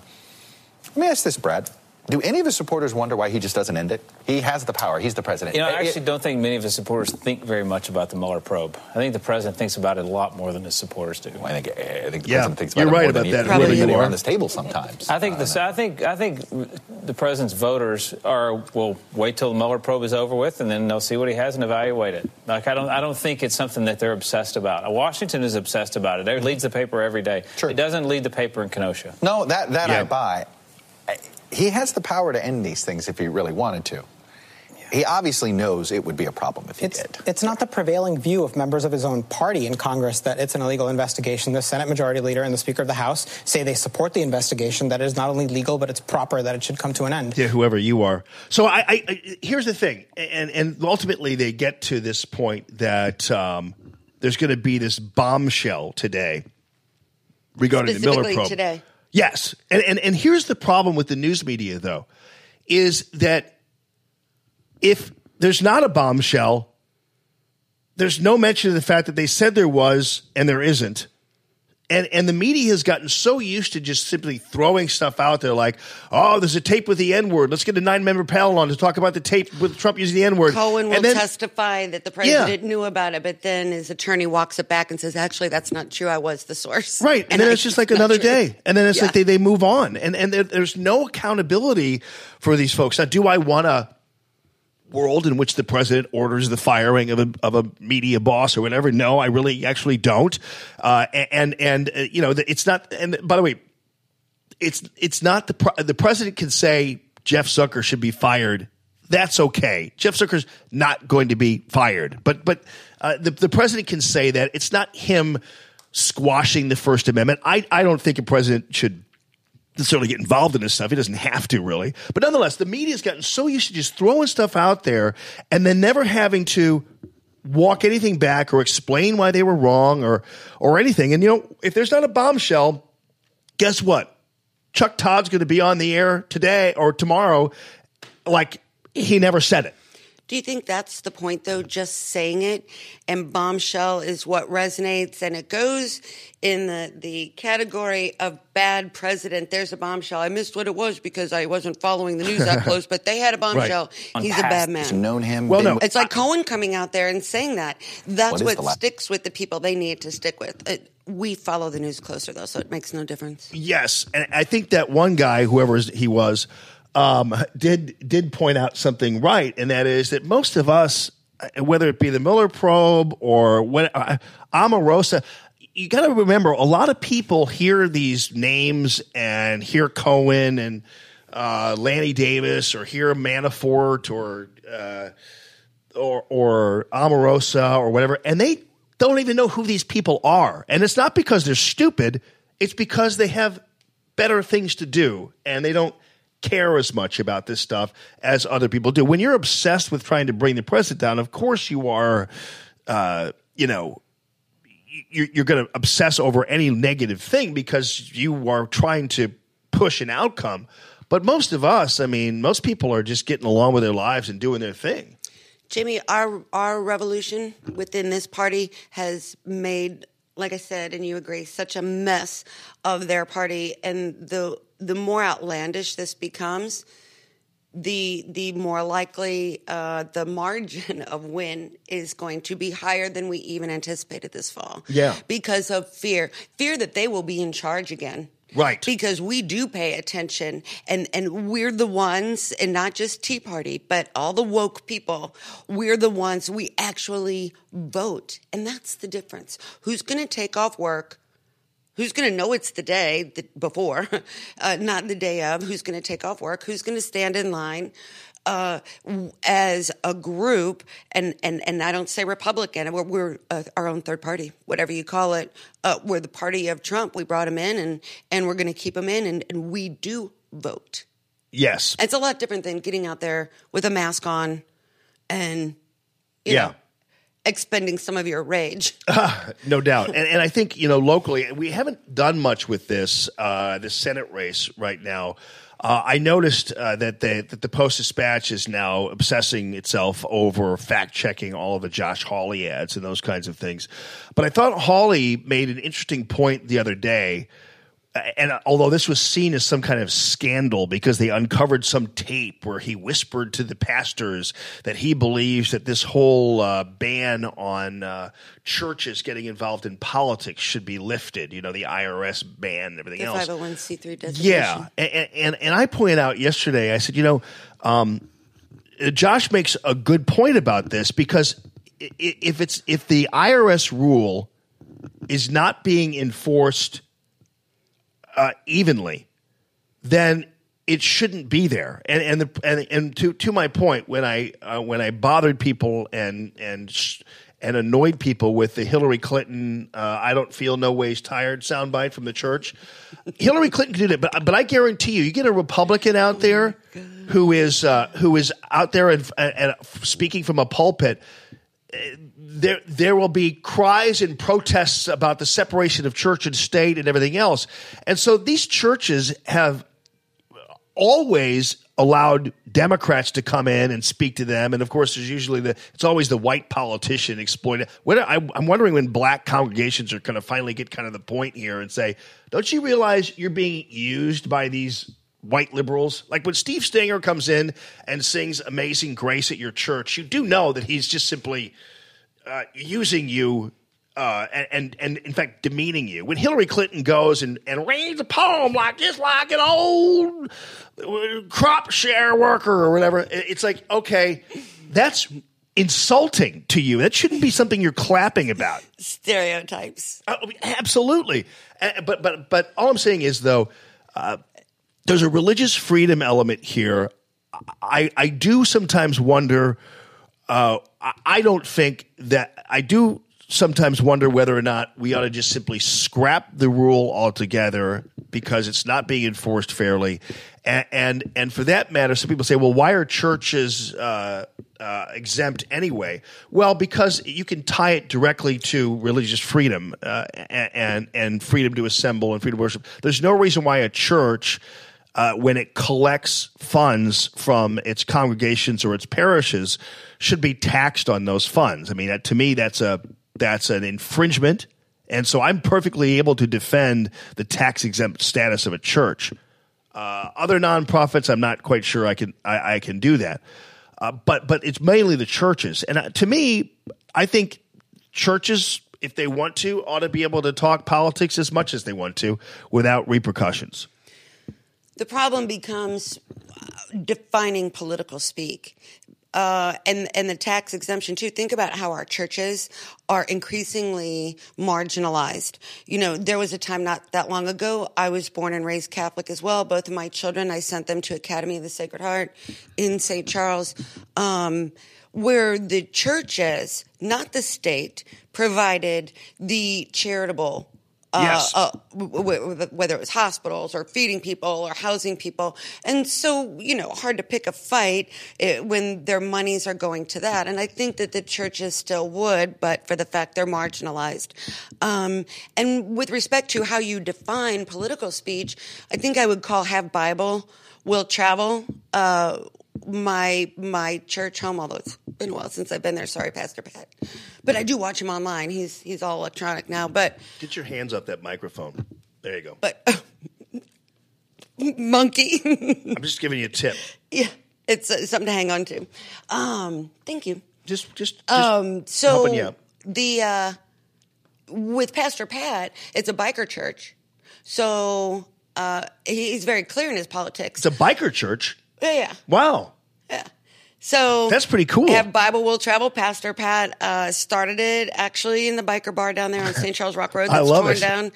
H: Let me ask this, Brad. Do any of his supporters wonder why he just doesn't end it? He has the power. He's the president.
I: You know, I actually don't think many of his supporters think very much about the Mueller probe. I think the president thinks about it a lot more than his supporters do.
H: I think, eh, I think the
A: Yeah,
H: president thinks about
A: you're
H: it
A: right
H: more
A: about
H: than
A: that.
H: He,
A: Probably
H: than
A: you
H: around
A: are.
H: this table sometimes.
I: I think the I think I think the president's voters are will wait till the Mueller probe is over with, and then they'll see what he has and evaluate it. Like I don't I don't think it's something that they're obsessed about. Washington is obsessed about it. It leads the paper every day.
H: Sure.
I: It doesn't lead the paper in Kenosha.
H: No, that that
A: Yeah.
H: I buy. I- He has the power to end these things if he really wanted to. He obviously knows it would be a problem if he
J: It's,
H: did.
J: it's not the prevailing view of members of his own party in Congress that it's an illegal investigation. The Senate Majority Leader and the Speaker of the House say they support the investigation, that it is not only legal, but it's proper, that it should come to an end.
A: Yeah, whoever you are. So I, I, I here's the thing, and and ultimately they get to this point that um, there's going to be this bombshell today regarding the Mueller
G: Specifically
A: probe.
G: today.
A: Yes, and, and and here's the problem with the news media though, is that if there's not a bombshell, there's no mention of the fact that they said there was and there isn't. And and the media has gotten so used to just simply throwing stuff out there like, oh, there's a tape with the N word. Let's get a nine member panel on to talk about the tape with Trump using the N word.
G: Cohen will
A: then,
G: testify that the president knew about it, but then his attorney walks it back and says, "Actually, that's not true. I was the source."
A: Right. And, then
G: I-
A: it's just like another
G: true.
A: day. And then it's
G: Yeah.
A: like they, they move on. And and there, there's no accountability for these folks. Now, do I want a world in which the president orders the firing of a of a media boss or whatever? No, I really actually don't. Uh, and and uh, you know, it's not. And by the way, it's it's not the pre- the president can say Jeff Zucker should be fired. That's okay. Jeff Zucker's not going to be fired, but but uh, the the president can say that it's not him squashing the First Amendment. I I don't think a president should necessarily get involved in this stuff. He doesn't have to really, but nonetheless, the media's gotten so used to just throwing stuff out there and then never having to walk anything back or explain why they were wrong or or anything. And you know, if there's not a bombshell, guess what? Chuck Todd's going to be on the air today or tomorrow, like he never said it.
G: Do you think that's the point, though? Just saying it and bombshell is what resonates, and it goes in the the category of bad president. There's a bombshell. I missed what it was because I wasn't following the news that close, but they had a bombshell. He's a bad man.
H: Known him.
A: Well,
H: been
A: no.
G: It's like Cohen coming out there and saying that. That's
H: What is
G: what,
H: the la-
G: sticks with the people they need to stick with. It, we follow the news closer, though, so it makes no difference.
A: Yes, and I think that one guy, whoever he was, um, did did point out something right, and that is that most of us, whether it be the Mueller probe or what, uh, you got to remember a lot of people hear these names and hear Cohen and uh, Lanny Davis or hear Manafort or. Uh, or or or whatever, and they don't even know who these people are. And it's not because they're stupid; it's because they have better things to do, and they don't care as much about this stuff as other people do. When you're obsessed with trying to bring the president down, of course you are. Uh, you know, you're, going to obsess over any negative thing because you are trying to push an outcome. But most of us, I mean, most people are just getting along with their lives and doing their thing.
G: Jimmy, our our revolution within this party has made, like I said, and you agree, such a mess of their party, and the the more outlandish this becomes, the the more likely uh, the margin of win is going to be higher than we even anticipated this fall.
A: Yeah.
G: because of fear, fear that they will be in charge again.
A: Right.
G: Because we do pay attention and, and we're the ones, and not just Tea Party, but all the woke people, we're the ones we actually vote. And that's the difference. Who's going to take off work? Who's going to know it's the day before, uh, not the day of? Who's going to take off work? Who's going to stand in line? Uh, as a group, and, and, and I don't say Republican, we're, we're uh, our own third party, whatever you call it. Uh, we're the party of Trump. We brought him in, and, and we're going to keep him in, and, and we do vote.
A: Yes.
G: It's a lot different than getting out there with a mask on and,
A: Yeah.
G: know, expending some of your rage.
A: No doubt. And, and I think, you know, locally, we haven't done much with this, uh, this Senate race right now. Uh, I noticed uh, that the that the Post Dispatch is now obsessing itself over fact checking all of the Josh Hawley ads and those kinds of things. But I thought Hawley made an interesting point the other day. And although this was seen as some kind of scandal because they uncovered some tape where he whispered to the pastors that he believes that this whole uh, ban on uh, churches getting involved in politics should be lifted, you know, the IRS ban and everything
G: The
A: else.
G: 501c3 designation.
A: Yeah, and, and and I pointed out yesterday. I said, you know, um, Josh makes a good point about this because if it's if the IRS rule is not being enforced uh, evenly, then it shouldn't be there. And and the, and, and to to my point, when I uh, when I bothered people and and and annoyed people with the Hillary Clinton uh, "I don't feel no ways tired" soundbite from the church, Hillary Clinton do that. But but I guarantee you, you get a Republican out there who is uh, who is out there and, and speaking from a pulpit there there will be cries and protests about the separation of church and state and everything else. And so these churches have always allowed Democrats to come in and speak to them. And of course, there's usually the it's always the white politician exploiting. When I, I'm wondering when black congregations are going to finally get kind of the point here and say, "Don't you realize you're being used by these?" White liberals, like when Steve Stenger comes in and sings "Amazing Grace" at your church, you do know that he's just simply uh, using you uh, and, and and in fact demeaning you. When Hillary Clinton goes and, and reads a poem like just like an old uh, crop share worker or whatever, it's like okay, that's insulting to you. That shouldn't be something you're clapping about.
G: Stereotypes.
A: Uh, absolutely, Uh, but but but all I'm saying is though. Uh, there's a religious freedom element here. I I do sometimes wonder. Uh, I- don't think that I do sometimes wonder whether or not we ought to just simply scrap the rule altogether because it's not being enforced fairly. And and, and for that matter, some people say, well, why are churches uh, uh, exempt anyway? Well, because you can tie it directly to religious freedom uh, and and freedom to assemble and freedom to worship. There's no reason why a church uh, when it collects funds from its congregations or its parishes should be taxed on those funds. I mean, to me, that's a that's an infringement, and so I'm perfectly able to defend the tax exempt status of a church. Uh, other nonprofits, I'm not quite sure I can I, I can do that, uh, but but it's mainly the churches, and uh, to me, I think churches, if they want to, ought to be able to talk politics as much as they want to without repercussions.
G: The problem becomes uh, defining political speak. Uh, and and the tax exemption too. Think about how our churches are increasingly marginalized. You know, there was a time not that long ago. I was born and raised Catholic as well. Both of my children, I sent them to Academy of the Sacred Heart in St. Charles, um, where the churches, not the state, provided the charitable uh,
A: Yes.
G: uh, w- whether it was hospitals or feeding people or housing people. And so, you know, hard to pick a fight eh, when their monies are going to that. And I think that the churches still would, but for the fact they're marginalized. Um, and with respect to how you define political speech, I think I would call have Bible, will travel, uh, my my church home, although it's been a while since I've been there. Sorry, Pastor Pat, but I do watch him online. He's he's all electronic now. But
A: Get your hands up that microphone. There you go.
G: but monkey.
A: I'm just giving you a tip.
G: yeah, it's uh, something to hang on to. Um, thank you.
A: Just, just, just
G: Um, so the uh, with Pastor Pat, it's a biker church. So uh, he's very clear in his politics.
A: It's a biker church.
G: yeah, yeah.
A: Wow.
G: So
A: That's pretty cool.
G: Have Bible will travel. Pastor Pat uh, started it actually in the biker bar down there on St. Charles Rock Road.
A: I
G: That's
A: love
G: torn
A: it.
G: down.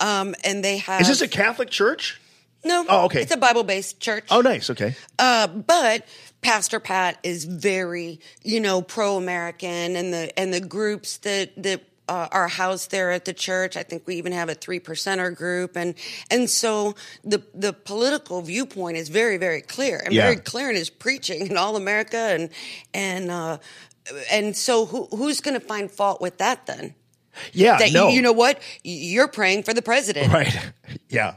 G: Um, and they have.
A: Is this a Catholic church?
G: no?
A: Oh, okay.
G: It's a Bible based church.
A: Oh, nice. Okay.
G: Uh, but Pastor Pat is very, you know, pro American, and the and the groups that that uh, are housed there at the church. I think we even have a three percenter group, and and so the the political viewpoint is very very clear and
A: Yeah.
G: very clear in his preaching in all America, and and uh, and so who, who's going to find fault with that then?
A: Yeah,
G: that
A: no.
G: you, you know what? You're praying for the president.
A: Right. Yeah.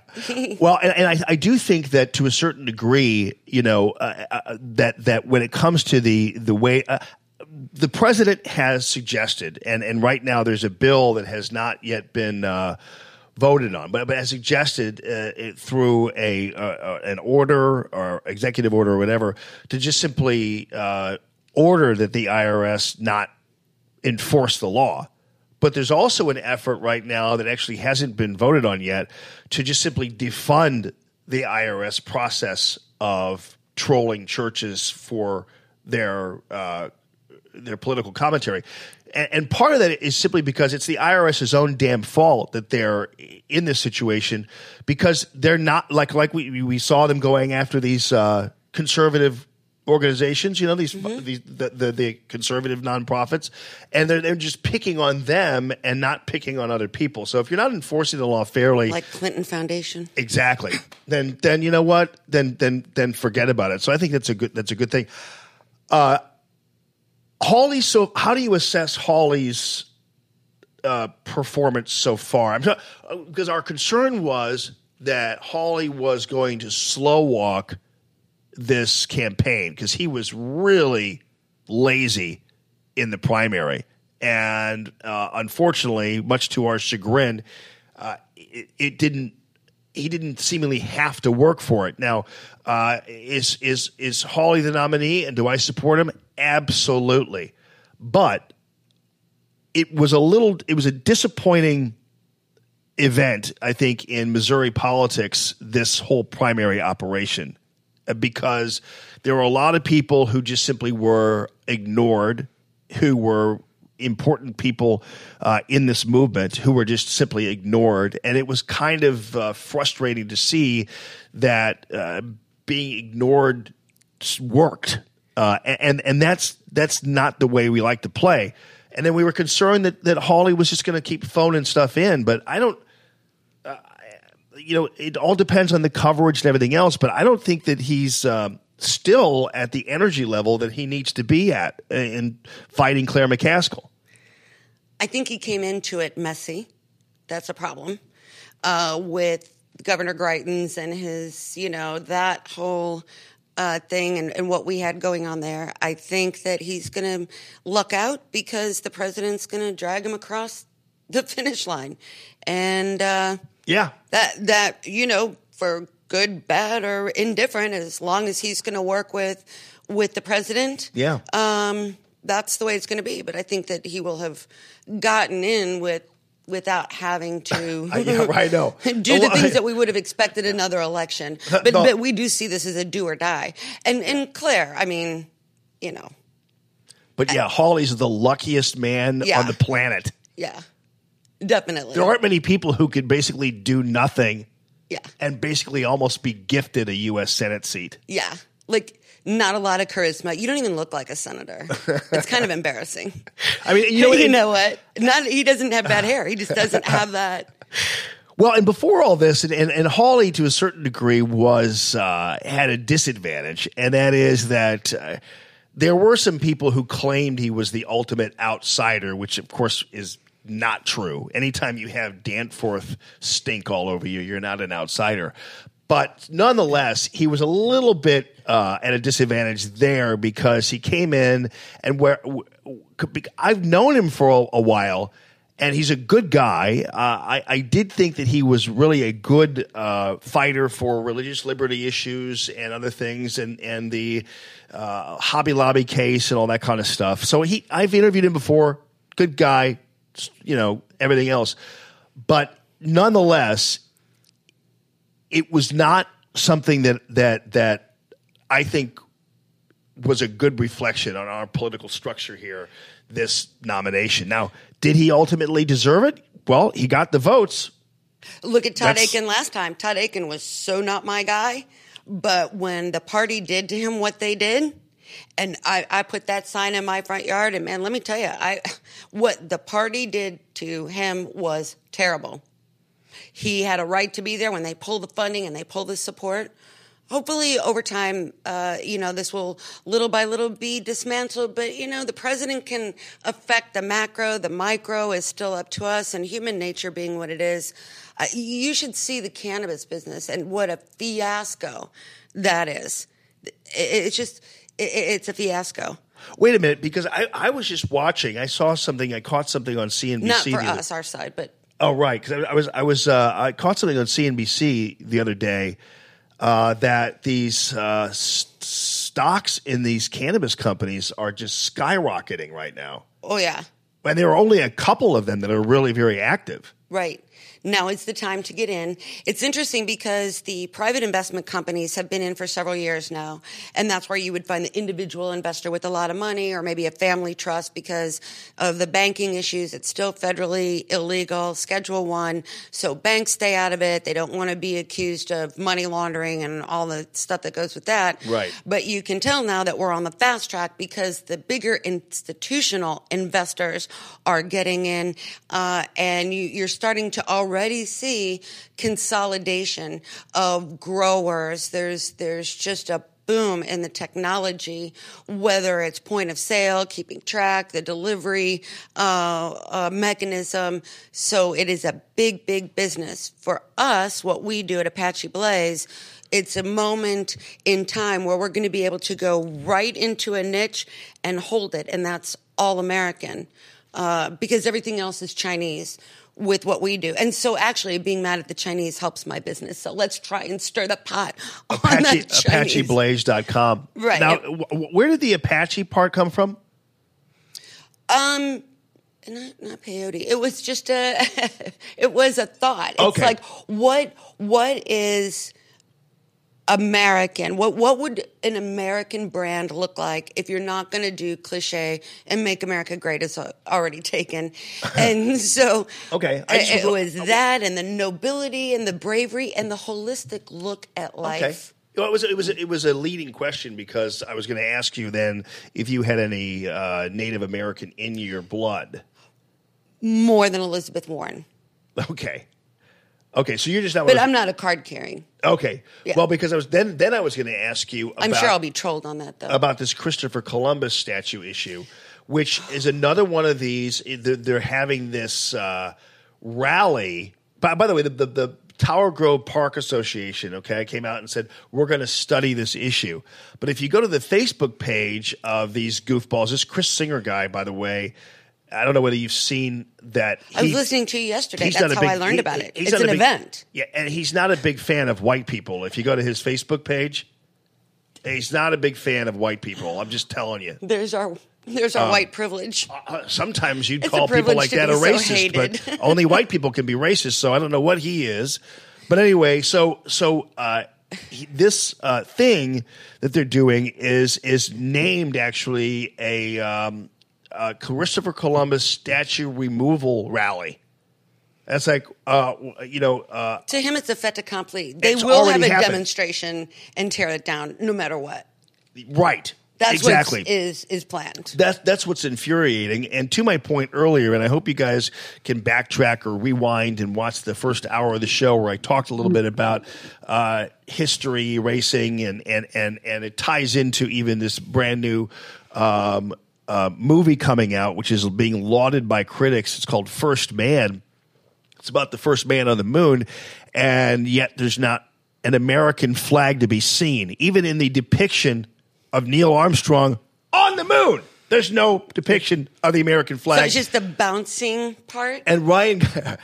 A: Well, and, and I, I do think that to a certain degree, you know, uh, uh, that that when it comes to the the way uh, the president has suggested, and and right now there's a bill that has not yet been. Uh, Voted on, but but has suggested uh, through a uh, an order or executive order or whatever to just simply uh, order that the IRS not enforce the law. But there's also an effort right now that actually hasn't been voted on yet to just simply defund the IRS process of trolling churches for their uh, their political commentary. And, and part of that is simply because it's the IRS's own damn fault that they're in this situation because they're not like like we we saw them going after these uh, conservative organizations, you know, these, these the, the the conservative nonprofits, and they're they're just picking on them and not picking on other people. So if you're not enforcing the law fairly,
G: Like Clinton Foundation.
A: exactly, then then you know what? Then then then forget about it. So I think that's a good that's a good thing. Uh, Hawley. So how do you assess Hawley's uh, performance so far? Because our concern was that Hawley was going to slow walk this campaign because he was really lazy in the primary. And uh, unfortunately, much to our chagrin, uh, it, it didn't. He didn't seemingly have to work for it. Now, uh, is is is Hawley the nominee, and do I support him? Absolutely, but it was a little. It was a disappointing event, I think, in Missouri politics. This whole primary operation uh, because there were a lot of people who just simply were ignored, who were important people uh, in this movement who were just simply ignored. And it was kind of uh, frustrating to see that uh, being ignored worked. Uh, and and that's that's not the way we like to play. And then we were concerned that that Hawley was just going to keep phoning stuff in, but I don't you know, it all depends on the coverage and everything else, but I don't think that he's um, still at the energy level that he needs to be at in fighting Claire McCaskill.
G: I think he came into it messy. That's a problem uh, with Governor Greitens and his, you know, that whole uh, thing and, and what we had going on there. I think that he's going to luck out because the president's going to drag him across the finish line, and uh,
A: Yeah.
G: that that you know for good, bad, or indifferent, as long as he's going to work with with the president.
A: Yeah.
G: Um, that's the way it's going to be. But I think that he will have gotten in with without having to
A: I- yeah, I know.
G: do the things that we would have expected another election. But
A: No.
G: but we do see this as a do or die. And and Claire, I mean, you know,
A: But yeah, Hawley's the luckiest man
G: Yeah.
A: on the planet.
G: yeah, definitely.
A: There aren't many people who could basically do nothing
G: yeah,
A: and basically almost be gifted a U.S. Senate seat.
G: yeah, like. Not a lot of charisma. You don't even look like a senator. It's kind of embarrassing.
A: I mean, you know,
G: you know what? Not he doesn't have bad hair. He just doesn't have that.
A: Well, and before all this, and, and, and Hawley to a certain degree was uh, had a disadvantage, and that is that uh, there were some people who claimed he was the ultimate outsider, which of course is not true. Anytime you have Danforth stink all over you, you're not an outsider. But nonetheless, he was a little bit uh, at a disadvantage there because he came in and where I've known him for a, while and he's a good guy. Uh, I, I did think that he was really a good uh, fighter for religious liberty issues and other things, and and the uh, Hobby Lobby case and all that kind of stuff. So he, I've interviewed him before. Good guy, you know everything else, but nonetheless, it was not something that that that I think was a good reflection on our political structure here. This nomination. Now, did he ultimately deserve it? Well, he got the votes.
G: Look at Todd
A: That's-
G: Akin last time. Todd Akin was so not my guy, but when the party did to him what they did, and I, I put that sign in my front yard, and man, let me tell you, I what the party did to him was terrible. He had a right to be there when they pulled the funding and they pulled the support. hopefully over time, uh, you know, this will little by little be dismantled. But you know, the president can affect the macro. The micro is still up to us, and human nature being what it is. Uh, you should see the cannabis business and what a fiasco that is. It, it's just, it, it's a fiasco.
A: Wait a minute, because I, I was just watching. I saw something. I caught something on CNBC.
G: Not for us, our side, but
A: Oh, right. Because I, I was, I was, uh, I caught something on CNBC the other day uh, that these uh, s- stocks in these cannabis companies are just skyrocketing right now,
G: oh yeah.
A: and there are only a couple of them that are really very active.
G: Right. Now is the time to get in. It's interesting because the private investment companies have been in for several years now. And that's where you would find the individual investor with a lot of money or maybe a family trust because of the banking issues. It's still federally illegal, Schedule One. So banks stay out of it. They don't want to be accused of money laundering and all the stuff that goes with that.
A: Right.
G: But you can tell now that we're on the fast track because the bigger institutional investors are getting in, uh, and you, you're starting to already see consolidation of growers. There's there's just a boom in the technology, whether it's point of sale, keeping track, the delivery uh, uh, mechanism. So it is a big, big business for us. What we do at Apache Blaze it's a moment in time where we're going to be able to go right into a niche and hold it, and that's all American, uh, because everything else is Chinese with what we do. And so, actually, being mad at the Chinese helps my business. So let's try and stir the pot on
A: Apache,
G: that Chinese.
A: ApacheBlaze.com.
G: Right.
A: Now, w- where did the Apache part come from?
G: Um, not, not peyote. It was just a. it was a thought. It's
A: Okay.
G: like what what is American? What what would an American brand look like if you're not going to do cliche and make America great? Is already taken, and so
A: Okay, I just
G: it,
A: was-
G: it was that and the nobility and the bravery and the holistic look at life.
A: Okay. Well, it was it was it was a leading question because I was going to ask you then if you had any uh, Native American in your blood.
G: More than Elizabeth Warren,
A: Okay. Okay, so you're just not.
G: but I'm not a card carrying.
A: Okay.
G: Yeah.
A: Well, because I was then then I was going to ask you. About,
G: I'm sure I'll be trolled on that though.
A: about this Christopher Columbus statue issue, which is another one of these. They're, they're having this uh, rally. By, by the way, the, the, the Tower Grove Park Association, okay, came out and said we're going to study this issue. But if you go to the Facebook page of these goofballs, this Chris Singer guy, by the way, I don't know whether you've seen that.
G: I was listening to you yesterday. That's
A: not
G: how
A: big-
G: I learned
A: he-
G: about it. It's an
A: big-
G: event.
A: Yeah, and he's not a big fan of white people. If you go to his Facebook page, he's not a big fan of white people. I'm just telling you.
G: There's our there's our white privilege.
A: Uh, sometimes you'd
G: It's
A: call people like that a racist,
G: hated.
A: but only white people can be racist. So I don't know what he is. But anyway, so so uh, he, this uh, thing that they're doing is is named actually a, um, a Christopher Columbus statue removal rally. That's like uh, you know uh,
G: To him, it's a fait accompli. They will have a
A: happened.
G: demonstration and tear it down, no matter what.
A: right.
G: That's
A: exactly.
G: what is is planned.
A: That's that's what's infuriating. And to my point earlier, and I hope you guys can backtrack or rewind and watch the first hour of the show where I talked a little bit about uh, history, racing, and and and and it ties into even this brand new. Um, uh, movie coming out, which is being lauded by critics. It's called First Man. It's about the first man on the moon, and yet there's not an American flag to be seen, even in the depiction of Neil Armstrong on the moon. There's no depiction of the American
G: So
A: flag.
G: it's just the bouncing part.
A: and Ryan,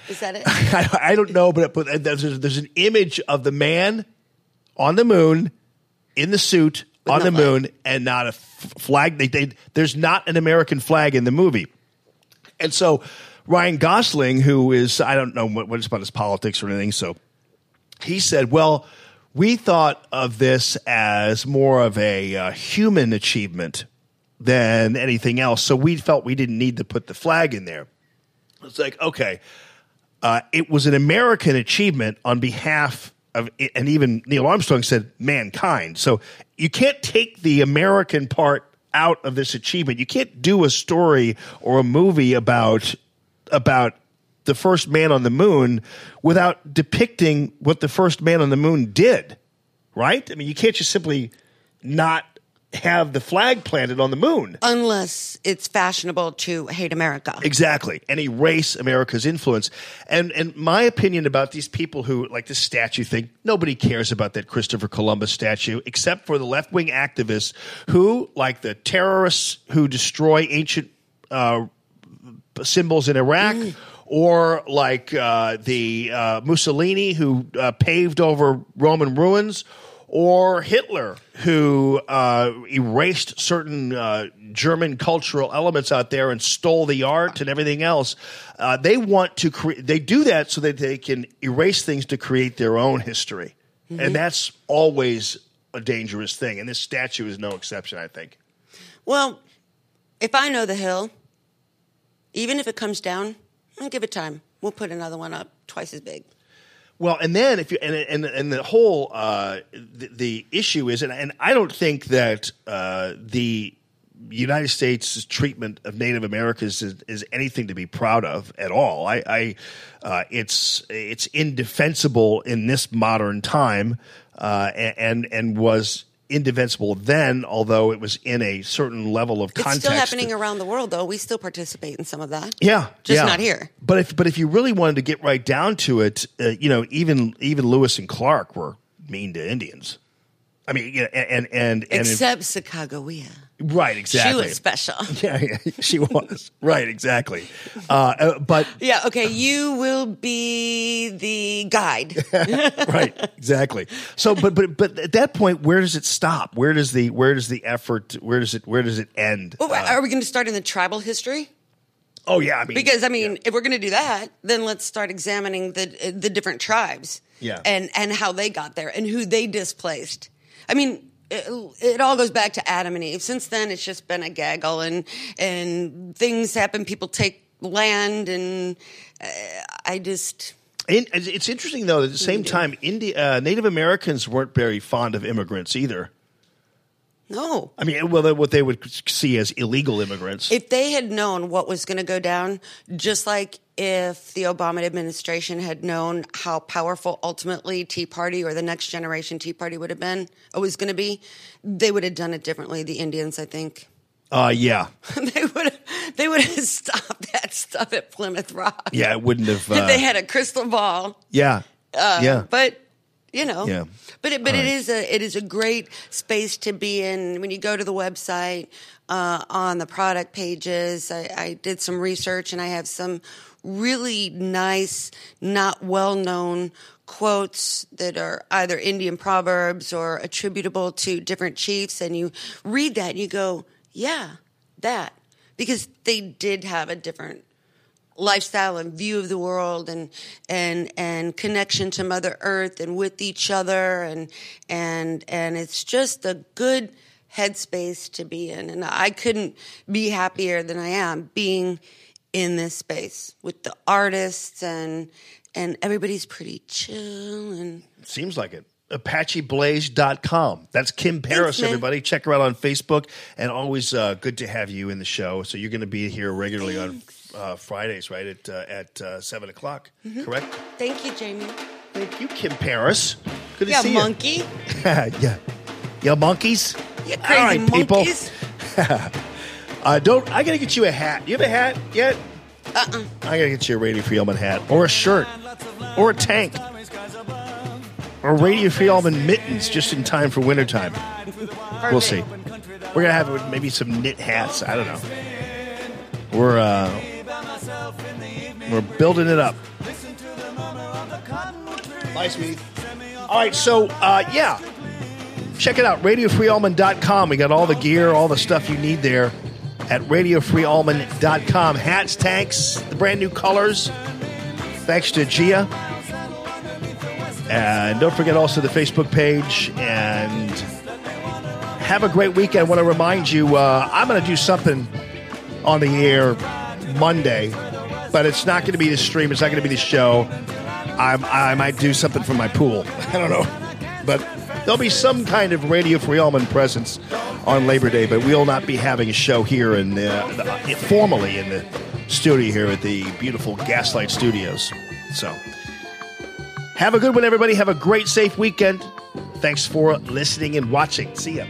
G: Is that it?
A: I, I don't know, but but there's, there's an image of the man on the moon in the suit on the
G: flag.
A: moon and not a f- flag. They, they, there's not an American flag in the movie. And so Ryan Gosling, who is, I don't know what, what it's about his politics or anything, so he said, well, we thought of this as more of a uh, human achievement than anything else. So we felt we didn't need to put the flag in there. It's like, okay, uh, it was an American achievement on behalf of, and even Neil Armstrong said mankind. So you can't take the American part out of this achievement. You can't do a story or a movie about about the first man on the moon without depicting what the first man on the moon did. right? I mean, you can't just simply not have the flag planted on the moon.
G: Unless it's fashionable to hate America.
A: Exactly, and erase America's influence. And and my opinion about these people who like this statue thing, nobody cares about that Christopher Columbus statue except for the left wing activists who, like the terrorists who destroy ancient uh, symbols in Iraq. Or like uh, the uh, Mussolini who uh, paved over Roman ruins, or Hitler, who uh, erased certain uh, German cultural elements out there and stole the art and everything else. Uh, they want to create. They do that so that they can erase things to create their own history, and that's always a dangerous thing. And this statue is no exception. I think.
G: Well, if I know the hill, even if it comes down, I'll give it time. We'll put another one up twice as big.
A: Well, and then if you and and, and the whole uh, the, the issue is, and, and I don't think that uh, the United States' treatment of Native Americans is, is anything to be proud of at all. I, I uh, it's it's indefensible in this modern time, uh, and and was indefensible then, although it was in a certain level of
G: It's
A: context.
G: still happening around the world, though. We still participate in some of that.
A: Yeah,
G: Just
A: yeah.
G: not here.
A: But if but if you really wanted to get right down to it, uh, you know, even even Lewis and Clark were mean to Indians. I mean, and and and
G: Except Sacagawea.
A: Right, exactly.
G: She was special.
A: Yeah, yeah, she was right, exactly. Uh, uh, but
G: Yeah, okay, you will be the guide.
A: right, exactly. So, but but but at that point, where does it stop? Where does the where does the effort? Where does it where does it end?
G: Well, are we going to start in the tribal history?
A: Oh yeah, I mean
G: Because I mean, if we're going to do that, then let's start examining the the different tribes.
A: Yeah.
G: And and how they got there and who they displaced. I mean, it, it all goes back to Adam and Eve. Since then, it's just been a gaggle and and things happen. People take land, and uh, I just
A: it's it's interesting though. At the same time, India, uh, Native Americans weren't very fond of immigrants either.
G: no.
A: I mean, well, what they would see as illegal immigrants.
G: If they had known what was going to go down, just like if the Obama administration had known how powerful ultimately Tea Party or the next generation Tea Party would have been, or was going to be, they would have done it differently. The Indians, I think,
A: uh, yeah,
G: they would have, they would have stopped that stuff at Plymouth Rock.
A: yeah, it wouldn't have. Uh,
G: they had a crystal ball.
A: yeah,
G: Uh,
A: yeah.
G: But you know,
A: Yeah.
G: But it, but
A: All
G: it
A: right.
G: is a it is a great space to be in. When you go to the website uh, on the product pages, I, I did some research and I have some really nice, not well known quotes that are either Indian proverbs or attributable to different chiefs, and you read that and you go, yeah, that because they did have a different lifestyle and view of the world and and and connection to mother earth and with each other and and and it's just a good headspace to be in and I couldn't be happier than I am being in this space with the artists and and everybody's pretty chill and
A: Seems like it. ApacheBlaze.com. That's Kim Paris,
G: man.
A: everybody. Check her out on Facebook. And always uh, good to have you in the show. So you're going to be here regularly on uh, Fridays, right? At, uh, at uh, 7 o'clock,
G: Mm-hmm.
A: correct?
G: thank you Jamie
A: Thank you, Kim Paris. Good to
G: yeah
A: see
G: monkey
A: you. yeah. Yeah, monkeys.
G: you
A: All
G: crazy
A: right, people.
G: monkeys
A: Uh, don't. I got to get you a hat. You have a hat yet?
G: uh-uh
A: I got to get you a Radio Free Allman hat or a shirt or a tank or Radio Free Allman mittens just in time for wintertime. We'll see. We're gonna have maybe some knit hats. I don't know. We're uh, we're building it up. Bye, sweetie. All right, so uh, yeah, check it out. RadioFreeAllman.com. We got all the gear, all the stuff you need there at RadioFreeAllman.com. Hats, tanks, the brand new colors. Thanks to Gia. And don't forget also the Facebook page and have a great weekend. I want to remind you, uh, I'm going to do something on the air Monday, but it's not going to be the stream. It's not going to be the show. I'm, I might do something from my pool. I don't know. But there'll be some kind of Radio Free Allman presence on Labor Day, but we'll not be having a show here in the, the formally in the studio here at the beautiful Gaslight Studios. So have a good one, everybody. Have a great, safe weekend. Thanks for listening and watching. See ya.